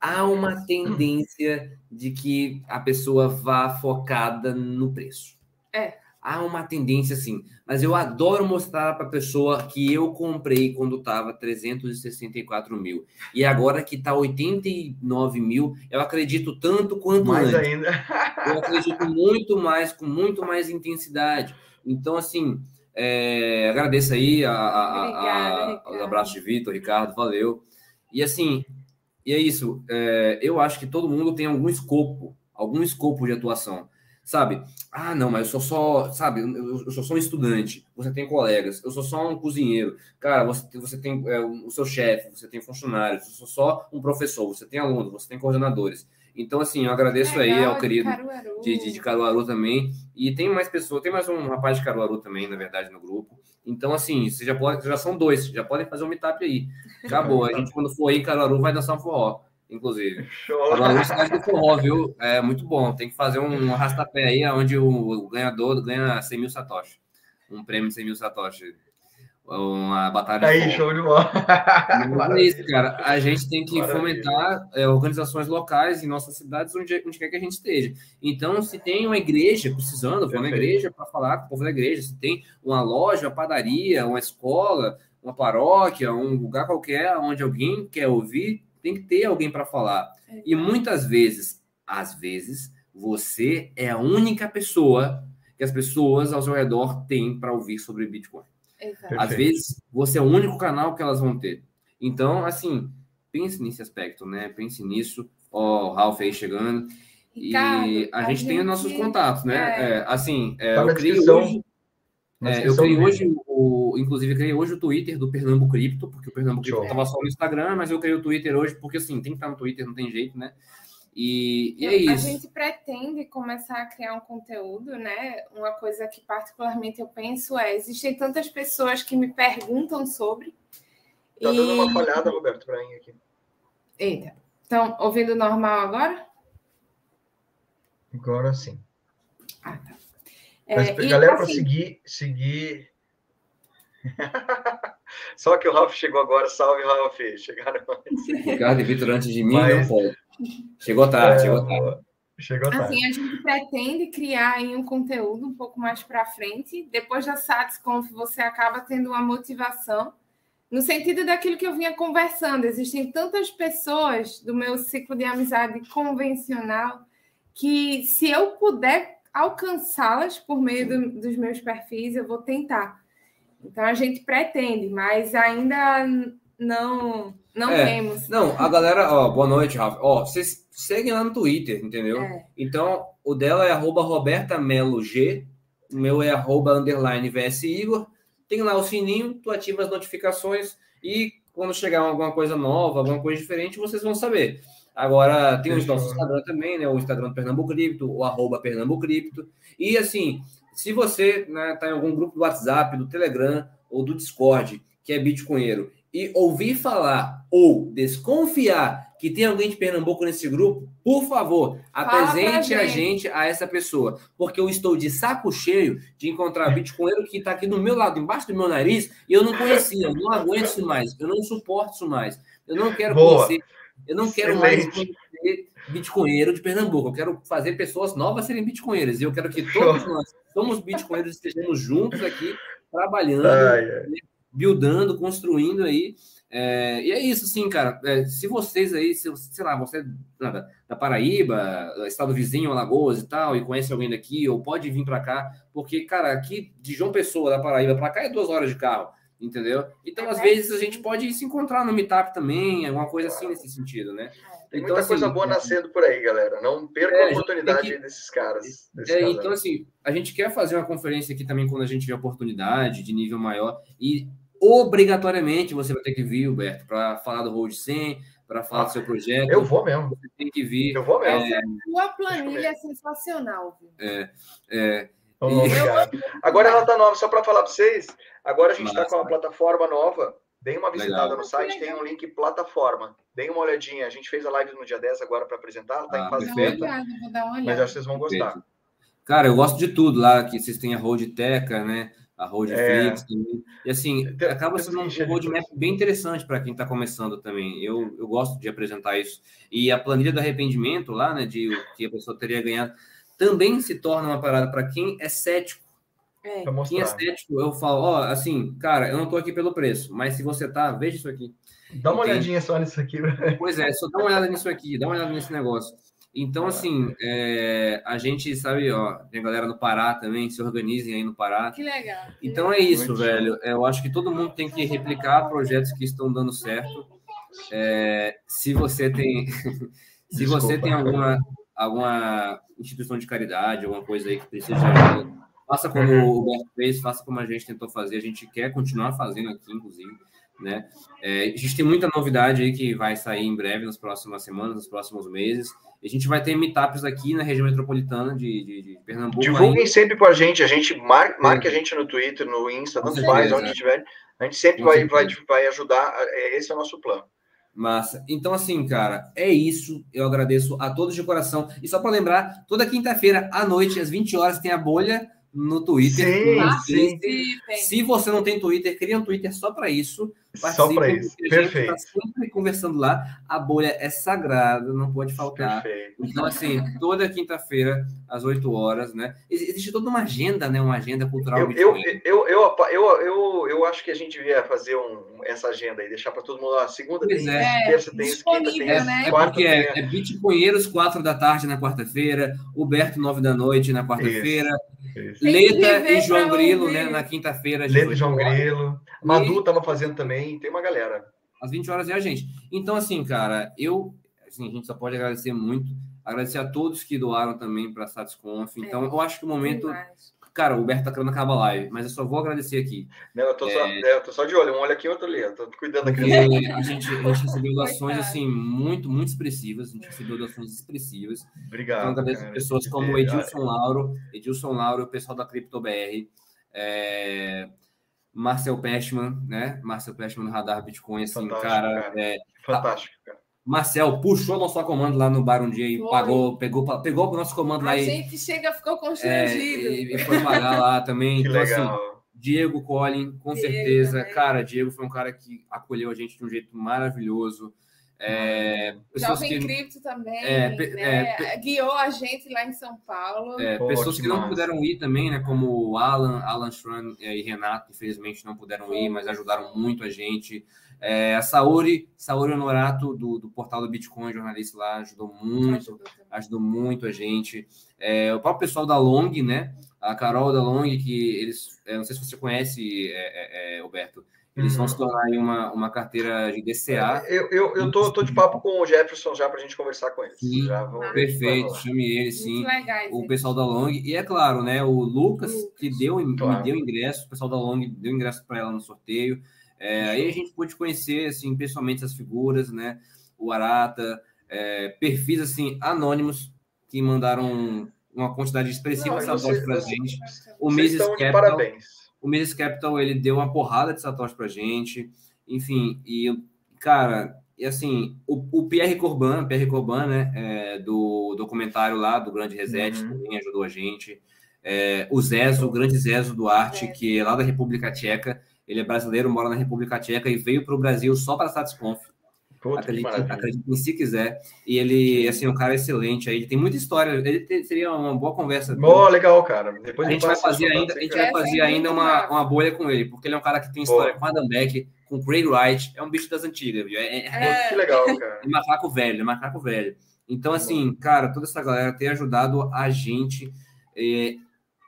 há uma tendência de que a pessoa vá focada no preço. É. Há uma tendência assim, mas eu adoro mostrar para a pessoa que eu comprei quando estava 364 mil e agora que está 89 mil, eu acredito tanto quanto mais antes. ainda. eu acredito muito mais, com muito mais intensidade. Então, assim, é, agradeço aí a, a, a, a, abraço de Vitor, Ricardo, valeu. E assim, e é isso. É, eu acho que todo mundo tem algum escopo, algum escopo de atuação. Sabe? Ah, não, mas eu sou só, sabe, eu, eu sou só um estudante, você tem colegas, eu sou só um cozinheiro. Cara, você, você tem é, o seu chefe, você tem funcionários, eu sou só um professor, você tem alunos, você tem coordenadores. Então, assim, eu agradeço Legal, aí ao querido de, de, de, Caruaru também. E tem mais pessoas, tem mais um rapaz de Caruaru também, na verdade, no grupo. Então, assim, você já, pode, já são dois, já podem fazer um meetup aí. Acabou. A gente, quando for aí Caruaru, vai dançar um forró, inclusive. Show. Caruaru é cidade do forró, viu? É muito bom. Tem que fazer um arrastapé aí, onde o ganhador ganha 100 mil satoshi. Um prêmio de 100 mil satoshi uma batalha. Aí, show de bola. é isso, cara. A gente tem que Maravilha. fomentar é, organizações locais em nossas cidades, onde, onde quer que a gente esteja. Então, se tem uma igreja precisando, vou na igreja para falar com o povo da igreja. Se tem uma loja, uma padaria, uma escola, uma paróquia, um lugar qualquer onde alguém quer ouvir, tem que ter alguém para falar. E muitas vezes, às vezes, você é a única pessoa que as pessoas ao seu redor têm para ouvir sobre Bitcoin. Exato. Às vezes, você é o único canal que elas vão ter. Então, assim, pense nesse aspecto, né? Pense nisso. Ó, o Ralph aí chegando. Ricardo, e a, a gente, gente, tem nossos contatos, né? É. É, assim, é, tá eu criei hoje. É, eu criei hoje, o, inclusive, criei hoje o Twitter do Pernambuco Cripto, porque o Pernambuco Cripto estava só no Instagram, mas eu criei o Twitter hoje, porque assim, tem que estar no Twitter, não tem jeito, né? E, e, é isso. A gente pretende começar a criar um conteúdo, né? Uma coisa que particularmente eu penso é: existem tantas pessoas que me perguntam sobre. Tá e... dando uma falhada, Roberto, para mim aqui. Eita. Estão ouvindo normal agora? Agora sim. Ah, tá. Mas, é, galera, para assim... seguir, seguir. Só que o Ralf chegou agora. Salve, Ralf. Chegaram antes. Ricardo e Vitor antes de mim, Mas... não pode. Chegou tarde, é, chegou tarde. Chegou tarde. Assim, a gente pretende criar aí um conteúdo um pouco mais para frente. Depois da SatisConf, você acaba tendo uma motivação no sentido daquilo que eu vinha conversando. Existem tantas pessoas do meu ciclo de amizade convencional que, se eu puder alcançá-las por meio do, dos meus perfis, eu vou tentar. Então, a gente pretende, mas ainda não não é, temos. Não, a galera, ó, boa noite, Rafa. Ó, vocês seguem lá no Twitter, entendeu? É. Então, o dela é arroba Roberta Melo G, o meu é arroba underline VS Igor. Tem lá o sininho, tu ativa as notificações e quando chegar alguma coisa nova, alguma coisa diferente, vocês vão saber. Agora, tem o nosso Instagram também, né? O Instagram do Pernambuco Cripto, o arroba Pernambuco Cripto. E assim, se você está né, tá em algum grupo do WhatsApp, do Telegram ou do Discord, que é Bitcoinheiro, e ouvir falar ou desconfiar que tem alguém de Pernambuco nesse grupo, por favor, apresente a gente a essa pessoa, porque eu estou de saco cheio de encontrar bitcoinheiro que está aqui do meu lado, embaixo do meu nariz, e eu não conhecia, eu não aguento isso mais, eu não suporto isso mais, eu não quero Boa. conhecer, eu não quero Excelente. mais conhecer bitcoinheiro de Pernambuco, eu quero fazer pessoas novas serem bitcoinheiras, e eu quero que todos nós somos bitcoinheiros estejamos juntos aqui, trabalhando, ai, ai buildando, construindo aí. É, e é isso, sim, cara. É, se vocês aí, se, sei lá, você nada, da Paraíba, estado vizinho, Alagoas e tal, e conhece alguém daqui, ou pode vir para cá, porque, cara, aqui de João Pessoa, da Paraíba, para cá é duas horas de carro, entendeu? Então, às vezes, a gente pode se encontrar no meetup também, alguma coisa assim nesse sentido, né? Tem então, muita assim, coisa boa é, nascendo por aí, galera. Não perca é, a oportunidade que, desses caras. É, então, assim, a gente quer fazer uma conferência aqui também quando a gente tiver oportunidade de nível maior. E obrigatoriamente você vai ter que vir, Huberto, para falar do Road 100, para falar ah, do seu projeto. Eu vou mesmo. Você tem que vir. Eu vou mesmo. É, Sua planilha é sensacional. Viu? É, é. E... Agora ela está nova, só para falar para vocês. Agora a gente está com uma plataforma nova Deem uma visitada Legal. no site, tem um link plataforma. Deem uma olhadinha. A gente fez a live no dia 10 agora para apresentar, ela tá ah, em fase beta. Mas acho que vocês vão gostar. Perfeito. Cara, eu gosto de tudo lá, que vocês têm a Roadteca, né? A Roadflix é. E assim, tem, acaba sendo um roadmap bem interessante para quem está começando também. Eu, eu gosto de apresentar isso. E a planilha do arrependimento lá, né? De que a pessoa teria ganhado, também se torna uma parada para quem é cético é. Quem é cético, eu falo, ó, assim, cara, eu não tô aqui pelo preço, mas se você tá, veja isso aqui. Dá uma Entende? olhadinha só nisso aqui. Pois é, só dá uma olhada nisso aqui, dá uma olhada nesse negócio. Então, é. assim, é, a gente sabe, ó, tem galera no Pará também, se organizem aí no Pará. Que legal. Então é isso, Muito velho. Eu acho que todo mundo tem que replicar projetos que estão dando certo. É, se você tem, se Desculpa. você tem alguma, alguma instituição de caridade, alguma coisa aí que precisa de ajuda, Faça como uhum. o Beto fez, faça como a gente tentou fazer. A gente quer continuar fazendo aqui, inclusive. Né? É, a gente tem muita novidade aí que vai sair em breve, nas próximas semanas, nos próximos meses. A gente vai ter meetups aqui na região metropolitana de, de, de Pernambuco. Divulguem ainda. sempre com a gente. A gente mar, marque a gente no Twitter, no Insta, tanto faz, onde estiver. A gente sempre vai, vai, vai ajudar. É, esse é o nosso plano. Massa. Então, assim, cara, é isso. Eu agradeço a todos de coração. E só para lembrar, toda quinta-feira à noite, às 20 horas, tem a bolha no Twitter. Sim, sim. Se você não tem Twitter, cria um Twitter só para isso. Só para isso. Perfeito. A gente está sempre conversando lá. A bolha é sagrada, não pode faltar. Perfeito. Então, assim, toda quinta-feira, às 8 horas, né? Existe toda uma agenda, né? Uma agenda cultural. Eu, eu, eu, eu, eu, eu, eu, acho que a gente devia fazer um, essa agenda e deixar para todo mundo. A segunda pois tem, é. terça tem, quinta tem, né? é porque é, é Bitcoinheiros, 4 da tarde na quarta-feira, Huberto, 9 da noite na quarta-feira. Leta e João Grilo, né? Na quinta-feira. Leta e João Grilo. Madu estava fazendo também, tem uma galera. Às 20 horas é a gente. Então, assim, cara, eu. Assim, a gente só pode agradecer muito. Agradecer a todos que doaram também para a Satisconf. Então, é, eu acho que o momento. Cara, o Berto tá querendo acabar a live, mas eu só vou agradecer aqui. Não, eu tô, é... só, é, eu tô só de olho, um olho aqui, outro ali. Eu tô cuidando aqui. A gente, a gente recebeu doações, assim, muito, muito expressivas. A gente recebeu doações expressivas. Obrigado. Então, agradeço cara, pessoas como Edilson Lauro, Edilson Lauro, o pessoal da CryptoBR. É... Marcel Pestman, né? Marcel Pestman no Radar Bitcoin, assim, Fantástico, cara. cara. É, Fantástico, cara. Marcel puxou nosso comando lá no bar um dia e foi. pagou, pegou, pegou o nosso comando a lá. A gente chega, ficou constrangido. É, e, foi pagar lá também. que então, assim, legal. assim, Diego Collin, com Diego certeza. Também. Cara, Diego foi um cara que acolheu a gente de um jeito maravilhoso. É, pessoas Jovem que, Cripto também, é, né? é, guiou a gente lá em São Paulo. É, pessoas que, que não puderam ir também, né? Como o Alan, Alan Schran e Renato, infelizmente não puderam ir, mas ajudaram muito a gente. É, a Saori, Saori Honorato, do, do portal do Bitcoin, jornalista lá, ajudou muito, ajudou, ajudou muito a gente. É, o próprio pessoal da Long, né? A Carol da Long, que eles, não sei se você conhece, Roberto, eles vão se uhum. tornar uma, uma carteira de DCA. Eu, eu, eu tô, tô de papo com o Jefferson já para a gente conversar com ele. Sim, perfeito, chame ele, sim. Legais, o pessoal da Long. E é claro, né? O Lucas, que deu, claro. me deu ingresso, o pessoal da Long deu ingresso para ela no sorteio. É, aí a gente pôde conhecer, assim, pessoalmente as figuras, né? O Arata, é, perfis, assim, anônimos que mandaram uma quantidade expressiva Não, de satoshi para a gente. O Mises Capital. Parabéns o Mises Capital ele deu uma porrada de satoshi pra gente, enfim, e cara, e assim, o, o Pierre Corban, Pierre Corban, né, é, do documentário lá do Grande Reset, uhum. também ajudou a gente. É, o Zezo, o grande Zezo Duarte, é. que é lá da República Tcheca, ele é brasileiro, mora na República Tcheca e veio para o Brasil só para a Satisconf. Acredite, acredite se quiser. E ele, assim, um cara excelente aí. Ele tem muita história. Ele ter, seria uma boa conversa. Boa, legal, cara. Depois a gente vai fazer ainda, a gente vai fazer ainda uma, uma bolha com ele, porque ele é um cara que tem história Boa. com Adam Beck, com Craig Wright. É um bicho das antigas, viu? É, é, é, que legal, cara. É macaco velho, é macaco velho. Então, assim, cara, toda essa galera tem ajudado a gente. É,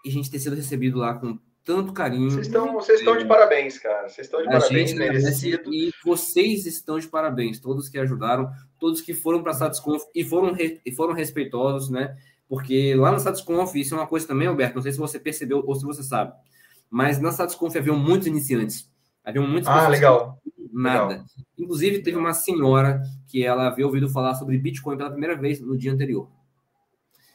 e a gente ter sido recebido lá com tanto carinho. Vocês estão, vocês estão de parabéns, cara. Vocês estão de a parabéns, merecido. E vocês estão de parabéns, todos que ajudaram, todos que foram para a Satisconf e foram, e foram respeitosos, né? Porque lá na Satisconf, isso é uma coisa também, Alberto, não sei se você percebeu ou se você sabe, mas na Satisconf haviam muitos iniciantes. Haviam muitos Ah, legal. Nada. Legal. Inclusive, teve uma senhora que ela havia ouvido falar sobre Bitcoin pela primeira vez no dia anterior.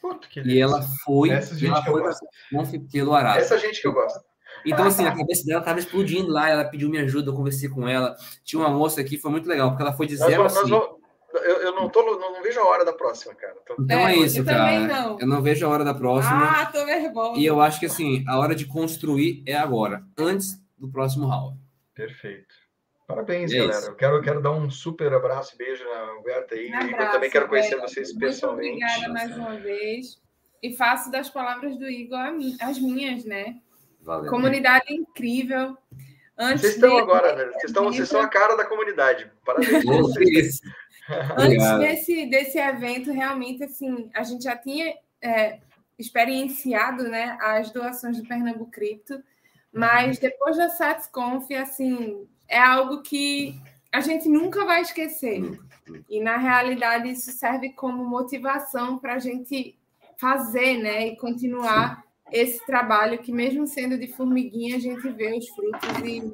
Puta, que e ela foi, Essa gente ela foi pelo Arara. Essa gente que eu gosto. Então, assim, a cabeça dela estava explodindo lá, ela pediu minha ajuda, eu conversei com ela. Tinha uma moça aqui, foi muito legal, porque ela foi dizer nós, assim... Nós, eu, eu não, tô, não, não, vejo a hora da próxima, cara. Tô... Então é, é isso, cara. Eu não vejo a hora da próxima. Ah, tô nervosa. E eu acho que, assim, a hora de construir é agora, antes do próximo round. Perfeito. Parabéns, é galera. Eu quero, quero dar um super abraço e beijo na Roberta aí. Um eu também quero conhecer vocês Muito pessoalmente. Obrigada mais uma vez. E faço das palavras do Igor as minhas, né? Valeu. Comunidade incrível. Antes vocês estão de... agora, né? Vocês, estão, vocês são a cara da comunidade. Parabéns vocês. Antes desse, desse evento, realmente, assim, a gente já tinha é, experienciado né, as doações do Pernambuco Cripto, mas depois da SatsConf, assim, é algo que a gente nunca vai esquecer. E, na realidade, isso serve como motivação para a gente fazer né, e continuar esse trabalho que, mesmo sendo de formiguinha, a gente vê os frutos e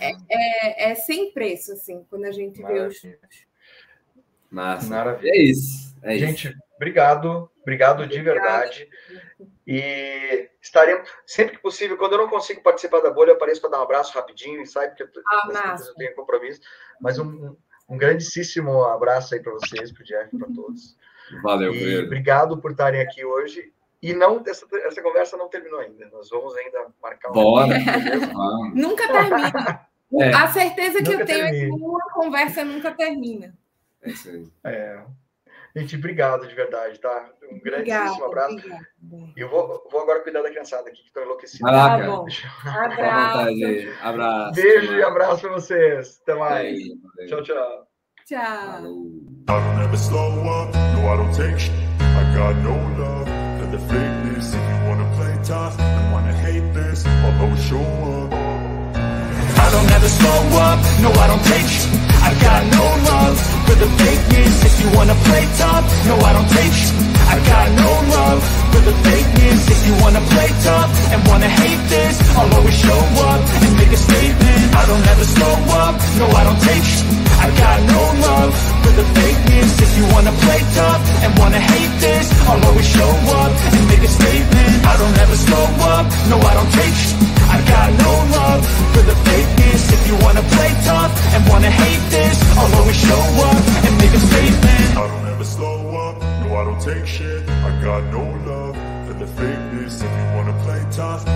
é, é, é sem preço, assim, quando a gente Maravilha. vê os frutos. Massa. Maravilha. É isso. É gente, isso. obrigado. Obrigado de verdade. E estaremos, sempre que possível, quando eu não consigo participar da bolha, eu apareço para dar um abraço rapidinho e sai, porque ah, eu tenho compromisso. Mas um, um grandíssimo abraço aí para vocês, para o Jeff, para todos. Valeu, e obrigado por estarem aqui hoje. E não essa, essa conversa não terminou ainda. Nós vamos ainda marcar um. Bora! nunca termina. É. A certeza que nunca eu tenho termina. é que uma conversa nunca termina. É isso aí. É. Gente, obrigado de verdade, tá? Um grandíssimo abraço. Obrigada. E eu vou, vou agora cuidar da criançada aqui, que estão enlouquecidos. Vai lá, bom. Abraço. abraço. Beijo e abraço para vocês. Até mais. Aí, tchau, tchau. Tchau. the tough and wanna hate this I'll always show up I don't ever slow up, no I don't take. Sh I got no love for the fakeness If you wanna play tough, no I don't take. Sh I got no love for the fakeness If you wanna play tough and wanna hate this I'll always show up and make a statement. I don't ever slow up, no I don't take. sh I got no love for the fakeness. If you wanna play tough and wanna hate this I'll always show up and make a statement. I don't ever slow up, no I don't take sh. I got no love for the fakeness. If you wanna play tough and wanna hate this I'll always show up and make a statement. I don't ever slow up, no I don't take shit. I got no love for the fakeness. If you wanna play tough